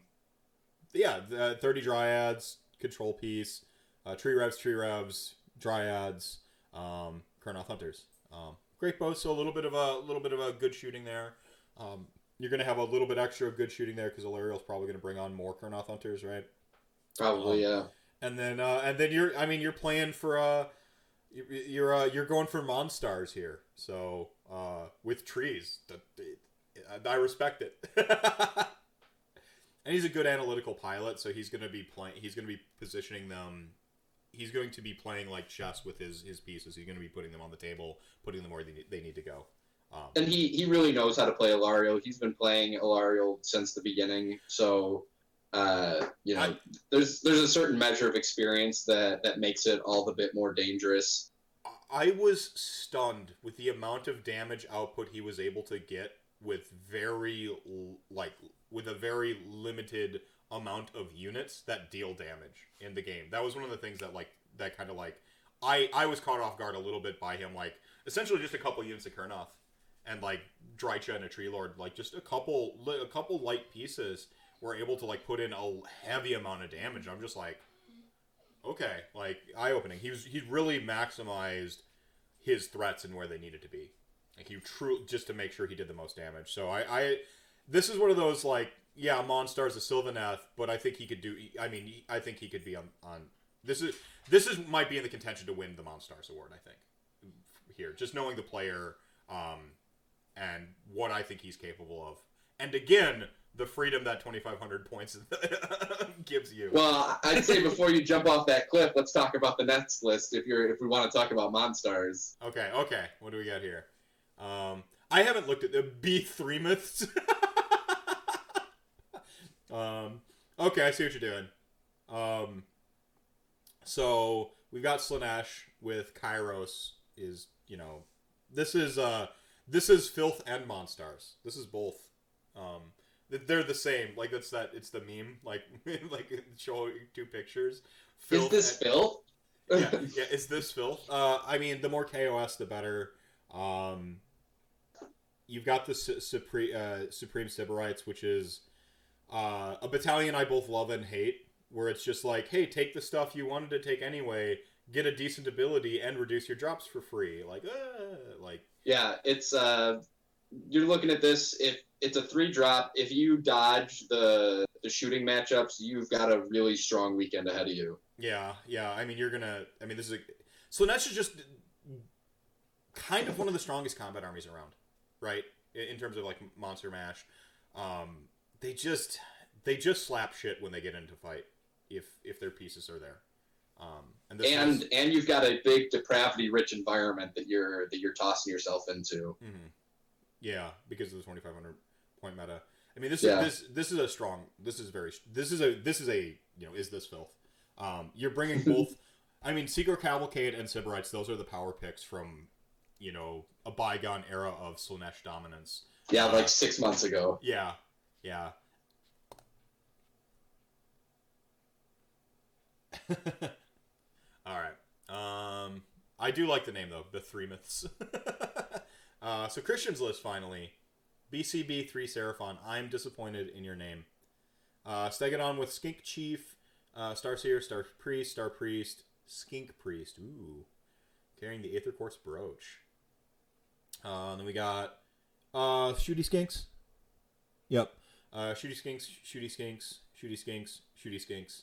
yeah, the 30 Dryads, Control Piece, uh, Tree Revs, Tree Revs, Dryads, um, Kurnoth Hunters. Um, great bow, so a little bit of a little bit of a good shooting there. Um, you're gonna have a little bit extra good shooting there because Alarielle's probably gonna bring on more Kurnoth Hunters, right? Probably, yeah. and then uh, and then you're I mean you're playing for uh you're you're, uh, you're going for Monstars here. So uh with trees, that I respect it. and he's a good analytical pilot, so he's going to be playing he's going to be positioning them he's going to be playing like chess with his his pieces. He's going to be putting them on the table, putting them where they, they need to go. Um, And he, he really knows how to play Alarielle. He's been playing Alarielle since the beginning. So, uh, you know, I- there's there's a certain measure of experience that, that makes it all the bit more dangerous. I was stunned with the amount of damage output he was able to get with very like with a very limited amount of units that deal damage in the game. That was one of the things that like that kind of like I I was caught off guard a little bit by him like essentially just a couple units of Kurnoth and like Drycha and a Tree Lord like just a couple a couple light pieces were able to like put in a heavy amount of damage. I'm just like okay, like eye opening. He was he really maximized his threats and where they needed to be. Like he true just to make sure he did the most damage. So I, I this is one of those like yeah, Monstar's a Sylvaneth, but I think he could do. I mean, I think he could be on on this is this is might be in the contention to win the Monstars award. I think here, just knowing the player um, and what I think he's capable of, and again the freedom that 2,500 points gives you. Well, I'd say before you jump off that cliff, let's talk about the next list. If you're if we want to talk about Monstars, Okay, okay. What do we got here? Um, I haven't looked at the B three myths. um, okay, I see what you're doing. Um, so we've got Slaanesh with Kairos. Is you know, this is uh, this is filth and monstars. This is both. Um, they're the same. Like that's that. It's the meme. Like like show two pictures. is this and- Phil? yeah, yeah, is this filth? Uh, I mean, the more KOS, the better. Um, you've got the Su- Supreme uh, Supreme Sybarites, which is uh, a battalion I both love and hate. Where it's just like, hey, take the stuff you wanted to take anyway, get a decent ability, and reduce your drops for free. Like, uh, like Yeah, it's uh, you're looking at this. If it's a three drop, if you dodge the the shooting matchups, you've got a really strong weekend ahead of you. Yeah, yeah. I mean, you're gonna. I mean, this is a. Slaanesh is just kind of one of the strongest combat armies around, right? In terms of like monster mash, um, they just they just slap shit when they get into fight if if their pieces are there. Um, and and was- and you've got a big depravity rich environment that you're that you're tossing yourself into. Mhm. yeah, because of the 2,500 point meta. I mean, this Yeah. is this this is a strong. This is very. This is a this is a you know is this filth. Um, you're bringing both. I mean, Seeker Cavalcade and Sybarites. Those are the power picks from you know a bygone era of Slaanesh dominance. Yeah, Uh, like six months ago. Yeah, yeah. All right. Um, I do like the name though, the Three Myths. uh, so Christian's list finally. BCB three Seraphon. I'm disappointed in your name. Uh, Stegadon with Skink Chief, uh, Starseer, Star Priest, Star Priest, Skink Priest. Ooh, carrying the Aether Quartz brooch. Uh, and then we got uh, Shooty Skinks. Yep. Uh, shooty skinks, shooty skinks, shooty skinks, shooty skinks.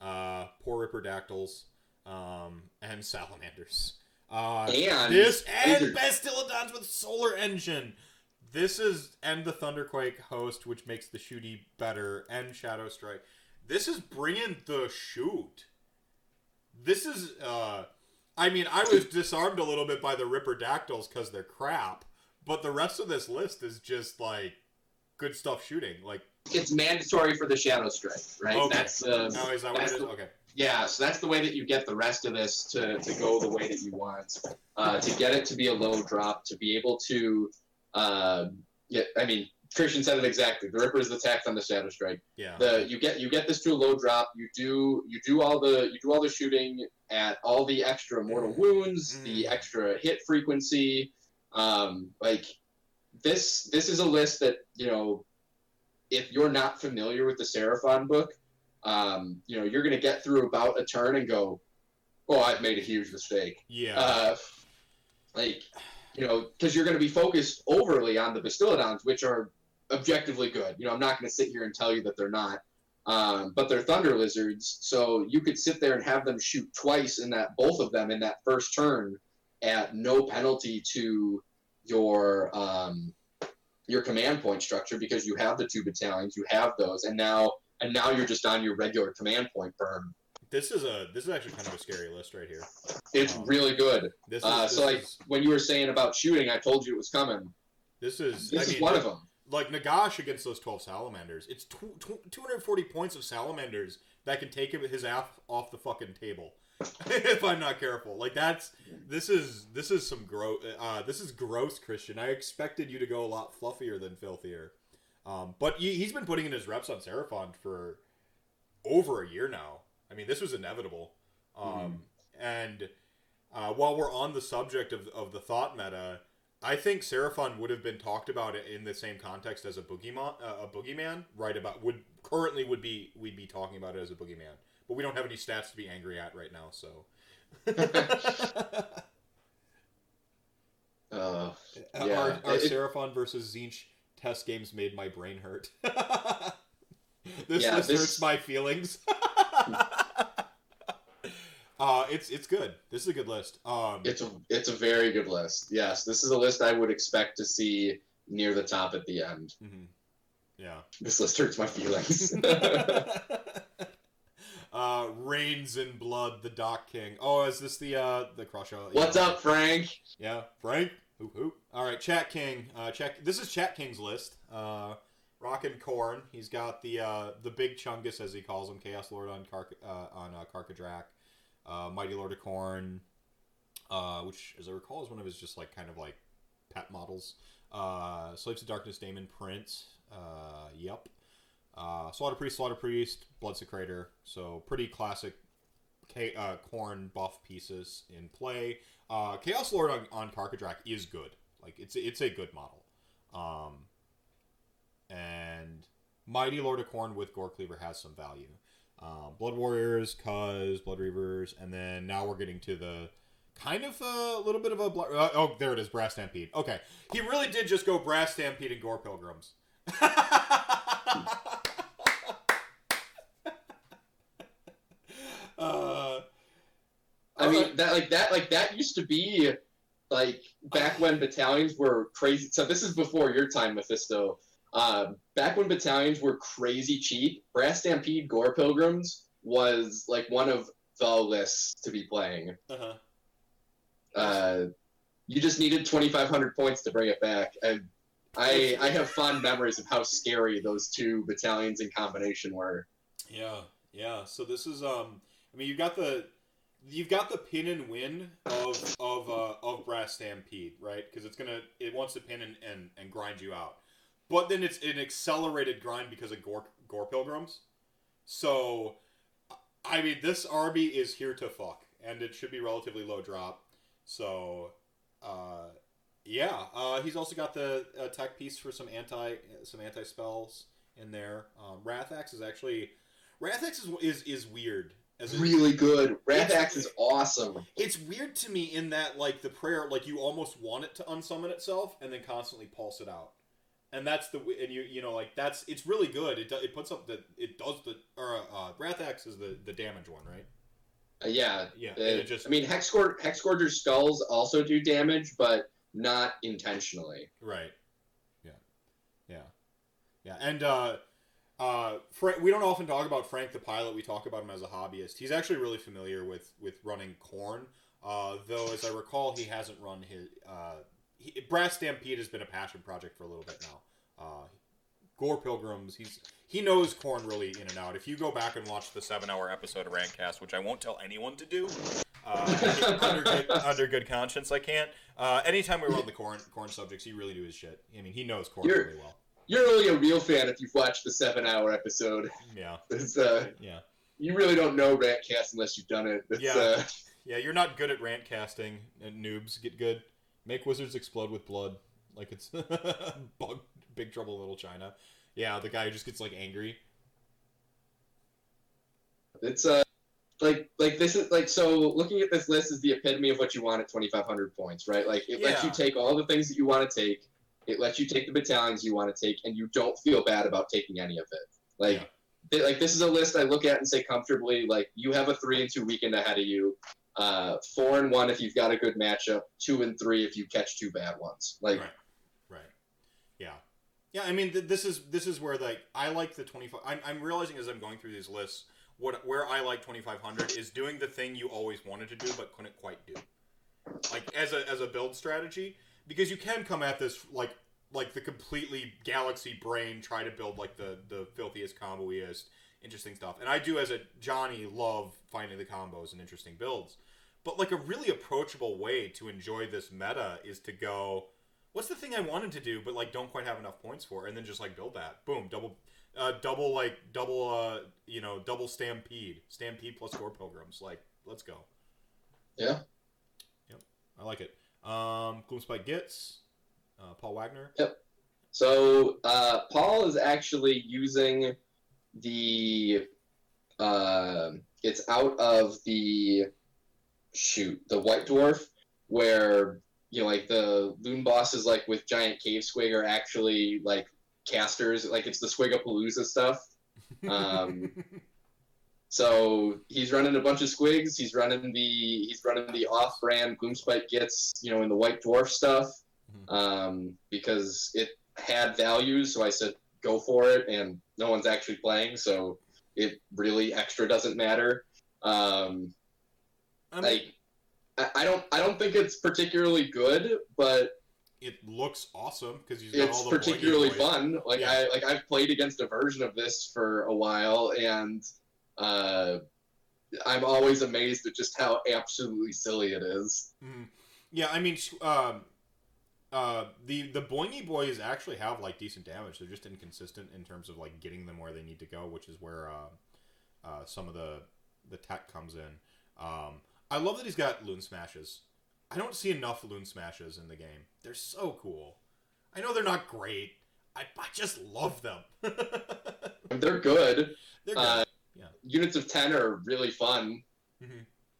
Uh, poor ripper dactyls, um, and salamanders. Uh, And this and are- Bastiladons with solar engine. This is and the Thunderquake host, which makes the shooty better, and Shadow Strike. This is bringing the shoot. This is, uh, I mean, I was disarmed a little bit by the Ripper Dactyls because they're crap, but the rest of this list is just like good stuff shooting. Like it's mandatory for the Shadow Strike, right? Okay. That's the Oh, is that that's the- Okay. yeah. So that's the way that you get the rest of this to, to go the way that you want. Uh, to get it to be a low drop, to be able to, um, yeah. I mean, Christian said it exactly. The Ripper is the tax on the Shadow Strike. Yeah. the you get you get this to a low drop. You do you do all the you do all the shooting at all the extra mortal wounds, the Mm. extra hit frequency. Um, like this this is a list that you know if you're not familiar with the Seraphon book, um, you know you're gonna get through about a turn and go, oh, I've made a huge mistake. yeah. Uh, like, you know, because you're going to be focused overly on the Bastiladons, which are objectively good. You know, I'm not going to sit here and tell you that they're not. Um, but they're thunder lizards, so you could sit there and have them shoot twice in that, both of them in that first turn, at no penalty to your um, your command point structure because you have the two battalions, you have those, and now and now you're just on your regular command point burn. this is a this is actually kind of a scary list right here. It's Oh. really good. This is Uh, this so like is, when you were saying about shooting, I told you it was coming. this is This I is mean, one of them. like Nagash against those 12 salamanders. It's tw- tw- 240 points of salamanders that can take him his ass off the fucking table if I'm not careful. Like that's this is this is some gross uh this is gross Christian. I expected you to go a lot fluffier than filthier. Um, but he, he's been putting in his reps on Seraphon for over a year now. I mean, this was inevitable. Um, and uh, while we're on the subject of, of the thought meta, I think Seraphon would have been talked about in the same context as a boogeyman. Uh, a boogeyman, right? About would currently would be we'd be talking about it as a boogeyman, but we don't have any stats to be angry at right now. So, Uh, our, Yeah, our it- Seraphon versus Tzeentch test games made my brain hurt. this Yeah, this, this- hurts my feelings. uh, it's it's good. This is a good list. Um, it's a it's a very good list. Yes, this is a list I would expect to see near the top at the end. mhm. Yeah. This list hurts my feelings. Uh, Reigns in Blood, the Doc King. Oh, is this the uh the Crush? uh, What's yeah. up, Frank? Yeah, Frank. Hoop hoop. All right, Chat King. Uh, Chat. This is Chat King's list. Uh, Rockin' Khorne. He's got the uh the big Chungus as he calls him, Chaos Lord on Kark uh, on uh, Karkadrak, uh, Mighty Lord of Khorne, uh, which as I recall is one of his just like kind of like pet models. Uh, Slaves of Darkness, Daemon Prince. Uh, yep. Uh, Slaughter Priest, Slaughter Priest, Bloodsecrator. So pretty classic K- uh, Khorne buff pieces in play. Uh, Chaos Lord on, on Karkadrak is good. Like it's it's a good model. Um, and Mighty Lord of Khorne with Gore Cleaver has some value. Um, Blood Warriors, Cuz, Blood Reavers, and then now we're getting to the kind of a little bit of a bl- uh, oh there it is Brass Stampede. Okay, he really did just go Brass Stampede and Gore Pilgrims. uh, I mean that like that like that used to be like back when battalions were crazy. So this is before your time, Mephisto. Uh, back when battalions were crazy cheap, Brass Stampede Gore Pilgrims was like one of the lists to be playing. uh-huh. Uh, you just needed 2,500 points to bring it back. And I I have fond memories of how scary those two battalions in combination were. Yeah, yeah. So this is um I mean you've got the you've got the pin and win of of uh, of Brass Stampede, right? Because it's gonna it wants to pin and, and, and grind you out. But then it's an accelerated grind because of Gore Gore Pilgrims. So I mean this army is here to fuck. And it should be relatively low drop. So uh yeah, uh, he's also got the tech piece for some anti some anti spells in there. Um, is actually Wrathax is is, is weird Really good. Rathax is awesome. it's weird to me in that like the prayer like you almost want it to unsummon itself and then constantly pulse it out. And that's the and you you know like that's it's really good. It do, it puts up the it does the or uh, Wrathax is the the damage one right? Uh, yeah. Yeah, Uh, it just I mean, Hex Scour- Hex skulls also do damage, but not intentionally. Right. Yeah. Yeah. Yeah. And uh uh Frank we don't often talk about Frank the pilot, we talk about him as a hobbyist. He's actually really familiar with with running Khorne. Uh though as I recall he hasn't run his uh he, Brass Stampede has been a passion project for a little bit now. Uh Gore Pilgrims. He's he knows Khorne really in and out. If you go back and watch the seven-hour episode of Rantcast, which I won't tell anyone to do, uh, under, good, under good conscience, I can't. Uh, anytime we run the Khorne Khorne subjects, he really do his shit. I mean, he knows Khorne You're- really well. You're really a real fan if you've watched the seven-hour episode. Yeah, It's, uh, yeah, you really don't know Rantcast unless you've done it. It's, Yeah. uh, yeah. You're not good at rant casting, and noobs get good. Make wizards explode with blood, like it's bug, Big Trouble Little China. Yeah, the guy who just gets like angry. It's uh like like this is like so looking at this list is the epitome of what you want at 2500 points right like it lets you take all the things that you want to take it lets you take the battalions you want to take and you don't feel bad about taking any of it like Yeah. th- like this is a list i look at and say comfortably like you have a three and two weekend ahead of you uh four and one if you've got a good matchup two and three if you catch two bad ones like Right. Right. Yeah. Yeah. I mean, th- this is this is where like I like the twenty five. I'm, I'm realizing as I'm going through these lists, what where I like twenty five hundred is doing the thing you always wanted to do but couldn't quite do, like as a as a build strategy, because you can come at this like like the completely galaxy brain try to build like the the filthiest comboiest interesting stuff and i do as a johnny love finding the combos and interesting builds but like a really approachable way to enjoy this meta is to go what's the thing I wanted to do, but like don't quite have enough points for, and then just like build that. Boom, double, uh, double like double, uh, you know, double stampede, stampede plus gore pilgrims. Like, let's go. yeah Yep, I like it. Um, Gloomspite Gitz uh, Paul Wagner. Yep. So uh, Paul is actually using the. Uh, it's out of the shoot the White Dwarf, where you know like the loon bosses like with giant cave squig are actually like casters. Like it's the Squigapalooza stuff. Um, So he's running a bunch of squigs. He's running the he's running the off-brand Gloomspite Gitz you know in the White Dwarf stuff Mhm. um, because it had values. So I said go for it, and no one's actually playing, so it really extra doesn't matter. Um, I mean, I, I don't I don't think it's particularly good, but it looks awesome because he's got it's all the particularly fun. Like Yeah. I like I've played against a version of this for a while, and uh, I'm always amazed at just how absolutely silly it is. Mhm. Yeah, I mean, um, uh, the the boingy boys actually have like decent damage. They're just inconsistent in terms of like getting them where they need to go, which is where uh, uh, some of the the tech comes in. Um, I love that he's got Loonsmashas. I don't see enough Loonsmashas in the game. They're so cool. I know they're not great. I, I just love them. They're good. They're good. Yeah. Units of ten are really fun.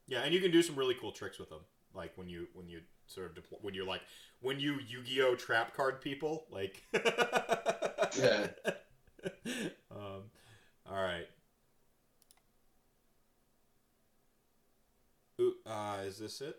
Yeah, and you can do some really cool tricks with them, like when you when you sort of deploy, when you're like when you Yu-Gi-Oh trap card people, like. Yeah. Um. All right. Ooh, uh, is this it?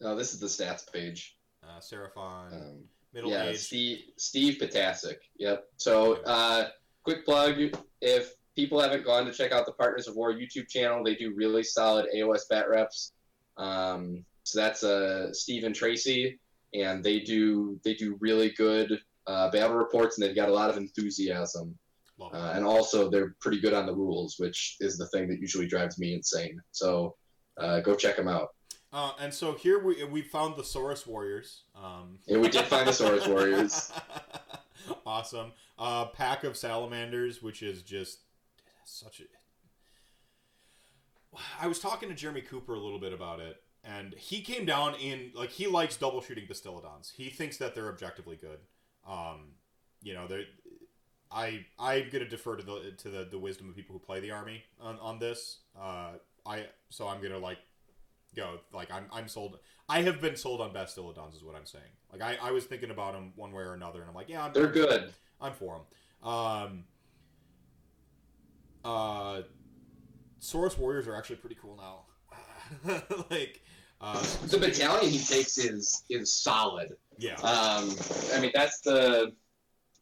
No, this is the stats page. Uh, Seraphon, Um, middle yeah, age. Steve Steve Potasic. Yep. So, uh, quick plug: if people haven't gone to check out the Partners of War YouTube channel, they do really solid AOS bat reps. Um, so that's uh, Steve and Tracy, and they do they do really good uh, battle reports, and they've got a lot of enthusiasm. Uh, and also, they're pretty good on the rules, which is the thing that usually drives me insane. So, uh, go check them out. Uh, and so here we we found the Saurus Warriors. Um, Yeah, we did find the Saurus Warriors. awesome. Uh, pack of salamanders, which is just such a. I was talking to Jeremy Cooper a little bit about it, and he came down in like he likes double shooting Bastillodons. He thinks that they're objectively good. Um, you know, they I I'm gonna defer to the to the, the wisdom of people who play the army on, on this. Uh, I so I'm gonna like go like I'm I'm sold. I have been sold on Bastillodons is what I'm saying. Like I, I was thinking about them one way or another, and I'm like, yeah, I'm, They're good. I'm for them. Um, uh, Saurus Warriors are actually pretty cool now. like, uh, The battalion he takes is is solid. yeah, Um, I mean, that's the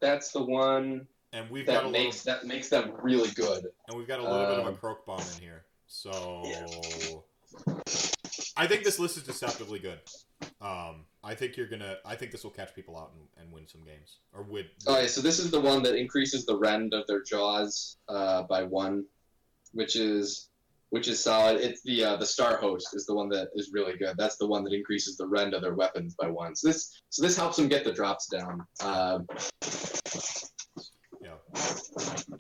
that's the one and we've got that little, makes that makes them really good. and we've got a little bit of a um, Kroak bomb in here. So, I think this list is deceptively good. Um, I think you're gonna. I think this will catch people out and, and win some games or win. Okay, so this is the one that increases the rend of their jaws uh, by one, which is which is solid. It's the uh, the Star Host is the one that is really good. That's the one that increases the rend of their weapons by one. So this so this helps them get the drops down. Uh,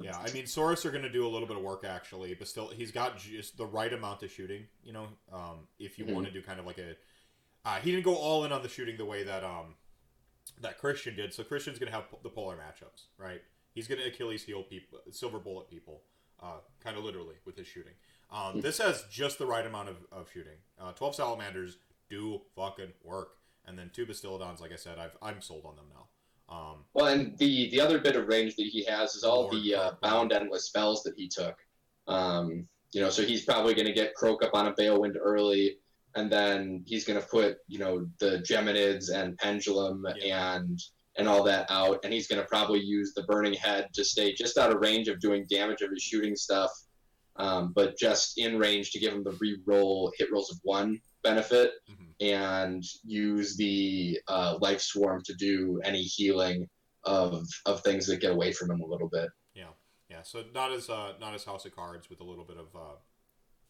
Yeah. I mean, Saurus are gonna do a little bit of work actually, but still, he's got just the right amount of shooting. You know, um, if you Mhm. want to do kind of like a, uh, he didn't go all in on the shooting the way that um, that Christian did. So Christian's gonna have the polar matchups, right? He's gonna Achilles heel people, silver bullet people, uh, kind of literally with his shooting. Um, this has just the right amount of, of shooting. Uh, Twelve salamanders do fucking work, and then two Bastillodons. Like I said, I've I'm sold on them now. Um, well, and the the other bit of range that he has is all Lord the uh, bound endless spells that he took. Um, you know, so he's probably going to get Kroak up on a Balewind early, and then he's going to put you know the Geminids and Pendulum Yeah. and and all that out, and he's going to probably use the Burning Head to stay just out of range of doing damage of his shooting stuff, um, but just in range to give him the re-roll hit rolls of one benefit, mhm. and use the uh, Life Swarm to do any healing of of things that get away from him a little bit. Yeah, yeah. so not as uh, not as House of Cards with a little bit of uh,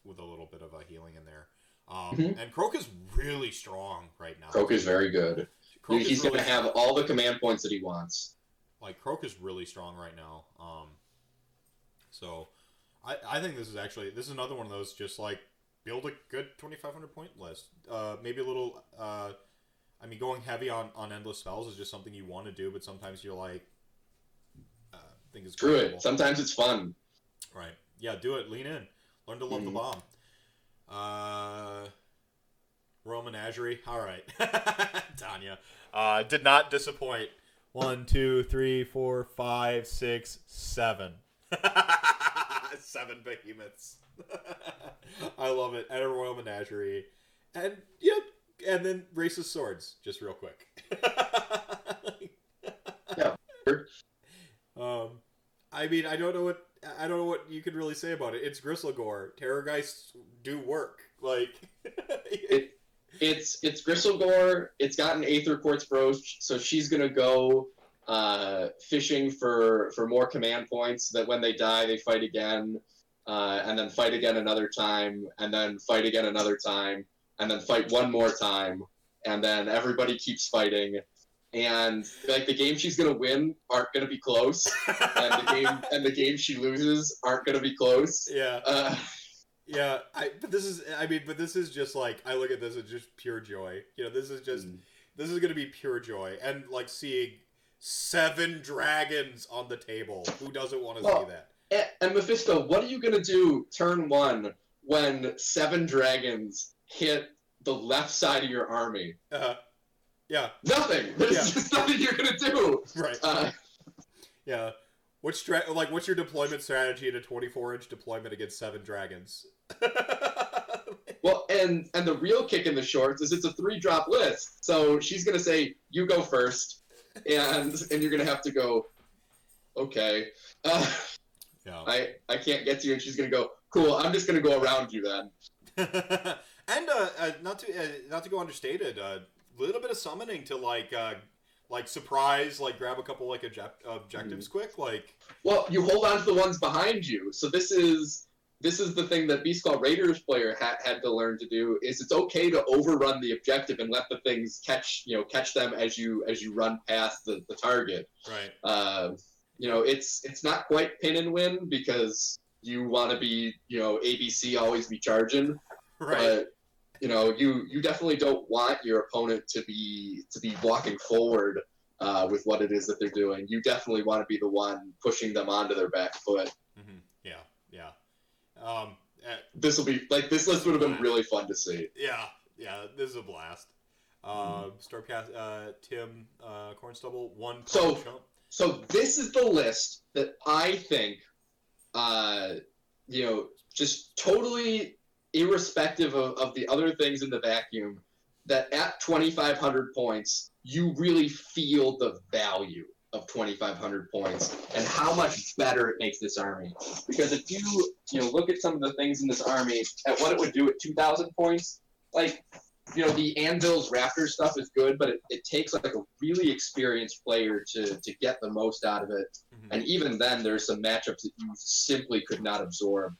with a little bit of a healing in there. Um, Mhm. And Kroak is really strong right now. Kroak is very good. He's is going to have all the command points that he wants. like Kroak is really strong right now. Um, so I I think this is actually this is another one of those just like build a good twenty five hundred point list. Uh, maybe a little. Uh, I mean, going heavy on on endless spells is just something you want to do, but sometimes you're like. Uh, think it's Screw it. Sometimes it's fun. Right. Yeah, do it. Lean in. Learn to love the Mhm. bomb. Uh, Royal Menagerie. All right. Tanya. Uh, did not disappoint. One, two, three, four, five, six, seven. seven behemoths. I love it. And a Royal Menagerie. And, yep. And then racist swords, just real quick. Yeah. Um, I mean, I don't know what I don't know what you could really say about it. It's Gristlegore. Terrorgeists do work. Like, it, It's it's Gristlegore. It's got an Aether Quartz brooch, so she's gonna go uh, fishing for for more command points. That when they die, they fight again, uh, and then fight again another time, and then fight again another time, and then fight one more time, and then everybody keeps fighting. And like the game she's gonna win aren't gonna be close, and the game and the game she loses aren't gonna be close. yeah, Uh, yeah. I but this is I mean, but this is just like I look at this as just pure joy. You know, this is just this is gonna be pure joy, and like seeing seven dragons on the table. Who doesn't want to Well, see that? And, and Mephisto, what are you gonna do turn one when seven dragons hit the left side of your army? Uh, yeah, Nothing. There's Yeah. just nothing you're gonna do. right. Uh, Yeah. What's stra- like what's your deployment strategy in a 24 inch deployment against seven dragons? well, and and the real kick in the shorts is it's a three drop list. So she's gonna say you go first, and and you're gonna have to go. Okay. Uh, yeah. I I can't get to you, and she's gonna go. Cool. I'm just gonna go around you then. and uh, uh, not to uh, not to go understated, a uh, little bit of summoning to like uh, like surprise, like grab a couple like object- objectives quick, like Well, you hold on to the ones behind you. So this is this is the thing that Beastclaw Raiders player ha- had to learn to do. Is it's okay to overrun the objective and let the things catch you know catch them as you as you run past the, the target. right. Uh, you know, it's it's not quite pin and win because you want to be you know ABC always be charging, Right. but you know you you definitely don't want your opponent to be to be walking forward uh, with what it is that they're doing. You definitely want to be the one pushing them onto their back foot. hmm. Yeah. Um. uh, This will be like this list would have been really fun to see. yeah. Yeah. This is a blast. Um. Stormcast. Uh. Tim. Uh. Cornstubble. One. So-. So this is the list that I think, uh, you know, just totally irrespective of, of the other things in the vacuum, that at 2,500 points, you really feel the value of 2,500 points and how much better it makes this army. Because if you, you know, look at some of the things in this army, at what it would do at 2,000 points, like you know the Anvil's Raptor stuff is good, but it, it takes like a really experienced player to to get the most out of it. Mhm. And even then, there's some matchups that you simply could not absorb.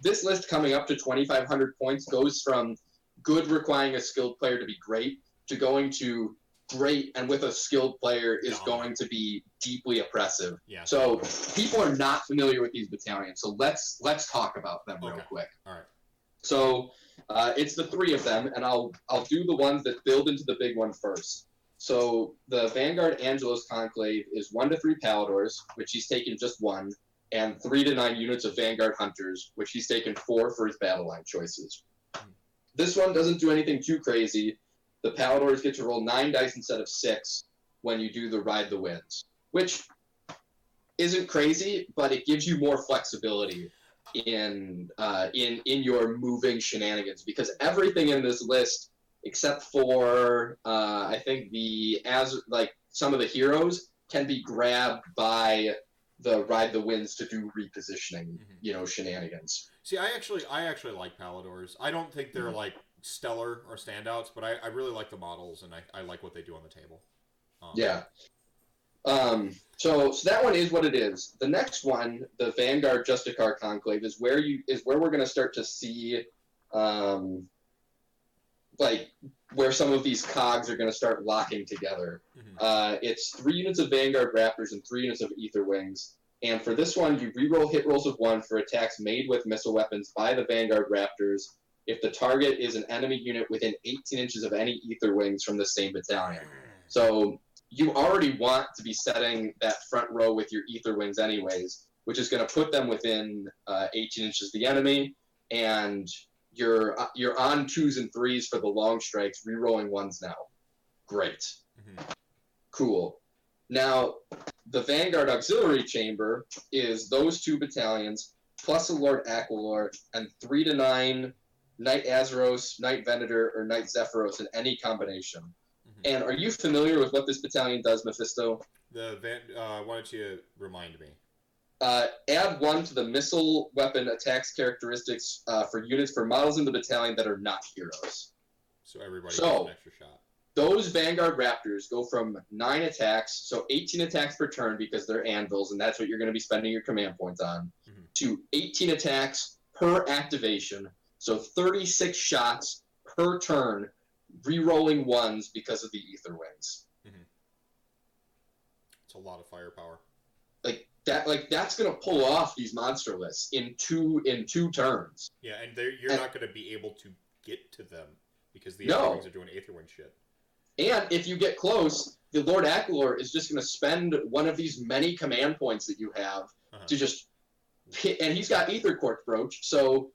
This list coming up to 2,500 points goes from good requiring a skilled player to be great to going to great and with a skilled player is going to be deeply oppressive. Yeah. So people are not familiar with these battalions. So let's let's talk about them real quick. All right. So uh, it's the three of them, and I'll I'll do the ones that build into the big one first. So the Vanguard Angelos Conclave is one to three Palladors, which he's taken just one, and three to nine units of Vanguard Hunters, which he's taken four for his battle line choices. This one doesn't do anything too crazy. The Palladors get to roll nine dice instead of six when you do the Ride the Winds, which isn't crazy, but it gives you more flexibility in uh, in in your moving shenanigans because everything in this list except for uh, I think the as like some of the heroes can be grabbed by the ride the winds to do repositioning Mhm. you know shenanigans See, I actually, I actually like Palladors. I don't think Mm-hmm. they're like stellar or standouts, but I, I really like the models and I, I like what they do on the table. Um, yeah um so so that one is what it is the next one the vanguard justicar conclave is where you is where we're going to start to see um like where some of these cogs are going to start locking together Mhm. Uh, it's three units of Vanguard Raptors and three units of Aether Wings. And for this one, you reroll hit rolls of one for attacks made with missile weapons by the Vanguard Raptors if the target is an enemy unit within 18 inches of any Aether Wings from the same battalion. So you already want to be setting that front row with your Aether Wings, anyways, which is going to put them within uh, 18 inches of the enemy. And you're, uh, you're on twos and threes for the Longstrikes, rerolling ones now. Great Mhm. cool. Now, the Vanguard Auxiliary Chamber is those two battalions plus a Lord Aquilor and three to nine Knight Azyros, Knight Venator, or Knight Zephyros in any combination. Mhm. And are you familiar with what this battalion does, Mephisto? The van, uh, why don't you remind me? Uh, add one to the missile weapon attacks characteristics uh, for units for models in the battalion that are not heroes. So everybody So- gets an extra shot. those Vanguard Raptors go from nine attacks, so 18 attacks per turn because they're anvils, and that's what you're going to be spending your command points on, Mhm. to 18 attacks per activation, so 36 shots per turn, re-rolling ones because of the Aether Wings. It's a lot of firepower. Like that, like that's going to pull off these monster lists in two in two turns. Yeah, and you're And- not going to be able to get to them because the No. Are doing ether wind shit. And if you get close, the Lord Aquilor is just going to spend one of these many command points that you have Uh-huh. to just hit. And he's got Aether Quartz Brooch, so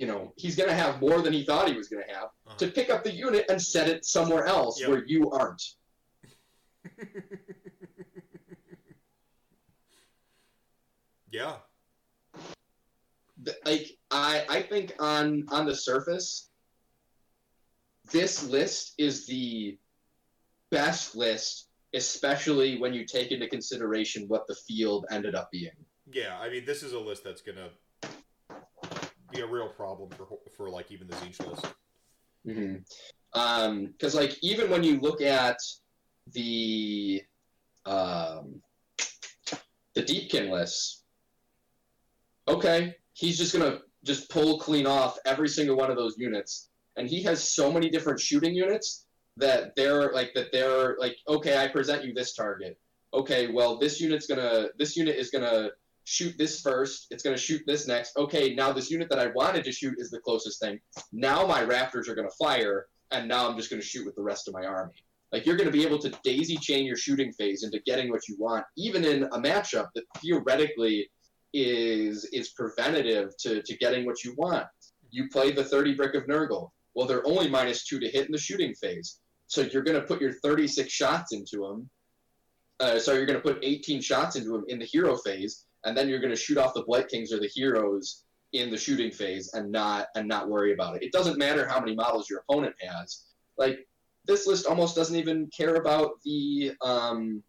you know he's going to have more than he thought he was going to have Uh-huh. to pick up the unit and set it somewhere else Yep. where you aren't. yeah. Like I, I think on on the surface, this list is the best list, especially when you take into consideration what the field ended up being. Yeah, I mean, this is a list that's going to a real problem for, for like, even the Tzeentch list. Mm-hmm. Um, because like even when you look at the um, the Deepkin list, okay, he's just gonna just pull clean off every single one of those units, and he has so many different shooting units that they're like that they're like okay, I present you this target. Okay, well this unit's gonna this unit is gonna shoot this first. It's gonna shoot this next. Okay, now this unit that I wanted to shoot is the closest thing. Now my raptors are going to fire and now i'm just going to shoot with the rest of my army. Like you're going to be able to daisy chain your shooting phase into getting what you want even in a matchup that theoretically is is preventative to, to getting what you want. You play the 30 brick of nurgle. Well they're only minus two to hit in the shooting phase. So you're going to put your 36 shots into them uh, so you're going to put 18 shots into them in the hero phase and then you're going to shoot off the blight kings or the heroes in the shooting phase and not and not worry about it. It doesn't matter how many models your opponent has. Like this list almost doesn't even care about the um,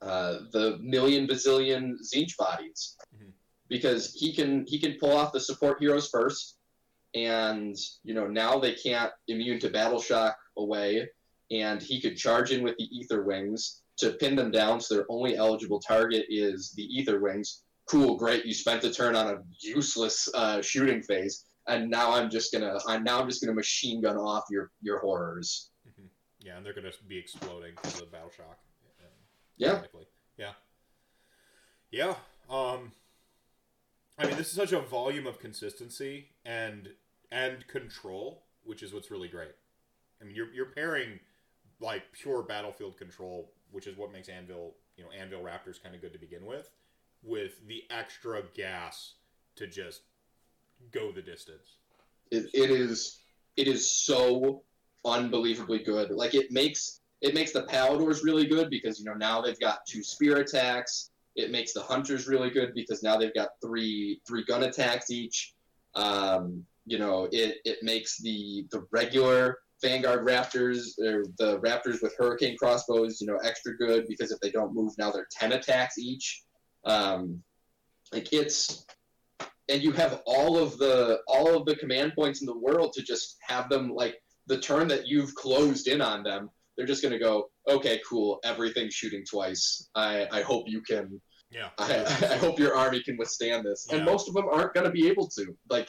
uh, the million bazillion Tzeentch bodies Mhm. because he can he can pull off the support heroes first, and you know now they can't immune to battle shock away, and he could charge in with the aether wings to pin them down. So their only eligible target is the aether wings. Cool, great. You spent a turn on a useless uh, shooting phase, and now I'm just gonna I'm now I'm just gonna machine gun off your your horrors. Yeah, and they're gonna be exploding because of battle shock. Yeah. Yeah. Yeah. Um I mean this is such a volume of consistency and and control, which is what's really great. I mean you're you're pairing like pure battlefield control, which is what makes Anvil, you know, Anvil Raptors kind of good to begin with, with the extra gas to just go the distance. It, it is it is so unbelievably good. Like it makes it makes the Palladors really good because you know now they've got two spear attacks. It makes the Hunters really good because now they've got three three gun attacks each. Um, you know, it, it makes the the regular Vanguard Raptors or the Raptors with Hurricane crossbows, you know, extra good because if they don't move now they're ten attacks each. Um, like it's and you have all of the all of the command points in the world to just have them like the turn that you've closed in on them they're just going to go okay cool everything's shooting twice i i hope you can Yeah. I, I hope your army can withstand this and most of them aren't going to be able to like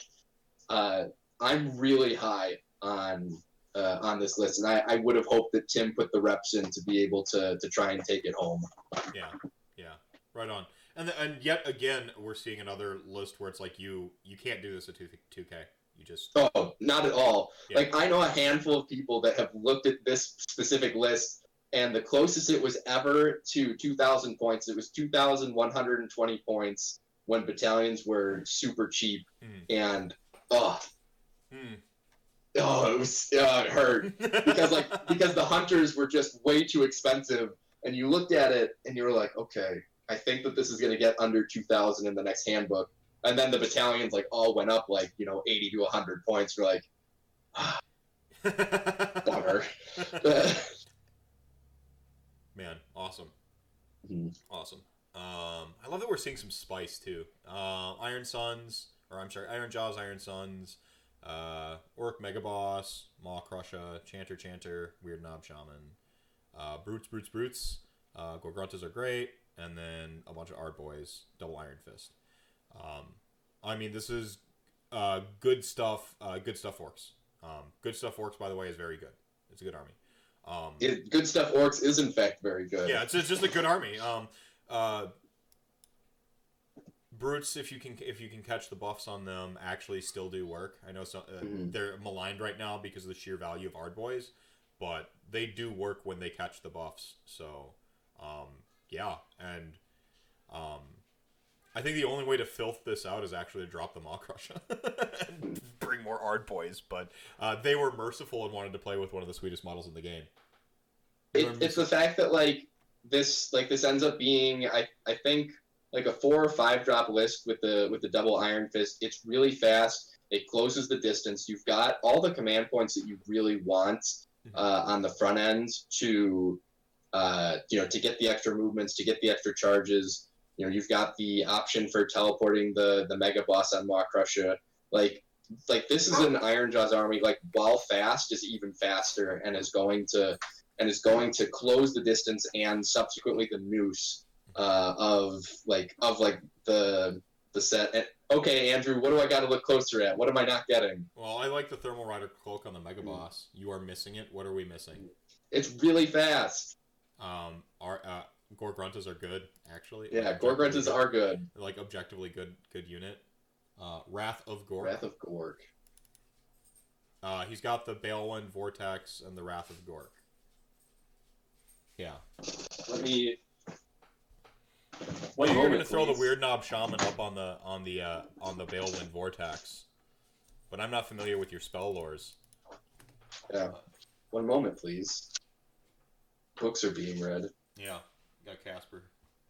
uh i'm really high on uh, on this list and I, I would have hoped that tim put the reps in to be able to to try and take it home Yeah, yeah, right on. And the, and yet again, we're seeing another list where it's like you you can't do this at two two K. You just Oh, not at all. Yeah. Like I know a handful of people that have looked at this specific list, and the closest it was ever to 2,000 points, it was 2,120 points when battalions were super cheap, Hmm. and oh, hmm. Oh, it was uh, it hurt because like because the hunters were just way too expensive, and you looked at it and you were like, okay, I think that this is gonna get under 2,000 in the next handbook. And then the battalions like all went up like you know 80 to 100 points. You're like, ah, bummer. Man, awesome. Mhm. Awesome. Um, I love that we're seeing some spice too. Uh, Ironsunz, or I'm sorry, Iron Jaws, Ironsunz, uh, Orc Mega Boss, Maw-krusha, Chanter Chanter, Weirdnob Shaman, uh, Brutes Brutes Brutes, uh, Gorgruntas are great, and then a bunch of Ardboys, Double Iron Fist. Um, I mean, this is uh, good stuff. Uh, good stuff orcs. Um, good stuff orcs, by the way, is very good. It's a good army. Um, It, good stuff orcs is in fact very good. yeah, it's, it's just a good army. Um, uh, brutes, if you can if you can catch the buffs on them, actually still do work. I know some, uh, Mhm. they're maligned right now because of the sheer value of Ard Boys, but they do work when they catch the buffs. So, um, yeah, and um, I think the only way to filth this out is actually to drop the Maw-krusha and bring more Ard Boys. But uh, they were merciful and wanted to play with one of the sweetest models in the game. It, it's the fact that like this like this ends up being I I think like a four or five drop list with the with the double iron fist. It's really fast. It closes the distance. You've got all the command points that you really want uh, on the front end to uh, you know to get the extra movements, to get the extra charges. You know, you've got the option for teleporting the the mega boss on Maw-krusha. Like like this is an Ironjawz army. Like while fast is even faster and is going to and is going to close the distance and subsequently the noose uh, of like of like the the set. And, okay, Andrew, what do I got to look closer at? What am I not getting? Well, I like the Thermal Rider cloak on the Mega Boss. You are missing it. What are we missing? It's really fast. Um, our uh, Gorgruntas are good, actually. Yeah, Gorgruntas are good. like objectively good, good unit. Uh, Wrath of Gore. Wrath of Gorg. Uh, he's got the Balewind Vortex and the Wrath of Gork. Yeah. Let me. Well, you're gonna throw the. Weird Knob Shaman up on the on the uh, on the Balewind Vortex, but I'm not familiar with your spell lores. Yeah. One moment, please. Books are being read. Yeah, got Casper.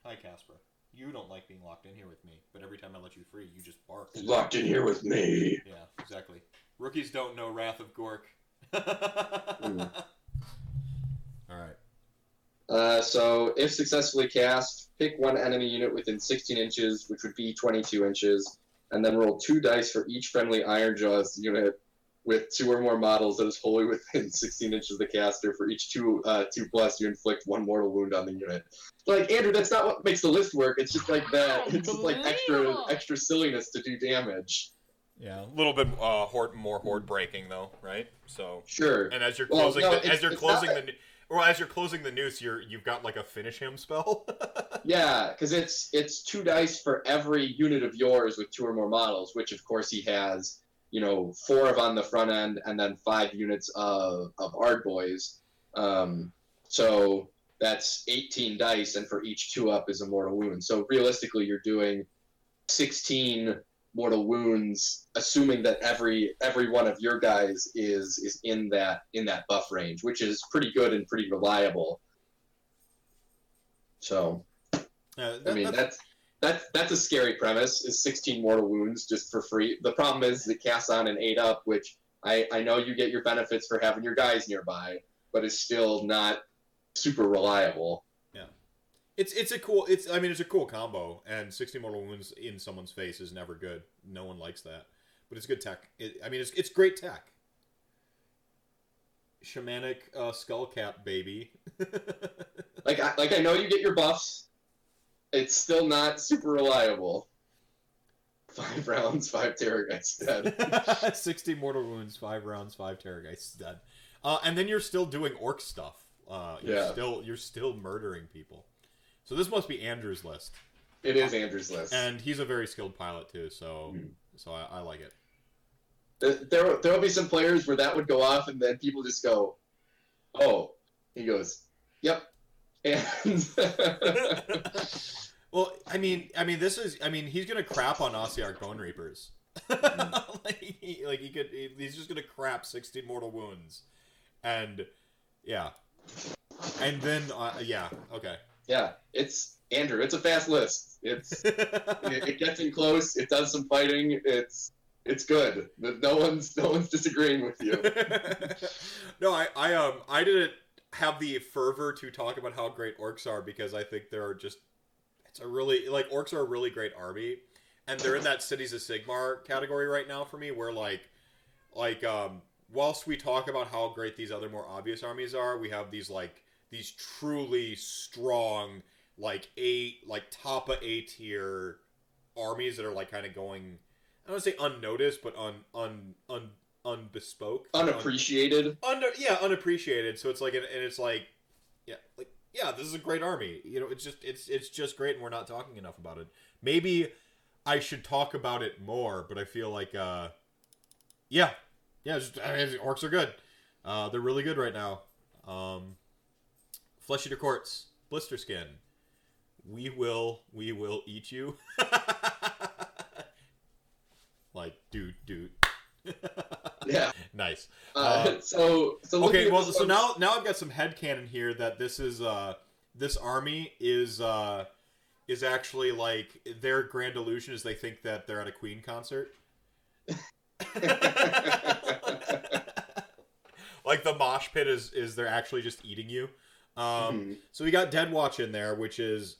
Hi, Casper. You don't like being locked in here with me, but every time I let you free, you just bark. Locked in here with me. Yeah, exactly. Rookies don't know Wrath of Gork. All right. Uh, so, if successfully cast, pick one enemy unit within 16 inches, which would be 22 inches, and then roll two dice for each friendly Ironjawz unit with two or more models that is wholly within 16 inches of the caster. For each two uh, two plus, you inflict one mortal wound on the unit. Like Andrew, that's not what makes the list work. It's just like that. It's just like extra extra silliness to do damage. Yeah, a little bit uh, horde, more horde breaking though, right? So, Sure. and as you're Well, closing, no, the, as you're closing not- the, or as you're closing the noose, you're you've got like a finish him spell. Yeah, because it's it's two dice for every unit of yours with two or more models, which of course he has, you know, four of on the front end and then five units of of Ard boys. Um, so that's 18 dice, and for each two up is a mortal wound. So realistically, you're doing 16 mortal wounds, assuming that every every one of your guys is is in that in that buff range, which is pretty good and pretty reliable. So Uh, I mean, that's- that's that's that's a scary premise. Is 16 mortal wounds just for free? The problem is it casts on an eight up, which I I know you get your benefits for having your guys nearby, but it's still not super reliable. It's it's a cool it's I mean it's a cool combo and 60 mortal wounds in someone's face is never good. No one likes that. But it's good tech. It, I mean it's it's great tech. Shamanic uh, skull cap baby. Like I, like I know you get your buffs. It's still not super reliable. Five rounds, five Terrorgeist dead. 60 mortal wounds, 5 rounds, 5 terrorgeists dead. Uh, and then you're still doing orc stuff. Uh, you're Yeah. still you're still murdering people. So this must be Andrew's list. It is Andrew's list. And he's a very skilled pilot too, so Mhm. so I, I like it. There- there there will be some players where that would go off, and then people just go, "Oh," he goes, "Yep," and Well, I mean, I mean, this is, I mean, he's gonna crap on Ossiarch Bone Reapers. like, he, like he could, he- he's just gonna crap sixty mortal wounds, and yeah, and then uh, yeah, okay. Yeah, it's Andrew. It's a fast list. It's it, it gets in close. It does some fighting. It's it's good. No one's no one's disagreeing with you. no, I, I, um, I didn't have the fervor to talk about how great orcs are because I think there are just, it's a really like orcs are a really great army, and they're in that cities of Sigmar category right now for me, where like, like, um, whilst we talk about how great these other more obvious armies are, we have these like these truly strong like a like top of A tier armies that are like kind of going. I don't want to say unnoticed, but un un un unbespoke, Unappreciated. under yeah unappreciated. So it's like and it's like yeah like yeah this is a great army. You know it's just it's it's just great and we're not talking enough about it. Maybe i should talk about it more but i feel like uh yeah. Yeah just, I mean, orcs are good. Uh they're really good right now. Um flesh eater courts. Blister skin. We will we will eat you. Like dude dude. Yeah. nice. Uh, Uh, so so okay well so now now i've got some head headcanon here that this is uh this army is uh is actually like their grand illusion is they think that they're at a queen concert. Like the mosh pit is is they're actually just eating you um Mhm. so we got dead watch in there which is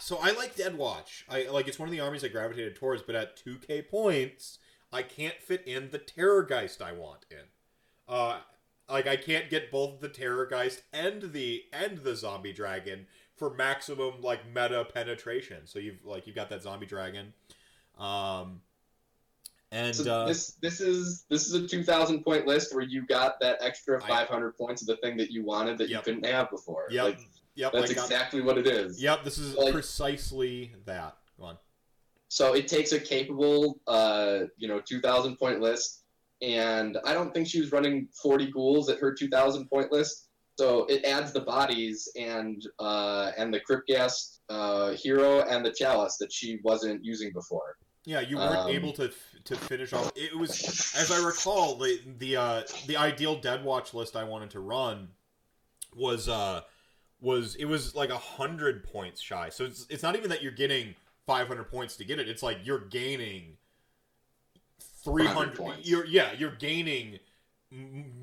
so i like dead watch i like it's one of the armies i gravitated towards but at 2k points i can't fit in the terrorgeist i want in uh like I can't get both the Terrorgeist and the and the zombie dragon for maximum like meta penetration. So you've like you've got that zombie dragon, um, and So uh, this this is this is a two thousand point list where you got that extra five hundred points of the thing that you wanted that Yep. you couldn't have before. yep, Like, yep, that's got- exactly what it is. yep. This is Like- precisely that. Go on. So it takes a capable, uh, you know, 2,000 point list, and I don't think she was running 40 ghouls at her 2,000 point list. So it adds the bodies and uh, and the crypt ghast uh, hero and the chalice that she wasn't using before. Yeah, you weren't Um, able to to finish off. It was, as I recall, the the uh, the ideal Dead Watch list I wanted to run was uh was it was like a hundred points shy. So it's it's not even that you're getting 500 points to get it. It's like you're gaining 300 points. You're yeah, you're gaining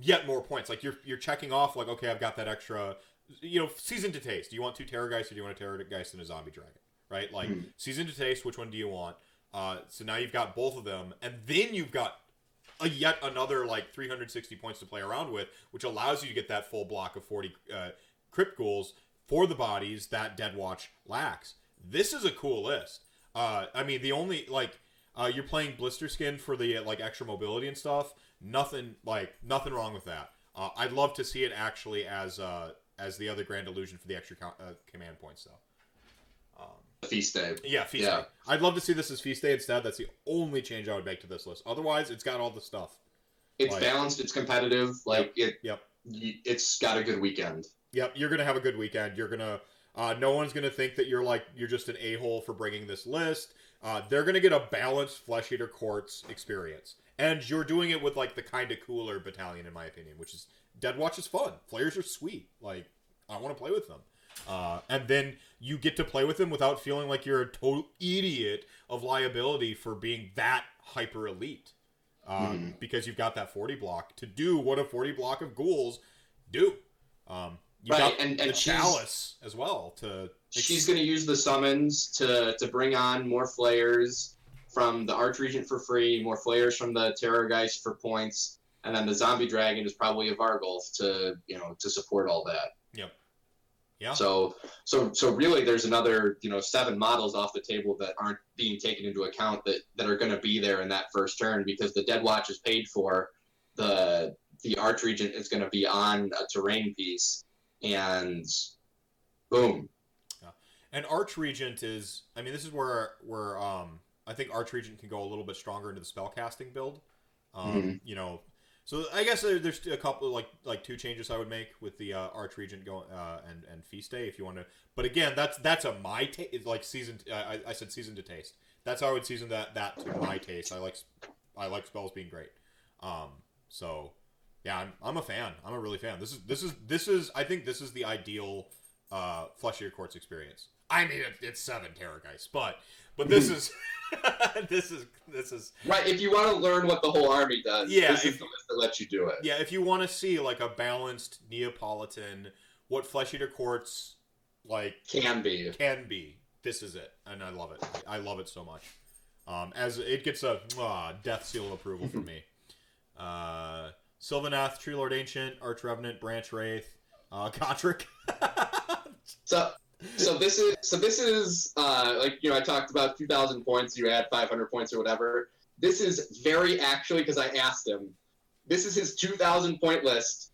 yet more points. Like you're you're checking off like okay, I've got that extra. You know, season to taste. Do you want two Terrorgeists or do you want a Terrorgeist and a Zombie Dragon? Right, like Hmm. season to taste. Which one do you want? Uh, so now you've got both of them, and then you've got a yet another like 360 points to play around with, which allows you to get that full block of 40 uh, crypt ghouls for the bodies that Dead Watch lacks. This is a cool list. Uh, I mean, the only like uh, you're playing blister skin for the like extra mobility and stuff. Nothing like nothing wrong with that. Uh, I'd love to see it actually as uh, as the other grand illusion for the extra co- uh, command points though. Feast day. Yeah, feast Yeah. day. I'd love to see this as feast day instead. That's the only change I would make to this list. Otherwise, it's got all the stuff. It's Like- balanced. It's competitive. Like it. Yep. It's got a good weekend. Yep, you're gonna have a good weekend. You're gonna, uh, no one's gonna think that you're like you're just an a hole for bringing this list. Uh, they're gonna get a balanced Flesh Eater Courts experience, and you're doing it with like the kind of cooler battalion, in my opinion, which is Dead Watch is fun. Flayers are sweet. Like I want to play with them, uh, and then you get to play with them without feeling like you're a total idiot of liability for being that hyper elite. Um, because you've got that 40 block to do what a 40 block of ghouls do. Um, you Right, got and- the and she's- chalice as well to She's going to use the summons to to bring on more flayers from the Archregent for free, more flayers from the Terrorgeist for points, and then the Zombie Dragon is probably a Varghulf to you know to support all that. Yep. Yeah. So so so really, there's another you know seven models off the table that aren't being taken into account that that are going to be there in that first turn because the Dead Watch is paid for. The the Archregent is going to be on a terrain piece, and boom, Yeah. And Archregent is, I mean, this is where where um I think Archregent can go a little bit stronger into the spellcasting build. Um, Mhm. you know, so I guess there, there's a couple like like two changes I would make with the uh, Archregent going uh, and and Feast Day if you want to. But again, that's that's a my taste. Like season, I, I said season to taste. That's how I would season that that to my taste. I like I like spells being great. Um, so yeah, I'm, I'm a fan. I'm a really fan. This is this is this is I think this is the ideal uh, Flesh Eater Courts experience. I mean, it, it's seven Terrorgeist, but but this is this is this is Right, if you want to learn what the whole army does, Yeah, this if- is the list that lets you do it. yeah. If you want to see like a balanced Neapolitan, what Flesh Eater Courts like Can be. can be, this is it, and I love it. I love it so much. Um, as it gets a mwah, death seal of approval for me. Uh, Sylvaneth, Tree Lord Ancient, Arch Revenant, Branch Wraith, uh, Gotrek. So, so this is so this is uh, like you know I talked about 2,000 points. You add 500 points or whatever. This is very actually because I asked him. This is his 2,000 point list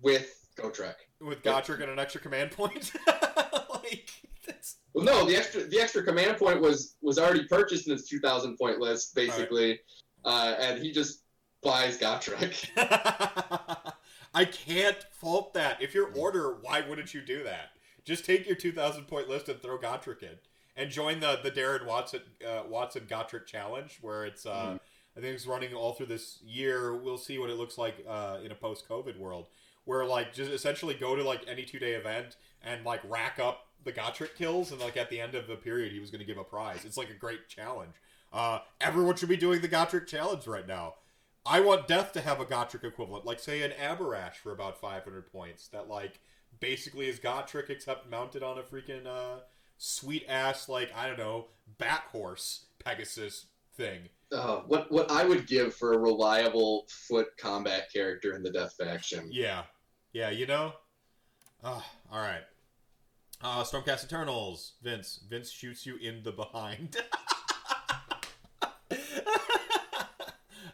with Gotrek. with Gotrek and an extra command point. like, that's... Well, no, the extra the extra command point was was already purchased in his 2,000 point list basically, uh, and he just buys Gotrek. I can't fault that. If you're order, why wouldn't you do that? Just take your 2,000 point list and throw Gotrek in, and join the the Darren Watson uh, Watson Gotrek challenge, where it's uh, Mhm. I think it's running all through this year. We'll see what it looks like uh, in a post COVID world, where like just essentially go to like any two day event and like rack up the Gotrek kills, and like at the end of the period, he was going to give a prize. It's like a great challenge. Uh, everyone should be doing the Gotrek challenge right now. I want Death to have a Gotrek equivalent, like say an Aberash for about 500 points. That like basically is Gotrek except mounted on a freaking uh, sweet ass like I don't know bat horse Pegasus thing. Uh, what what I would give for a reliable foot combat character in the Death faction. Yeah, yeah, you know. Ah, all right. Uh, Stormcast Eternals. Vince. Vince shoots you in the behind.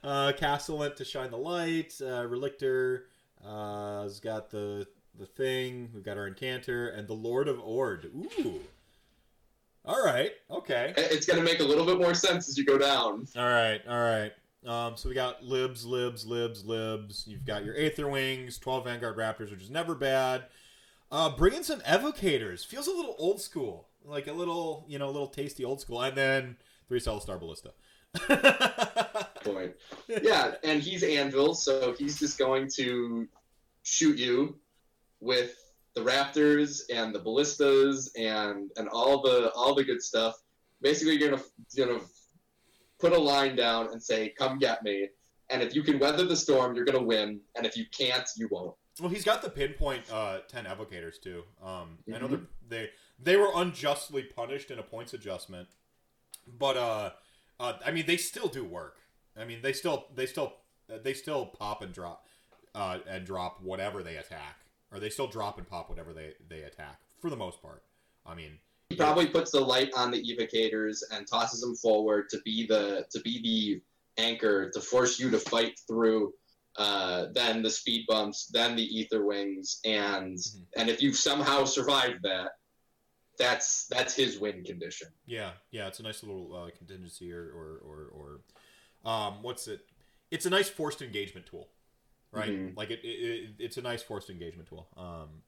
uh, Castellant to shine the light. Uh, Relictor uh, has got the the thing. We've got our Incantor and the Lord of Ord. Ooh. All right. Okay. It's going to make a little bit more sense as you go down. All right, all right. Um, so we got libs, libs, libs, libs. You've got your Aether Wings, 12 Vanguard Raptors, which is never bad. Uh, bring in some Evocators. Feels a little old school. Like a little, you know, a little tasty old school. And then three Star Ballista. Point. Yeah, and he's Anvil, so he's just going to shoot you with the Raptors and the Ballistas and and all the all the good stuff. Basically, you're gonna you're gonna put a line down and say, "Come get me." And if you can weather the storm, you're gonna win. And if you can't, you won't. Well, he's got the pinpoint uh, 10 Evocators, too. Um, I know Mhm. they're- they they were unjustly punished in a points adjustment but uh, uh, I mean, they still do work. I mean, they still they still they still pop and drop uh, and drop whatever they attack, or they still drop and pop whatever they they attack for the most part. I mean, He probably puts the light on the evocators and tosses them forward to be the to be the anchor to force you to fight through. Uh, then the speed bumps, then the aether wings, and Mhm. and if you somehow survive that, that's that's his win condition. Yeah, yeah, it's a nice little uh, contingency or or or, or um, what's it? It's a nice forced engagement tool, right? Mhm. Like it, it, it, it's a nice forced engagement tool. Um,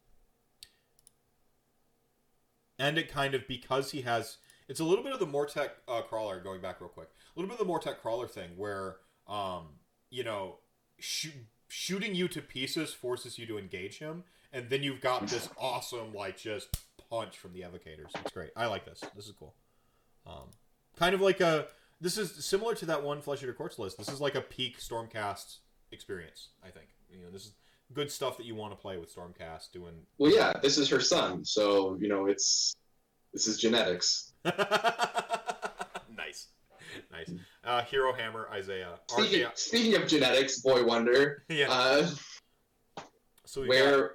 and it kind of because he has, it's a little bit of the Mortek uh, crawler. Going back real quick, a little bit of the Mortek crawler thing where, um, you know, shoo- shooting you to pieces forces you to engage him, and then you've got this awesome like just punch from the evocators. It's great. I like this. This is cool. Um, kind of like a. This is similar to that one Flesh Eater Courts list. This is like a peak Stormcast experience. I think you know this is good stuff that you want to play with Stormcast doing. Well, yeah, this is her son, so you know it's this is genetics. nice, nice. Uh, Hero Hammer Isaiah. Speaking, speaking of genetics, boy wonder, yeah. uh, so where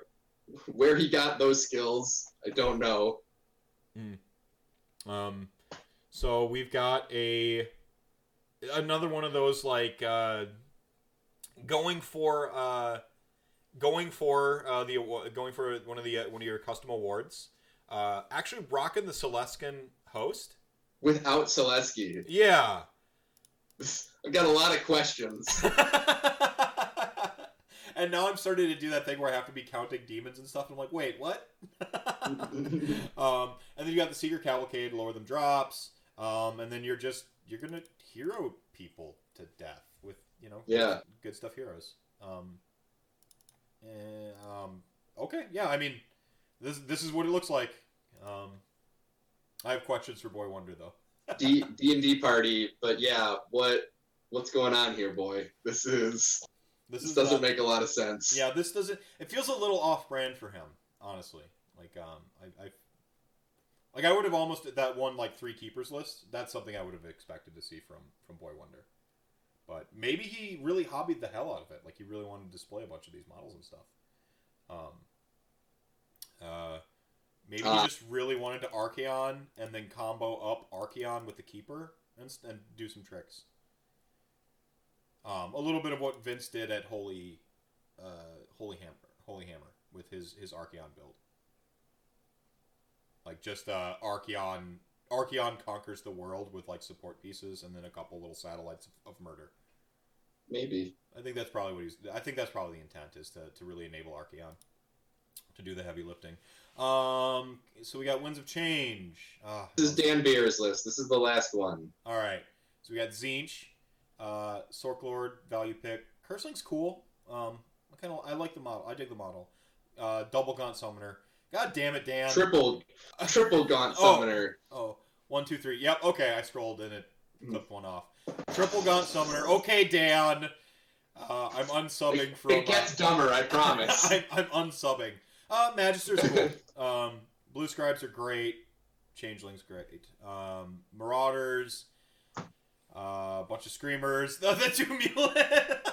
where he got those skills, I don't know. got, um, so we've got a another one of those like uh, going for uh, going for uh, the going for one of the uh, one of your custom awards. Uh, actually, rocking the Celestin host. Without Selesky, Yeah. I've got a lot of questions. and now I'm starting to do that thing where I have to be counting demons and stuff. And I'm like, wait, what? um, and then you got the Seeker Cavalcade, lower them drops. Um, and then you're just you're gonna hero people to death you know Yeah. good stuff heroes. Um, and, um, okay, yeah. I mean, this this is what it looks like. Um, I have questions for Boy Wonder though. D D and D party, but yeah, what what's going on here, boy? This is This, this is doesn't not- make a lot of sense. Yeah, this doesn't. It feels a little off-brand for him, honestly. Like, um, I, I like I would have almost that one like three keepers list. That's something I would have expected to see from from Boy Wonder. But maybe he really hobbied the hell out of it. Like he really wanted to display a bunch of these models and stuff. Um. Uh, maybe he Ah. just really wanted to Archaon and then combo up Archaon with the keeper and and do some tricks. Um, a little bit of what Vince did at Holy uh, Holy Hammer, Holy Hammer with his his Archaon build. Like just uh, Archaon, Archaon conquers the world with like support pieces and then a couple little satellites of, of murder. Maybe. I think that's probably what he's. I think that's probably the intent is to, to really enable Archaon to do the heavy lifting. Um, so we got Winds of Change. Ah, This is Dan Beer's list. This is the last one. all right. So we got Tzeentch, uh, Sork Lord, value pick. Curseling's cool. Um, I kind of I like the model. I dig the model. Uh, double Gaunt Summoner. God damn it, Dan. Triple triple gaunt Oh. summoner. Oh, one, two, three. Yep. Okay, I scrolled and it clipped one off. Triple Gaunt Summoner. Okay, Dan. Uh, I'm unsubbing It, from. it gets dumber, I promise. I'm, I'm unsubbing. Uh, Magister's cool. um, Blue Scribes are great. Changeling's great. Um, Marauders. Uh, a bunch of Screamers. The, the two Mulet.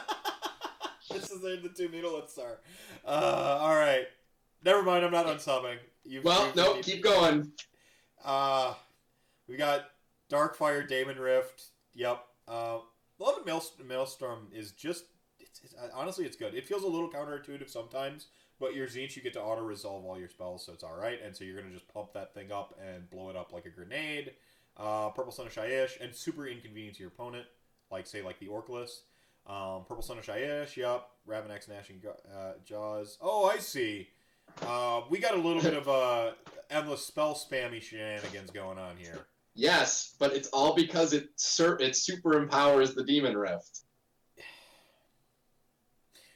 this is the, the two Mulet are. Uh, all right. Never mind. I'm not unsubbing. You've, well, you've- nope, keep going. uh, we got Darkfire, Daemon Rift. Yep. Uh, Love and Mael- Maelstrom is just. It's, it's, honestly, it's good. It feels a little counterintuitive sometimes, but your Tzeentch, you get to auto resolve all your spells, so it's all right. And so you're gonna just pump that thing up and blow it up like a grenade. Uh, Purple Sun of Shyish, and super inconvenient to your opponent, like say like the Orc. Um, Purple Sun of Shyish, yep. Ravenak's, Gnashing uh, Jaws. Oh, I see. Uh, we got a little bit of uh, endless spell spammy shenanigans going on here. Yes, but it's all because it sur- it super empowers the demon rift.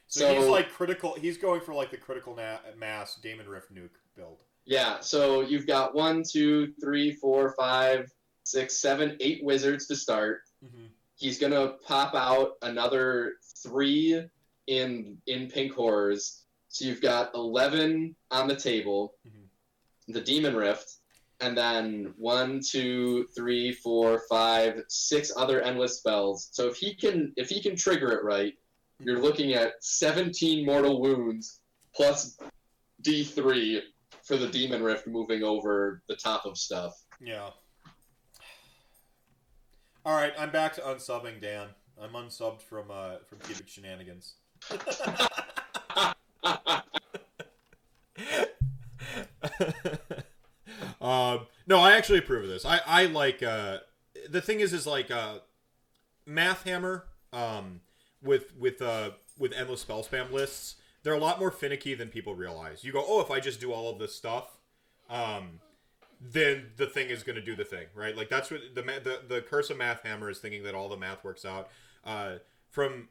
So, he's like critical. He's going for like the critical na- mass demon Rift nuke build. Yeah, so you've got one, two, three, four, five, six, seven, eight wizards to start. Mm-hmm. He's gonna pop out another three in in pink horrors. So you've got eleven on the table. Mhm. The demon rift. And then one, two, three, four, five, six other endless spells. So if he can if he can trigger it right, you're looking at 17 mortal wounds plus D3 for the demon rift moving over the top of stuff. Yeah. All right, I'm back to unsubbing Dan. I'm unsubbed from uh from cubic shenanigans. um, no, I actually approve of this. I I like uh the thing is is like uh math hammer um with with uh with endless spell spam lists. They're a lot more finicky than people realize. You go, oh, if I just do all of this stuff, um, then the thing is going to do the thing, right? Like that's what the, the the curse of math hammer is thinking that all the math works out. Uh, from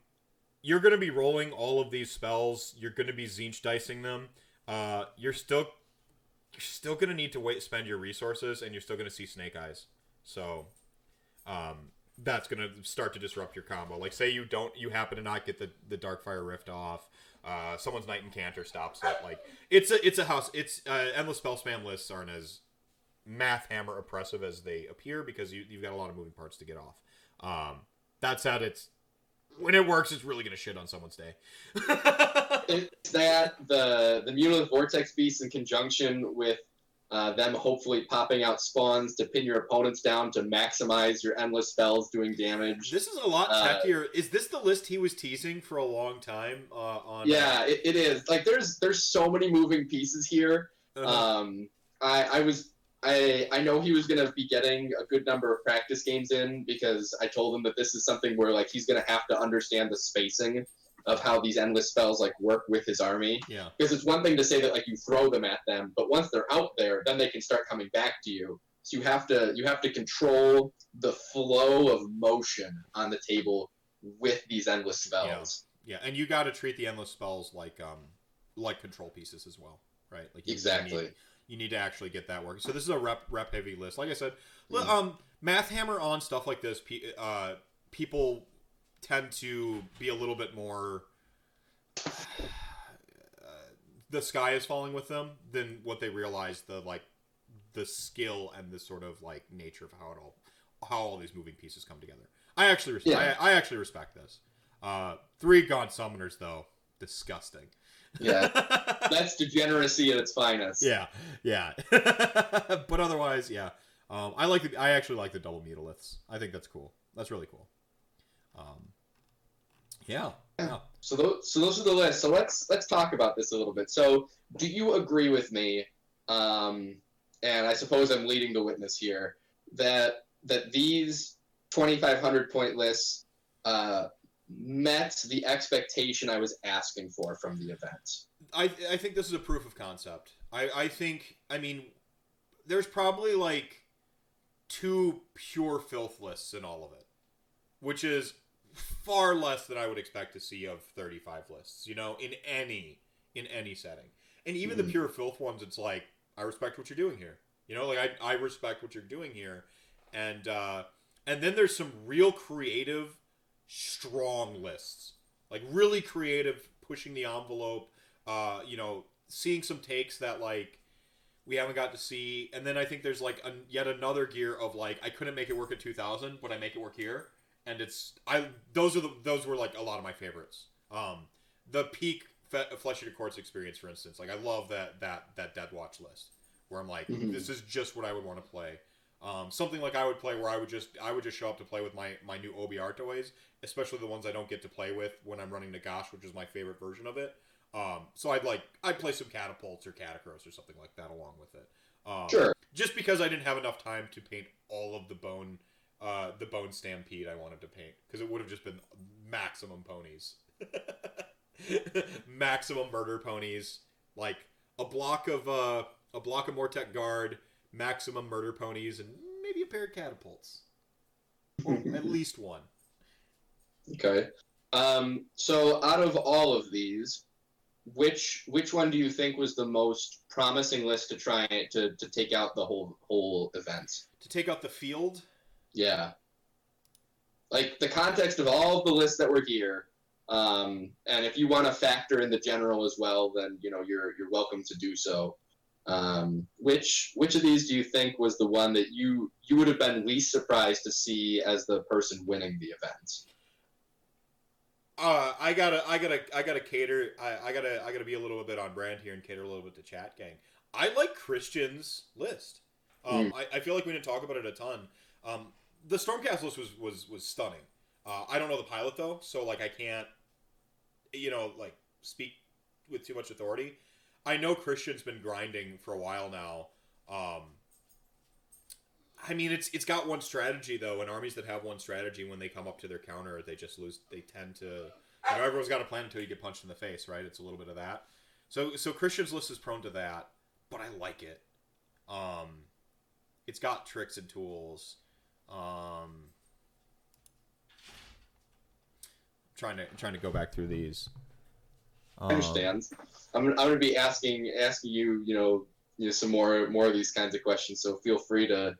you're going to be rolling all of these spells. You're going to be Tzeentch dicing them. Uh, you're still you're still to need to wait spend your resources, and you're still to see snake eyes. So, um, that's to start to disrupt your combo. Like say you don't you happen to not get the the Darkfire Rift off. Uh, someone's Knight Incanter stops it. Like it's a it's a house. It's uh, endless spell spam lists aren't as math hammer oppressive as they appear because you, you've got a lot of moving parts to get off. Um, that said, it's when it works, it's really gonna shit on someone's day. it's that the the Mutalith Vortex Beast in conjunction with uh, them hopefully popping out spawns to pin your opponents down to maximize your endless spells doing damage. this is a lot Uh, techier. is this the list he was teasing for a long time? Uh, on Yeah, it, it is. Like there's there's so many moving pieces here. uh, Um, I I was I I know he was gonna be getting a good number of practice games in because I told him that this is something where like he's gonna have to understand the spacing of how these endless spells like work with his army. yeah. Because it's one thing to say that like you throw them at them, but once they're out there, then they can start coming back to you. So you have to you have to control the flow of motion on the table with these endless spells. Yeah, yeah. and you got to treat the endless spells like um like control pieces as well, right? Like Exactly. need, you need to actually get that working. So this is a rep rep heavy list. Like I said, li- Mm. um, math hammer on stuff like this. Uh, people tend to be a little bit more. Uh, the sky is falling with them than what they realize the like the skill and the sort of like nature of how it all how all these moving pieces come together. I actually res- Yeah. I, I actually respect this. Uh, three Gaunt Summoners though, disgusting. Yeah. That's degeneracy at its finest. yeah, yeah. but otherwise, yeah. Um, I like the, I actually like the double mutaliths. I think that's cool. That's really cool. Um, yeah, yeah. So those, so those are the lists. So let's let's talk about this a little bit. So do you agree with me? Um, and I suppose I'm leading the witness here that that these 2,500 point lists uh, met the expectation I was asking for from the event. I I think this is a proof of concept. I I think I mean there's probably like two pure filth lists in all of it, which is far less than I would expect to see of 35 lists. You know, in any in any setting, and even the Mhm. pure filth ones, it's like I respect what you're doing here. You know, like I I respect what you're doing here, and uh, and then there's some real creative, strong lists, like really creative, pushing the envelope uh, you know, seeing some takes that like we haven't got to see, and then I think there's like an, yet another gear of like I couldn't make it work at 2000, but I make it work here, and it's I those are the those were like a lot of my favorites. Um, the peak Fe- Flesh Eater Courts experience, for instance, like I love that that that Dead Watch list where I'm like, Mhm. this is just what I would want to play. Um, something like I would play where I would just I would just show up to play with my my new OBR toys, especially the ones I don't get to play with when I'm running Nagash, which is my favorite version of it. Um, so I'd like I'd play some catapults or Katakros or something like that along with it. Um, Sure. Just because I didn't have enough time to paint all of the bone, uh, the bone stampede I wanted to paint because it would have just been maximum ponies, maximum murder ponies, like a block of uh, a block of Mortek guard, maximum murder ponies, and maybe a pair of catapults, or at least one. Okay. Um, so out of all of these, which which one do you think was the most promising list to try to, to take out the whole whole event? To take out the field, Yeah. Like the context of all of the lists that were here, um, and if you want to factor in the general as well, then you know you're you're welcome to do so. Um, which which of these do you think was the one that you you would have been least surprised to see as the person winning the event? Uh, I gotta, I gotta, I gotta cater. I, I gotta, I gotta be a little bit on brand here and cater a little bit to chat gang. I like Christian's list. Um, I, I feel like we didn't talk about it a ton. Um, the Stormcast list was was was stunning. Uh, I don't know the pilot though, so like I can't, you know, like speak with too much authority. I know Christian's been grinding for a while now. Um, I mean, it's it's got one strategy though, and armies that have one strategy when they come up to their counter, they just lose. They tend to, you know, everyone's got a plan until you get punched in the face, right? It's a little bit of that. So so Christian's list is prone to that, but I like it. Um, it's got tricks and tools. Um, trying to trying to go back through these. I understand. I'm, I'm going to be asking asking you, you know, you know, some more more of these kinds of questions. So feel free to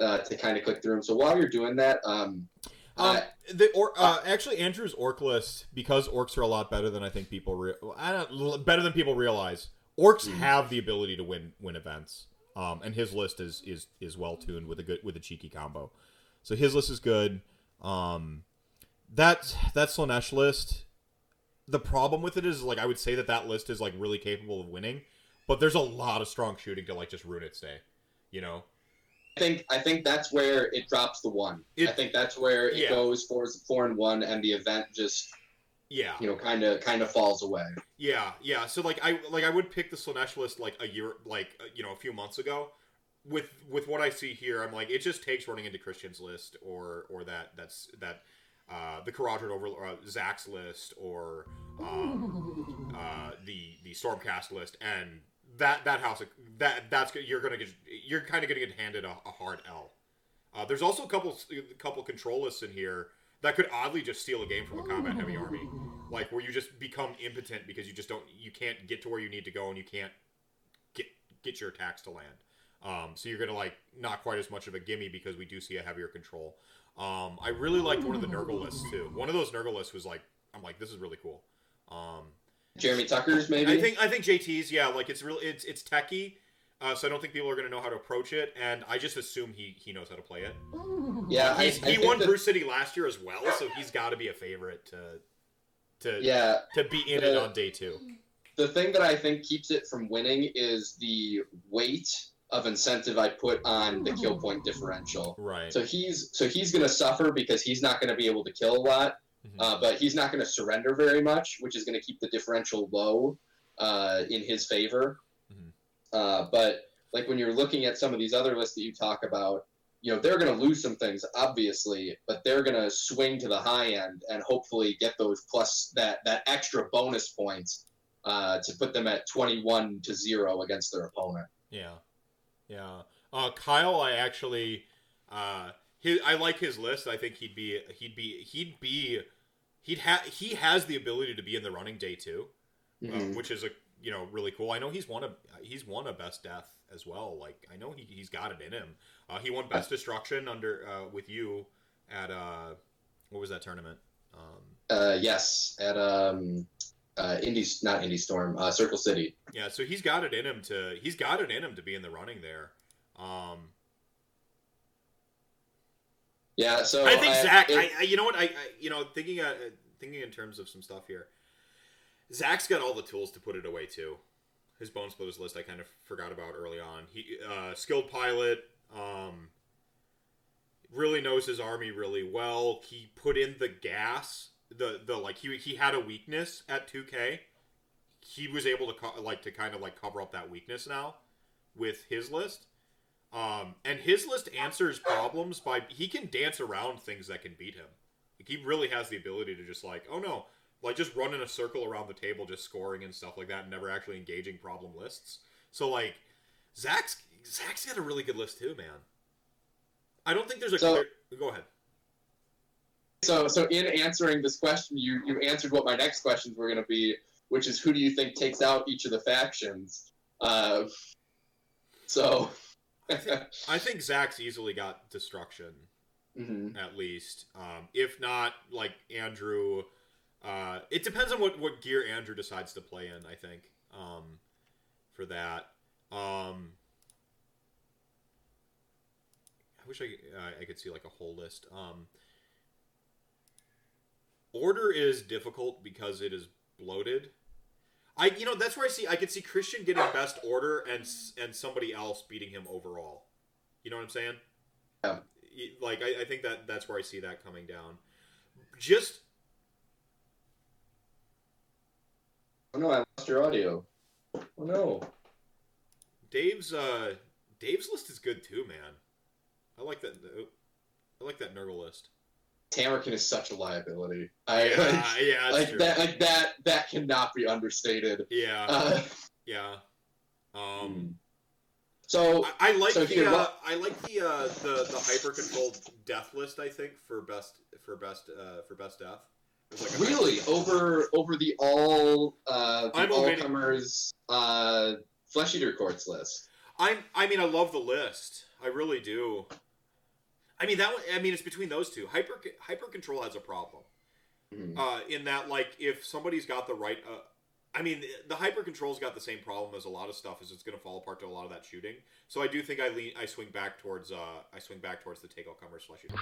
uh, to kind of click through them. So while you're doing that, um, Um, I- the or uh, actually Andrew's orc list because orcs are a lot better than I think people re- I don't better than people realize. Orcs Mhm. have the ability to win win events. Um, and his list is is is well tuned with a good with a cheeky combo. So his list is good. Um, that that Slaanesh list. The problem with it is like I would say that that list is like really capable of winning, but there's a lot of strong shooting to like just ruin its day. You know, I think I think that's where it drops the one. It- I think that's where it yeah. goes for four and one, and the event just yeah. you know kind of kind of falls away. Yeah, yeah. So like I like I would pick the Slaanesh list like a year like uh, you know a few months ago. With with what I see here, I'm like it just takes running into Christian's list or or that that's that uh, the Kharadron over uh, Zach's list or um, uh, the the Stormcast list and that that house that that's you're gonna get you're kind of gonna get handed a, a hard L. Uh, there's also a couple a couple control lists in here that could oddly just steal a game from a combat heavy army, like where you just become impotent because you just don't you can't get to where you need to go and you can't get get your attacks to land. Um, so you're gonna like not quite as much of a gimme because we do see a heavier control. Um, I really liked one of the Nurgle lists too. One of those Nurgle lists was like I'm like this is really cool. Um, Jeremy Tucker's maybe. I think I think JT's yeah, like it's really it's it's techie, uh, so I don't think people are gonna know how to approach it, and I just assume he he knows how to play it. yeah, I, He's, I he won that- Brew City last year as well, so he's got to be a favorite to to Yeah, to be in it on day two. the thing that I think keeps it from winning is the weight of incentive I put on the kill point differential. Right. So he's so he's going to suffer because he's not going to be able to kill a lot, Mhm. uh, but he's not going to surrender very much, which is going to keep the differential low uh, in his favor. Mhm. Uh, but like when you're looking at some of these other lists that you talk about, you know they're going to lose some things obviously, but they're going to swing to the high end and hopefully get those plus that that extra bonus points uh, to put them at 21 to zero against their opponent. Yeah, yeah. Uh, Kyle, I actually, uh, his, I like his list. I think he'd be, he'd be, he'd be, he'd have, he has the ability to be in the running day too, uh, Mhm. which is a, you know, really cool. I know he's won a, he's won a best death as well. Like I know he, he's got it in him. Uh, he won best destruction under uh, with you at uh, what was that tournament? Um, Uh, yes, at um, uh, Indy, not Indy Storm, uh, Circle City. Yeah, so he's got it in him to he's got it in him to be in the running there. Um, Yeah, so I think Zach. it- I, I you know what I, I you know thinking uh, thinking in terms of some stuff here. Zach's got all the tools to put it away too. His Bonesplitterz list I kind of forgot about early on. He uh, skilled pilot. Um, really knows his army really well. He put in the gas. The the like he he had a weakness at 2K. He was able to co- like to kind of like cover up that weakness now with his list. Um, and his list answers problems by he can dance around things that can beat him. Like he really has the ability to just like, oh no, like just run in a circle around the table, just scoring and stuff like that, and never actually engaging problem lists. So like, Zach's Zach's got a really good list too, man. I don't think there's a So- clear. Go ahead. So, so in answering this question, you you answered what my next questions were going to be, which is who do you think takes out each of the factions? Uh, so, I think Zach's easily got destruction. Mhm. at least. Um, if not, like Andrew, uh, it depends on what, what gear Andrew decides to play in. I think um, for that. Um, I wish I uh, I could see like a whole list. Um, order is difficult because it is bloated. I you know that's where I see I could see Christian getting best order and and somebody else beating him overall. You know what I'm saying? Yeah. Like I, I think that that's where I see that coming down. Just Oh no, I lost your audio. Oh no. Dave's uh Dave's list is good too, man. I like that. I like that Nurgle list. Tamurkhan is such a liability. I Yeah, like, yeah, like true. that like that that cannot be understated. Yeah, Uh, yeah. Um, so I, I like So the uh, I like the uh, the the hyper controlled death list. I think for best for best uh, for best death. Like really over over the all uh the all comers uh flesh eater courts list. I'm. I mean, I love the list. I really do. I mean that. one- I mean, it's between those two. Hyper hyper control has a problem. Mhm. uh, in that like if somebody's got the right uh, i mean the hyper control's got the same problem as a lot of stuff is it's going to fall apart to a lot of that shooting so i do think i lean i swing back towards uh i swing back towards the take all comers slash shooting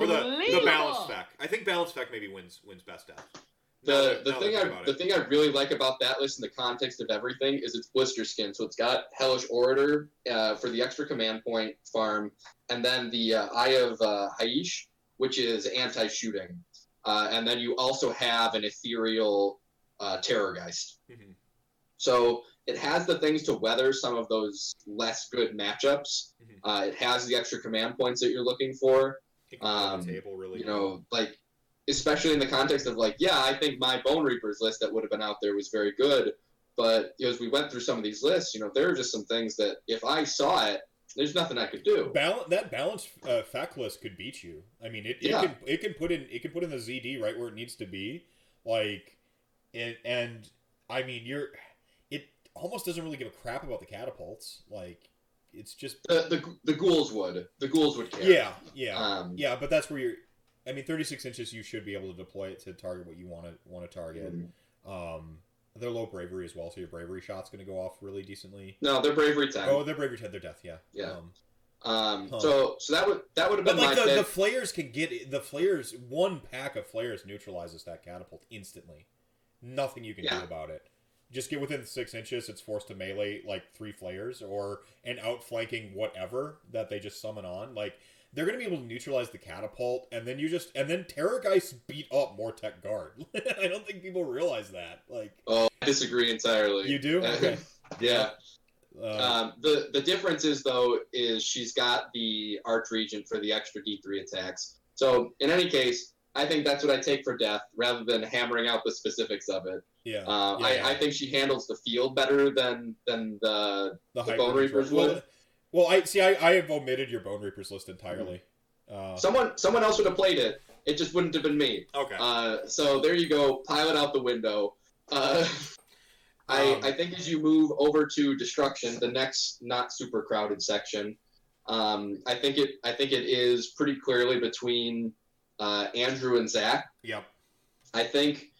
or the the balance spec i think balance spec maybe wins wins best death Now The the thing I I think about the thing I really like about that list in the context of everything is its Blisterskin. So it's got Hellish Orator uh, for the extra command point farm, and then the uh, Eye of uh, Haish, which is anti-shooting, uh, and then you also have an ethereal uh, Terrorgeist. Mhm. So it has the things to weather some of those less good matchups. Mhm. Uh, it has the extra command points that you're looking for It can play um, table really you know, like especially in the context of like, yeah, I think my Bone Reapers list that would have been out there was very good, but as we went through some of these lists, you know, there are just some things that if I saw it, there's nothing I could do. Bal- that balance uh, fact list could beat you. I mean, it, it Yeah. can it can put in it can put in the ZD right where it needs to be. Like, and and I mean, you're it almost doesn't really give a crap about the catapults. Like, it's just The the, the ghouls would the ghouls would care. yeah, yeah, Um, yeah. But that's where you're. I mean, 36 inches, you should be able to deploy it to target what you want to want to target. mhm. Um, they're low bravery as well, so your bravery shot's going to go off really decently. No, they're bravery ten. Oh, they're bravery 10, their death, yeah. Yeah. Um, Um, Huh. so so that would that would have But been like my the, pick. the flares can get the flares. One pack of flares neutralizes that catapult instantly. Nothing you can Yeah. do about it. Just get within six inches, it's forced to melee like three flares or an outflanking whatever that they just summon on. Like they're gonna be able to neutralize the catapult, and then you just and then Terrorgeist beat up Mortek Guard. I don't think people realize that. Like oh, I disagree entirely. you do. Okay. yeah. Uh, Um, the the difference is though is she's got the arch regent for the extra D3 attacks. So in any case, I think that's what I take for death rather than hammering out the specifics of it. yeah. Uh, yeah, I, yeah. I think she handles the field better than than the the, the Bone Reapers would. Well, well, I see. I, I have omitted your Bone Reapers list entirely. Uh, someone someone else would have played it. It just wouldn't have been me. okay Uh, so there you go. Pilot out the window. Uh, I, Um, I think as you move over to destruction, the next not super crowded section, um, I think it I think it is pretty clearly between uh, Andrew and Zach. yep I think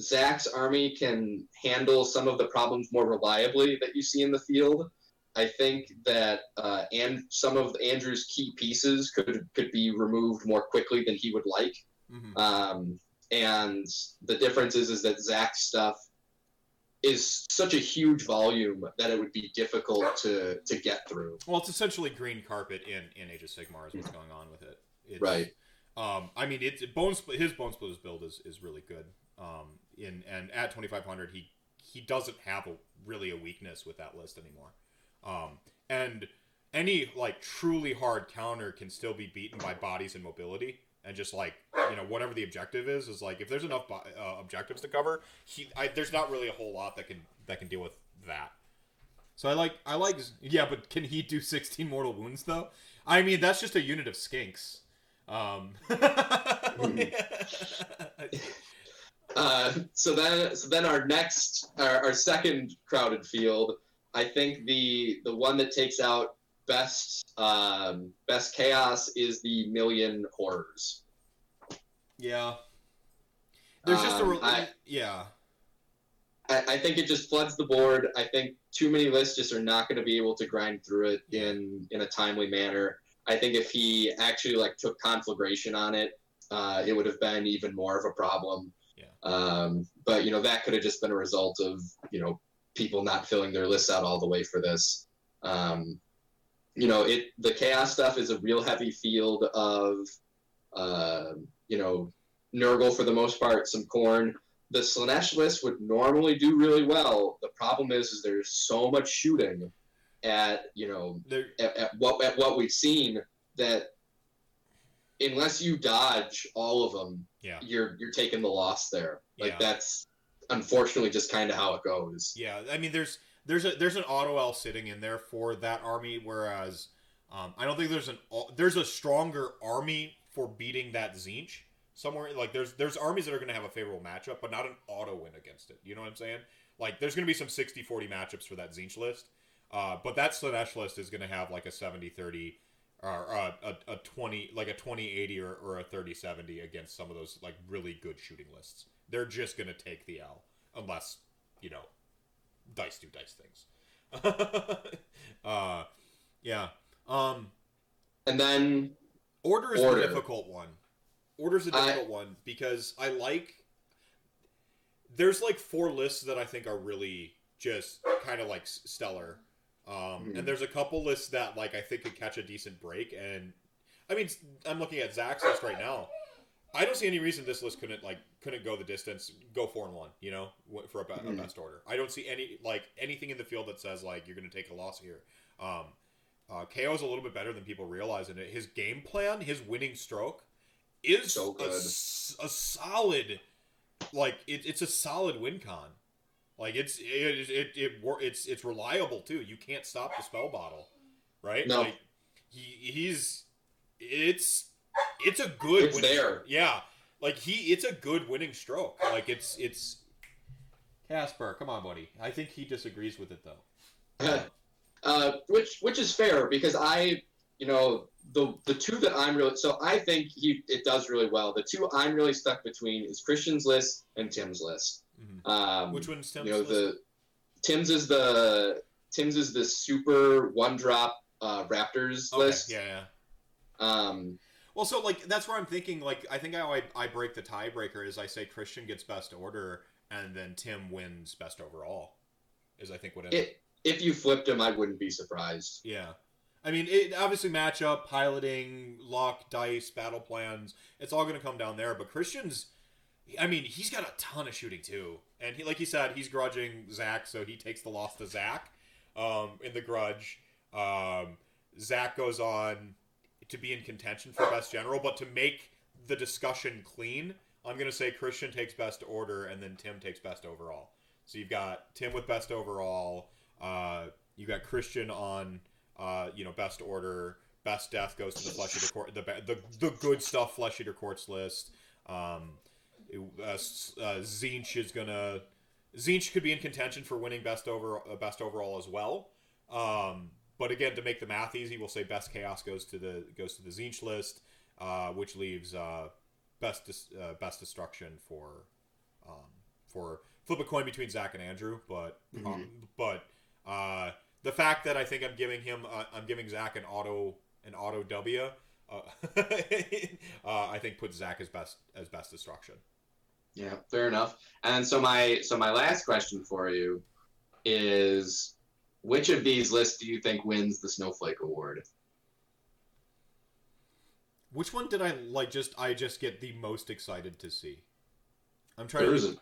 Zach's army can handle some of the problems more reliably that you see in the field. I think that uh, and some of Andrew's key pieces could could be removed more quickly than he would like. Mhm. Um, and the difference is, is that Zach's stuff is such a huge volume that it would be difficult to, to get through. well it's essentially green carpet in in age of sigmar is what's going on with it it's, Right. Um, I mean, it's bone split. His Bonesplitterz build is, is really good. Um, in and at twenty five hundred, he he doesn't have a really a weakness with that list anymore. Um, and any like truly hard counter can still be beaten by bodies and mobility, and just like you know whatever the objective is is like if there's enough uh, objectives to cover, he I, there's not really a whole lot that can that can deal with that. So I like I like yeah, but can he do sixteen mortal wounds though? I mean, that's just a unit of skinks. Um, Uh, so then, so then our next, our, our second crowded field, I think the the one that takes out best um, best chaos is the million horrors. yeah. There's just a Um, re- I- yeah. I, I think it just floods the board. I think too many lists just are not going to be able to grind through it in in a timely manner. I think if he actually like took conflagration on it, uh, it would have been even more of a problem. Yeah. Um, but you know that could have just been a result of you know people not filling their lists out all the way for this. Um, you know, it the chaos stuff is a real heavy field of uh, you know Nurgle for the most part, some Khorne. The Slaanesh list would normally do really well. The problem is, is there's so much shooting at you know There, at, at what at what we've seen that unless you dodge all of them, yeah, you're you're taking the loss there. Like Yeah. that's unfortunately just kind of how it goes. yeah. I mean, there's there's a there's an auto L sitting in there for that army, whereas um, I don't think there's an there's a stronger army for beating that Tzeentch somewhere. Like there's there's armies that are going to have a favorable matchup, but not an auto win against it. You know what I'm saying? Like there's going to be some 60-40 matchups for that Tzeentch list, uh, but that Slaanesh list is going to have like a 70-30 or uh, a, a 20 like a 20-80 or, or a 30-70 against some of those like really good shooting lists. They're just going to take the L unless you know dice do dice things. uh, yeah. Um, And then order is Order. the difficult one. Order's a I- difficult one because I like. There's like four lists that I think are really just kind of like stellar, um, Mhm. and there's a couple lists that like I think could catch a decent break. And I mean, I'm looking at Zach's list right now. I don't see any reason this list couldn't like couldn't go the distance, go four and one. You know, for a, be- a Mhm. best order. I don't see any like anything in the field that says like you're going to take a loss here. Um, uh, KO is a little bit better than people realize, and his game plan, his winning stroke, is So a, a solid, like it, it's a solid win con. Like it's it it, it it's it's reliable too. You can't stop the spell bottle, right? No. Like he he's it's it's a good It's winning there. stroke. Yeah, like he it's a good winning stroke. Like it's it's Casper, come on, buddy. I think he disagrees with it though. uh, which which is fair because I, you know, the the two that I'm really so I think he it does really well. The two I'm really stuck between is Christian's list and Tim's list. Mhm. Um, Which one's Tim's you know list? the Tim's is the Tim's is the super one drop uh, Raptors Okay, list. Yeah, yeah. Um, Well, so like that's where I'm thinking. Like I think how I, I break the tiebreaker is I say Christian gets best order, and then Tim wins best overall. Is I think what it, if you flipped him, I wouldn't be surprised. Yeah. I mean, it obviously matchup, piloting, luck, dice, battle plans. It's all going to come down there. But Christian's, I mean, he's got a ton of shooting too, and he, like he said, he's grudging Zach, so he takes the loss to Zach um, in the grudge. Um, Zach goes on to be in contention for best general, but to make the discussion clean, I'm going to say Christian takes best order, and then Tim takes best overall. So you've got Tim with best overall. Uh, you got Christian on, uh, you know, best order. Best death goes to the flesh eater court, the, the the good stuff flesh eater courts list. Um, uh, uh, Tzeentch is gonna. Tzeentch could be in contention for winning best over best overall as well. Um, but again, to make the math easy, we'll say best chaos goes to the goes to the Tzeentch list, uh, which leaves uh, best dis- uh, best destruction for um, for flip a coin between Zach and Andrew. But um, but uh, the fact that I think I'm giving him uh, I'm giving Zach an auto an auto W. Uh, uh, I think puts Zach as best as best destruction. Yeah, fair enough. And so my so my last question for you is which of these lists do you think wins the Snowflake Award? Which one did I like? Just I just get the most excited to see. I'm trying There's to.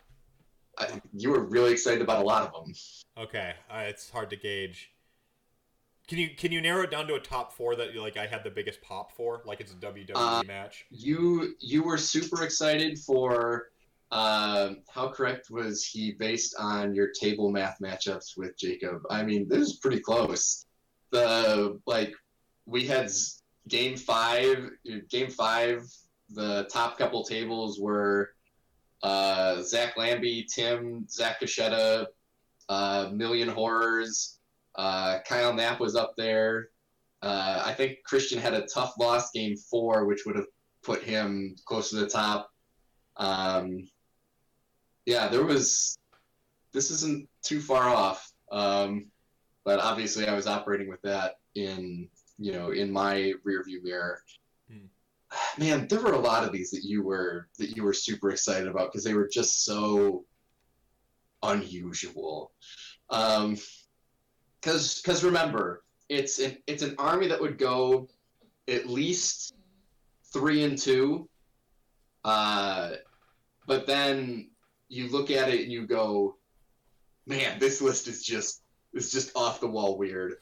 a, I, you were really excited about a lot of them. Okay, uh, it's hard to gauge. Can you can you narrow it down to a top four that like I had the biggest pop for? Like it's a WWE Uh, match. You you were super excited for um, how correct was he based on your table math matchups with Jacob? I mean, this is pretty close. The like we had game five, game five. The top couple tables were uh, Zach Lambie, Tim, Zach Cachetta, uh, Million Horrors. Uh, Kyle Knapp was up there. Uh, I think Christian had a tough loss game four, which would have put him close to the top. Um, yeah, there was this isn't too far off. Um, but obviously, I was operating with that in you know in my rearview mirror. Hmm. Man, there were a lot of these that you were that you were super excited about because they were just so unusual. Um, because because remember, it's an it's an army that would go at least three and two. Uh, but then you look at it and you go, man, this list is just is just off the wall weird.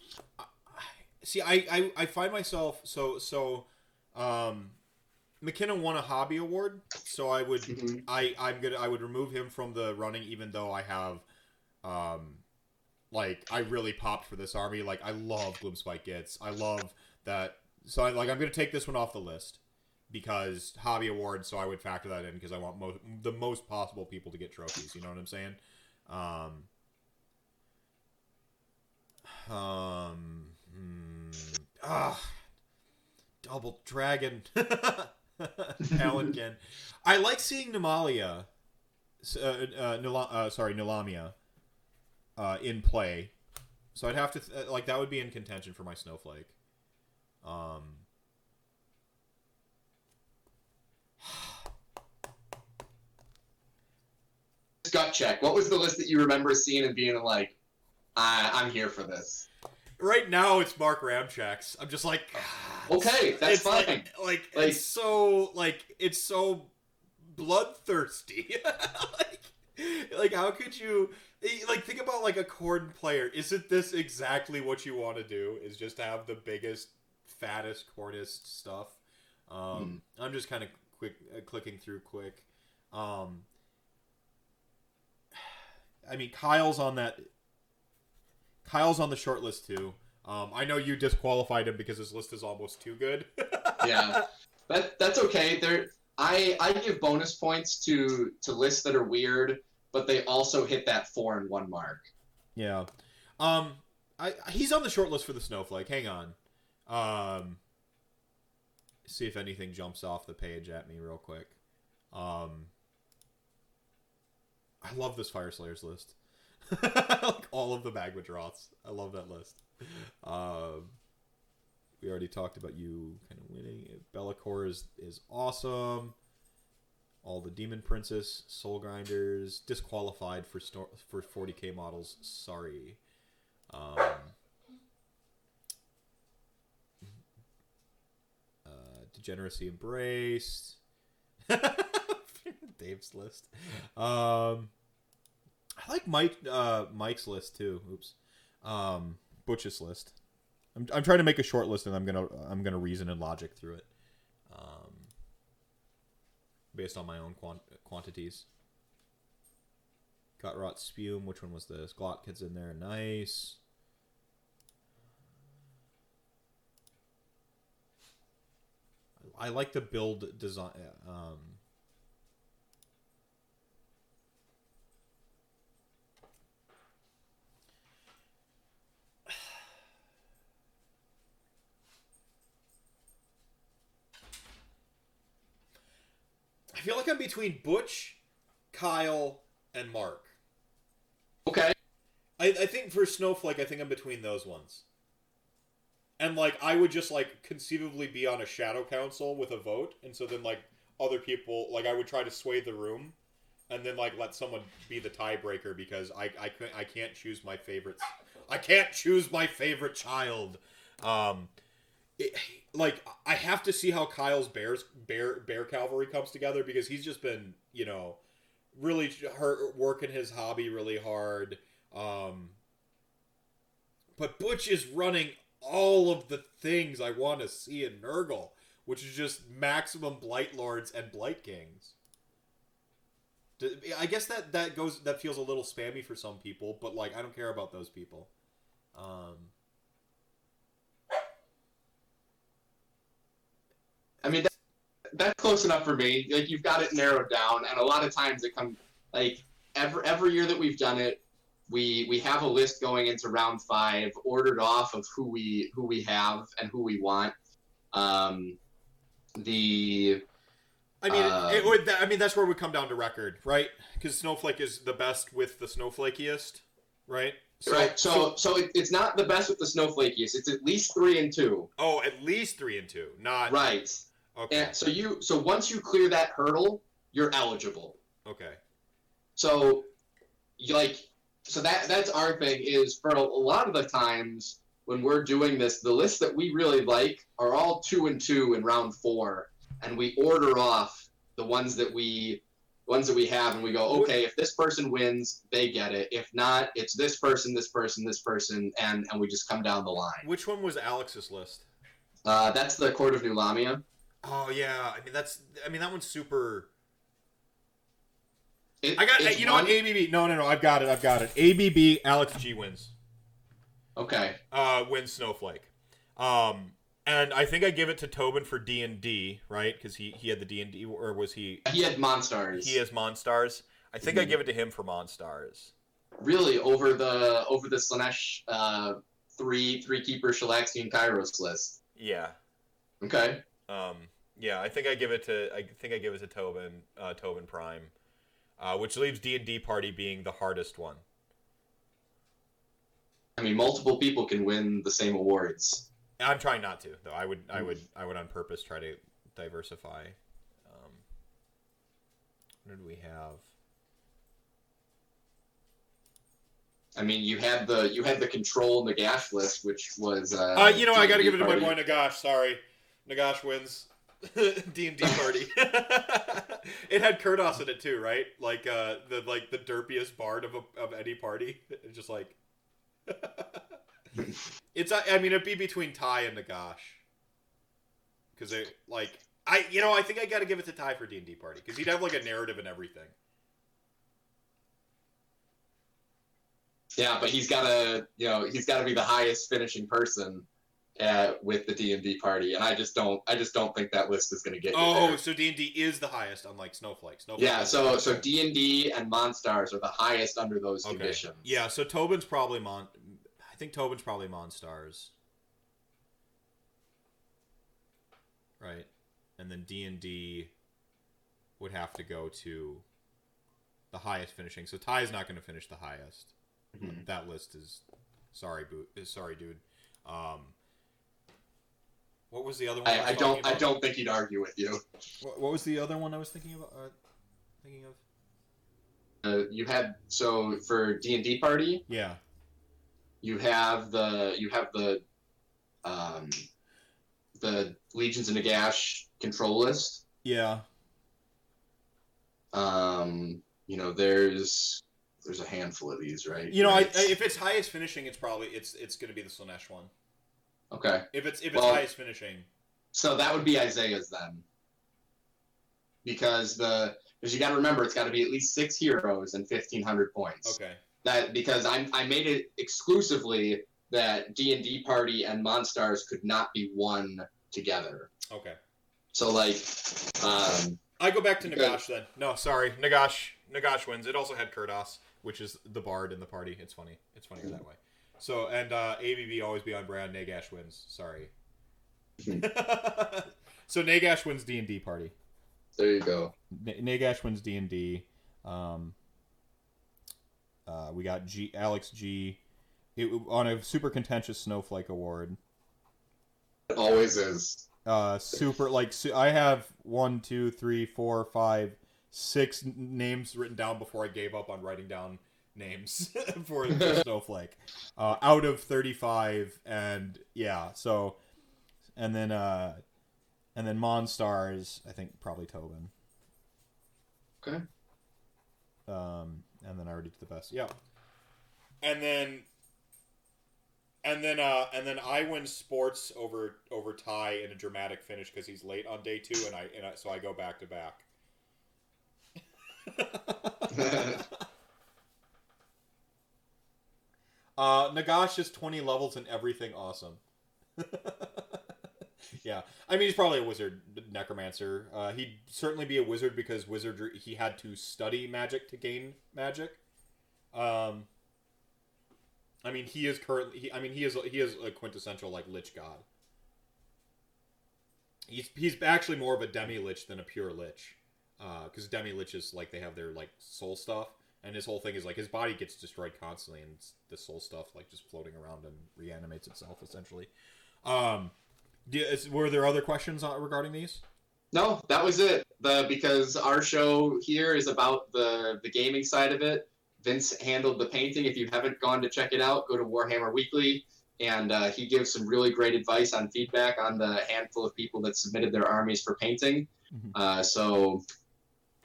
See, I, I, I find myself so so. Um, McKinnon won a hobby award, so I would Mhm. I I'm gonna I would remove him from the running, even though I have, um, like I really popped for this army. Like I love Gloomspite Gitz. I love that. So I, like I'm gonna take this one off the list because hobby awards, So I would factor that in because I want mo- the most possible people to get trophies. You know what I'm saying? Um. Um. hmm, ah. Double dragon. Palanquin. I like seeing Nulahmia. Uh, uh, Nila- uh, sorry, Nulahmia. Uh, in play. So I'd have to th- like that would be in contention for my snowflake. Um. Gut check. What was the list that you remember seeing and being like, I, I'm here for this? Right now, it's Mark Ramchaks. I'm just like, Okay, that's it's fine. Like, like, Like- it's so like it's so bloodthirsty. like, like how could you like think about like a Khorne player? Isn't this exactly what you want to do? Is just have the biggest, fattest, cornest stuff? Um, I'm just kind of quick uh, clicking through quick. Um, I mean, Kyle's on that. Kyle's on the short list too. Um, I know you disqualified him because his list is almost too good. Yeah. That that's okay. There, I I give bonus points to to lists that are weird, but they also hit that four and one mark. Yeah. Um I he's on the short list for the snowflake. Hang on. Um see if anything jumps off the page at me real quick. Um I love this Fyreslayers list. like all of the Magmadroths. I love that list. Um we already talked about you kind of winning. Be'lakor is is awesome. All the Demon Princess, Soul Grinders, disqualified for sto- for 40k models. Sorry. Um, uh, Degeneracy Embraced. Dave's list. Um, I like Mike uh, Mike's list too. Oops. Um, Butch's list. I'm, I'm trying to make a short list and I'm gonna I'm gonna reason and logic through it. Um, based on my own quant- quantities. Gutrot Spume. Which one was this? Glottkin's in there. Nice. I like the build design. Um, feel like I'm between Butch, Kyle, and Mark. Okay. I, I think for Snowflake, I think I'm between those ones. And like, I would just like conceivably be on a shadow council with a vote, and so then like other people, like I would try to sway the room, and then like let someone be the tiebreaker because I I can't I can't choose my favorites. I can't choose my favorite child. Um, it, like I have to see how Kyle's bears bear bear cavalry comes together because he's just been you know really hurt, working his hobby really hard. Um, but Butch is running all of the things I want to see in Nurgle, which is just maximum Blight Lords and Blight Kings. I guess that that goes that feels a little spammy for some people, but like I don't care about those people. Um, I mean, that, that's close enough for me. Like you've got it narrowed down, and a lot of times it comes like every every year that we've done it, we we have a list going into round five, ordered off of who we who we have and who we want. Um, the I mean, Um, it would. I mean, that's where we come down to record, right? Because Snowflake is the best with the snowflakiest, right? right. So so it, it's not the best with the snowflakiest. It's at least three and two. oh, at least three and two, not Right. Okay, And so you so once you clear that hurdle, you're eligible. okay, So, you like, so that that's our thing is for a, a lot of the times when we're doing this, the lists that we really like are all two and two in round four, and we order off the ones that we ones that we have, and we go, okay, if this person wins, they get it. If not, it's this person, this person, this person, and and we just come down the line. Which one was Alex's list? Uh, that's the Court of Nulahmia. Oh yeah, I mean that's. I mean that one's super. It- I got. You know what? ABB. No, no, no. I've got it. I've got it. ABB. Alex G wins. Okay. Uh, wins Snowflake. Um, and I think I give it to Tobin for D and D, right? Because he he had the D and D, or was he? He had Monstars. He has Monstars. I think I give it to him for Monstars. really over the over the Slanesh uh, three three keeper Shalaxian Kairos list. Yeah. Okay. Um, yeah, I think I give it to I think I give it to Tobin, uh, Tobin Prime, uh, which leaves D and D Party being the hardest one. I mean, multiple people can win the same awards. I'm trying not to, though. I would, I would, I would on purpose try to diversify. Um, what did we have? I mean, you had the you had the control Nagash list, which was uh, Uh, you know, I got to give it to my boy Nagash. Sorry, Nagash wins. D and D party. it had Kurdoss in it too, right? Like uh, the like the derpiest bard of a, of any party. It's just like it's. I mean, it'd be between Ty and Nagash because they like I. You know, I think I got to give it to Ty for D and D party because he'd have like a narrative and everything. Yeah, but he's got to you know he's got to be the highest finishing person uh, with the D and D party, and I just don't I just don't think that list is going to get you Oh, there. so D and D is the highest, unlike Snowflake. Snowflake Yeah, so so D and D and Monstars are the highest under those Okay. conditions. Yeah, so Tobin's probably Mon. I think Tobin's probably Monstars. Right, and then D and D would have to go to the highest finishing. So Ty is not going to finish the highest. Mhm. That list is sorry, boot. Sorry, dude. Um, what was the other one? I, was I don't I don't think he'd argue with you. What, what was the other one I was thinking about? Uh, thinking of? Uh, you had so for D and D party, Yeah. you have the you have the um, the Legions of Nagash control list. Yeah. Um, you know, there's there's a handful of these, right? You know, I, Right. I, if it's highest finishing, it's probably it's it's going to be the Slaanesh one. Okay. If it's if it's Well- highest finishing, So that would be Isaiah's then, because the because you got to remember it's got to be at least six heroes and fifteen hundred points. okay. That because I I made it exclusively that D and D party and Monstars could not be one together. Okay. So like, um, I go back to. Nagash then. No, sorry, Nagash. Nagash wins. It also had Kurdoss, which is the bard in the party. It's funny. It's funnier that way. So and uh, ABB always be on brand. Nagash wins. Sorry. so Nagash wins D and D party. there you go. N- Nagash wins D and D. Um, uh, we got G Alex G. It, on a super contentious snowflake award. It always is. uh super like su- i have one two three four five six n- names written down before i gave up on writing down names for the snowflake uh out of 35 and yeah so and then uh and then monstars i think probably tobin Okay. um and then i already did the best yeah and then and then uh and then I win sports over over Ty in a dramatic finish because he's late on day two and I and I, so I go back to back. uh Nagash is 20 levels and everything awesome. yeah. I mean he's probably a wizard necromancer. Uh, he'd certainly be a wizard because wizardry he had to study magic to gain magic. Um I mean, he is currently. He, I mean, he is. He is a quintessential like lich god. He's he's actually more of a demi lich than a pure lich, because demi liches like they have their like soul stuff, and his whole thing is like his body gets destroyed constantly, and the soul stuff like just floating around and reanimates itself essentially. Um, is, were there other questions uh, regarding these? No, that was it. The because our show here is about the the gaming side of it. Vince handled the painting. If you haven't gone to check it out, go to Warhammer Weekly, and uh, he gives some really great advice on feedback on the handful of people that submitted their armies for painting. Mhm. Uh, so,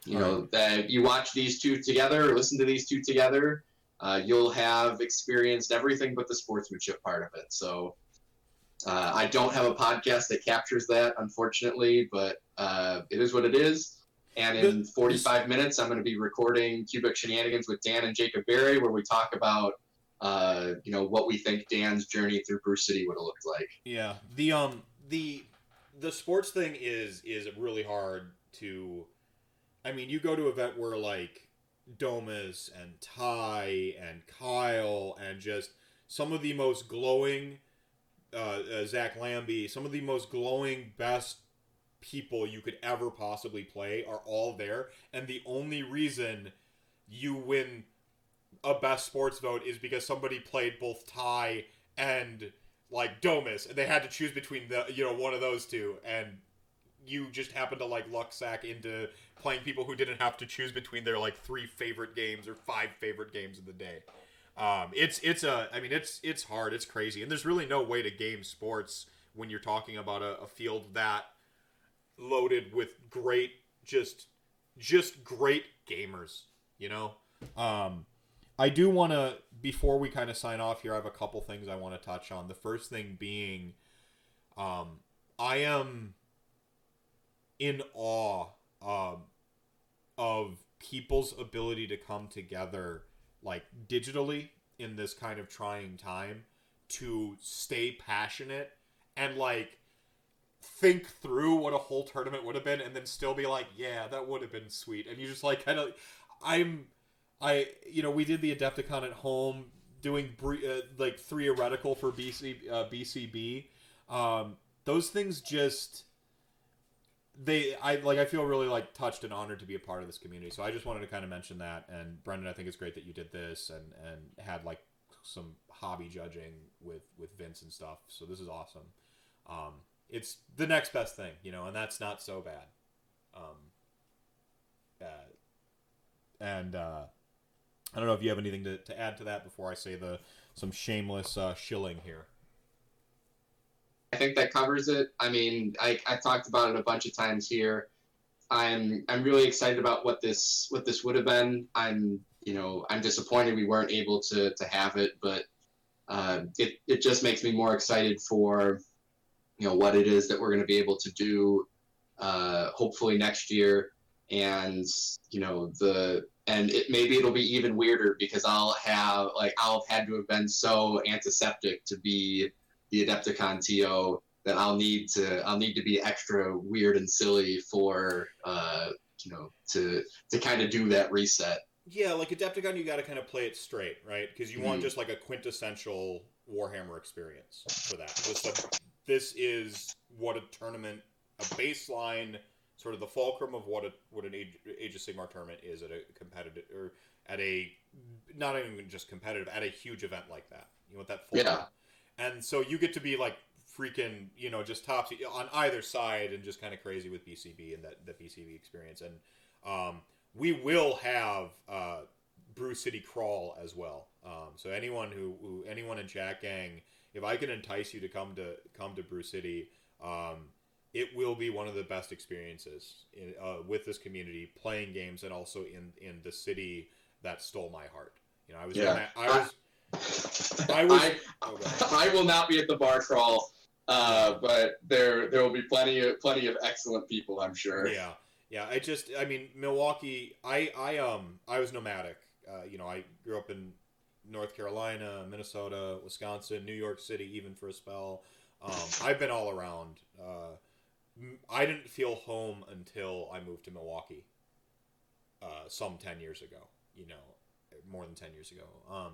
you know, that you watch these two together or listen to these two together, uh, you'll have experienced everything but the sportsmanship part of it. So, uh, I don't have a podcast that captures that, unfortunately, but uh, it is what it is. And in 45 minutes, I'm going to be recording Cubic Shenanigans with Dan and Jacob Berry, where we talk about, uh, you know, what we think Dan's journey through Brew City would have looked like. Yeah. The um the the sports thing is is really hard to I mean, you go to an event where like Domus and Ty and Kyle and just some of the most glowing uh, uh Zach Lambie, some of the most glowing best people you could ever possibly play are all there. And the only reason you win a best sports vote is because somebody played both Ty and like Domus, and they had to choose between the you know one of those two, and you just happened to like luck sack into playing people who didn't have to choose between their like three favorite games or five favorite games of the day. Um, it's it's a I mean it's it's hard, it's crazy, and there's really no way to game sports when you're talking about a, a field that loaded with great just just great gamers, you know. Um, I do want to before we kind of sign off here. I have a couple things I want to touch on. The first thing being, um, I am in awe um, of people's ability to come together, like digitally, in this kind of trying time, to stay passionate and like think through what a whole tournament would have been, and then still be like, yeah, that would have been sweet. And you just like kind of, I'm I you know we did the Adepticon at home doing uh, like three heretical for BC uh, BCB. Um, those things just they I like I feel really like touched and honored to be a part of this community. So I just wanted to kind of mention that. And Brendan, I think it's great that you did this and and had like some hobby judging with with Vince and stuff. So this is awesome. Um, it's the next best thing, you know, and that's not so bad. Um, uh, and uh, I don't know if you have anything to, to add to that before I say the some shameless uh, shilling here. I think that covers it. I mean, I, I talked about it a bunch of times here. I'm I'm really excited about what this what this would have been. I'm you know I'm disappointed we weren't able to to have it, but uh, it it just makes me more excited for you know what it is that we're going to be able to do. Uh, hopefully next year, and you know the and it maybe it'll be even weirder because I'll have like I'll have had to have been so antiseptic to be the Adepticon TO that I'll need to I'll need to be extra weird and silly for uh, you know to to kind of do that reset. Yeah, like Adepticon, you got to kind of play it straight, right? Because you want Mhm. just like a quintessential Warhammer experience for that. Just like, this is what a tournament, a baseline, sort of the fulcrum of what a what an Age, Age of Sigmar tournament is at a competitive or at a not even just competitive at a huge event like that. You want that fulcrum. Yeah. And so you get to be like freaking, you know, just topsy on either side and just kind of crazy with BCB and that the BCB experience. And um, we will have uh, Brew City Crawl as well. Um, so anyone who, who anyone in Chat Gang, if I can entice you to come to come to Brew City, um, it will be one of the best experiences in, uh, with this community, playing games, and also in in the city that stole my heart. You know, I was Yeah. I was I was- I, oh. I will not be at the bar crawl, uh, but there there will be plenty of plenty of excellent people, I'm sure. Yeah, yeah. I just, I mean, Milwaukee. I, I, um, I was nomadic. Uh, you know, I grew up in North Carolina, Minnesota, Wisconsin, New York City, even for a spell. Um, I've been all around. Uh, I didn't feel home until I moved to Milwaukee. Uh, some ten years ago. You know, more than ten years ago. Um,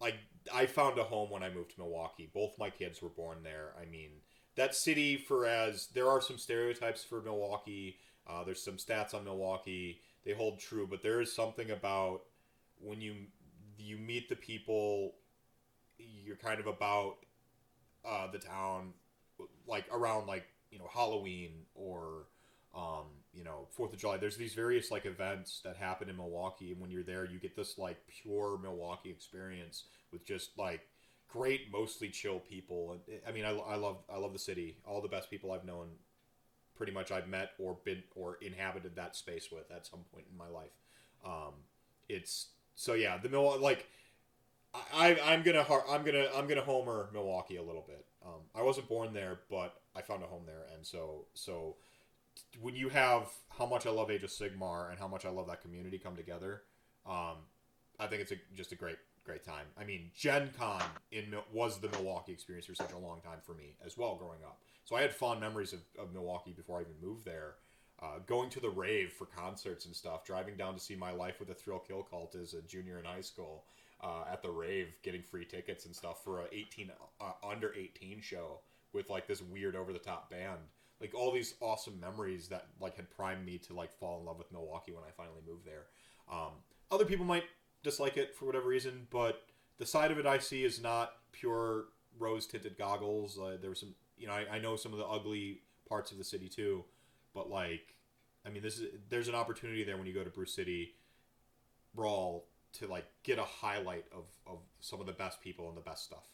like I found a home when I moved to Milwaukee. Both my kids were born there. I mean, that city for as there are some stereotypes for Milwaukee. Uh, there's some stats on Milwaukee. They hold true, but there is something about when you you meet the people, you're kind of about uh, the town, like around like you know Halloween or um, you know Fourth of July. There's these various like events that happen in Milwaukee, and when you're there, you get this like pure Milwaukee experience with just like great, mostly chill people. And I mean, I, I love I love the city. All the best people I've known, pretty much I've met or been or inhabited that space with at some point in my life. Um, it's so yeah, the Milwaukee like. I, I'm gonna I'm gonna I'm gonna homer Milwaukee a little bit. Um, I wasn't born there, but I found a home there, and so so when you have how much I love Age of Sigmar and how much I love that community come together, um, I think it's a, just a great great time. I mean, Gen Con in was the Milwaukee experience for such a long time for me as well growing up. So I had fond memories of, of Milwaukee before I even moved there. Uh, going to the rave for concerts and stuff, driving down to see my life with a Thrill Kill Kult as a junior in high school, uh, at the rave, getting free tickets and stuff for a 18 uh, under 18 show with like this weird over the top band. Like all these awesome memories that like had primed me to like fall in love with Milwaukee when I finally moved there. Um, other people might dislike it for whatever reason, but the side of it I see is not pure rose tinted goggles. Uh, there was some, you know, I, I know some of the ugly parts of the city too, but like, I mean, this is there's an opportunity there when you go to Brew City Brawl to like get a highlight of, of some of the best people and the best stuff.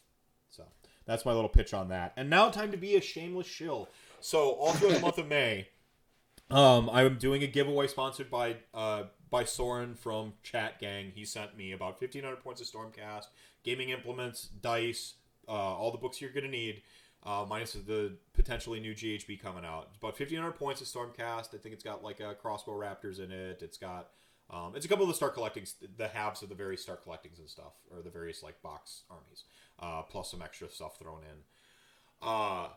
So that's my little pitch on that. And now time to be a shameless shill. So all through the month of May, um, I'm doing a giveaway sponsored by uh, by Soren from Chat Gang. He sent me about 1,500 points of Stormcast, gaming implements, dice, uh, all the books you're gonna need. Uh, minus the potentially new GHB coming out. It's about 1,500 points of Stormcast. I think it's got like a crossbow raptors in it. It's got um, it's a couple of the start collecting, the halves of the various start collectings and stuff, or the various like box armies, uh, plus some extra stuff thrown in. Uh,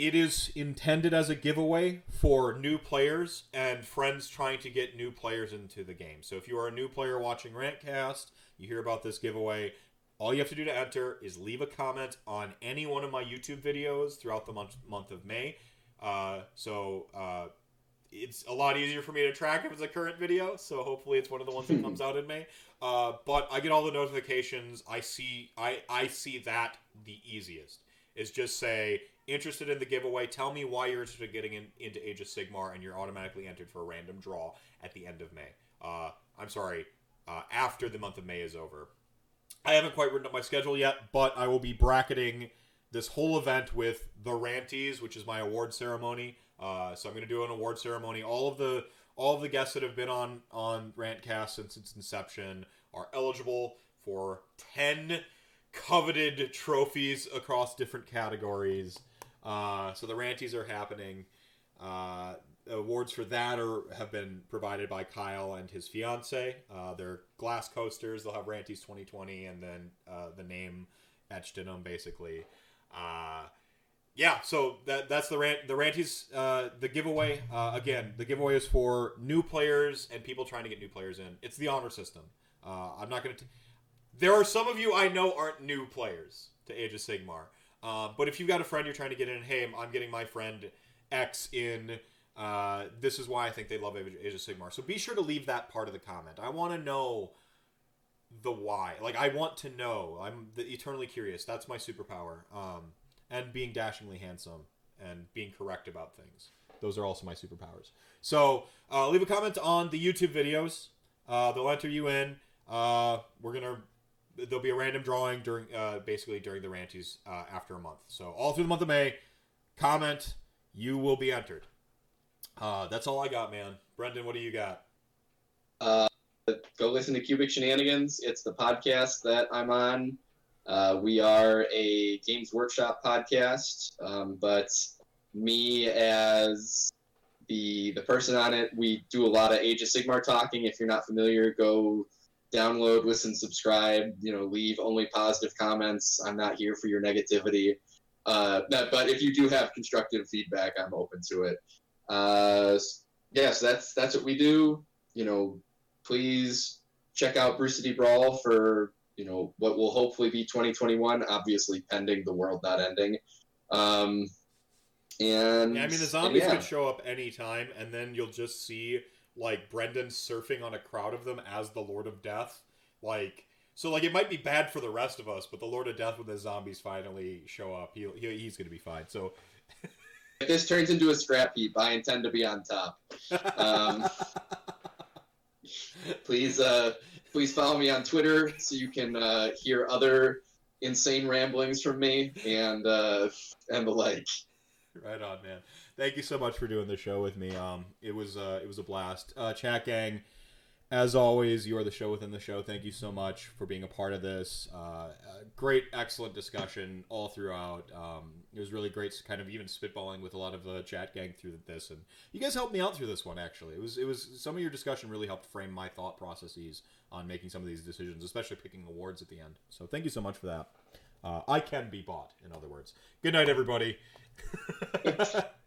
it is intended as a giveaway for new players and friends trying to get new players into the game. So if you are a new player watching Rantcast, you hear about this giveaway. All you have to do to enter is leave a comment on any one of my YouTube videos throughout the month month of May. Uh, so uh, it's a lot easier for me to track if it's a current video. So hopefully it's one of the ones that comes out in May. Uh, but I get all the notifications. I see I I see that the easiest is just say interested in the giveaway. Tell me why you're interested in getting in, into Age of Sigmar, and you're automatically entered for a random draw at the end of May. Uh, I'm sorry, uh, after the month of May is over. I haven't quite written up my schedule yet, but I will be bracketing this whole event with the Ranties, which is my award ceremony. Uh, so I'm going to do an award ceremony. All of the all of the guests that have been on on Rantcast since its inception are eligible for ten coveted trophies across different categories. Uh, so the Ranties are happening. Uh, awards for that are have been provided by Kyle and his fiance. Uh, they're glass coasters. They'll have Ranties 2020 and then uh, the name etched in them, basically. Uh, yeah, so that that's the rant. The Ranties, uh, the giveaway. Again, the giveaway is for new players and people trying to get new players in. It's the honor system. I'm not going to. There are some of you I know aren't new players to Age of Sigmar. Uh, but if you've got a friend you're trying to get in, hey, I'm getting my friend X in. Uh, this is why I think they love Age of Sigmar. So be sure to leave that part of the comment. I want to know the why. Like I want to know. I'm eternally curious. That's my superpower. Um, and being dashingly handsome and being correct about things. Those are also my superpowers. So uh, leave a comment on the YouTube videos. Uh, they'll enter you in. Uh, we're gonna there'll be a random drawing during uh, basically during the ranties uh, after a month. So all through the month of May, comment, you will be entered. Uh, that's all I got, man. Brendan, what do you got? Uh, go listen to Cubic Shenanigans. It's the podcast that I'm on. Uh, we are a Games Workshop podcast, um, but me as the the person on it, we do a lot of Age of Sigmar talking. If you're not familiar, go download, listen, subscribe. You know, leave only positive comments. I'm not here for your negativity. Uh, but if you do have constructive feedback, I'm open to it. Uh, yeah, so that's that's what we do. You know, please check out Brew City Brawl for you know what will hopefully be 2021. Obviously, pending the world not ending. Um, And Yeah, I mean, the zombies yeah. could show up anytime, and then you'll just see like Brendan surfing on a crowd of them as the Lord of Death. Like, so like it might be bad for the rest of us, but the Lord of Death when the zombies finally show up, he'll, he he's gonna be fine. So, If this turns into a scrap heap, I intend to be on top. Um, please, uh, please follow me on Twitter so you can uh, hear other insane ramblings from me and uh, and the like. right on, man. Thank you so much for doing the show with me. Um, it was uh, it was a blast. Uh, chat gang, as always, you are the show within the show. Thank you so much for being a part of this. Uh, uh, great, excellent discussion all throughout. Um, it was really great, to kind of even spitballing with a lot of the chat gang through this, and you guys helped me out through this one. Actually, it was it was some of your discussion really helped frame my thought processes on making some of these decisions, especially picking awards at the end. So thank you so much for that. Uh, I can be bought, in other words. Good night, everybody.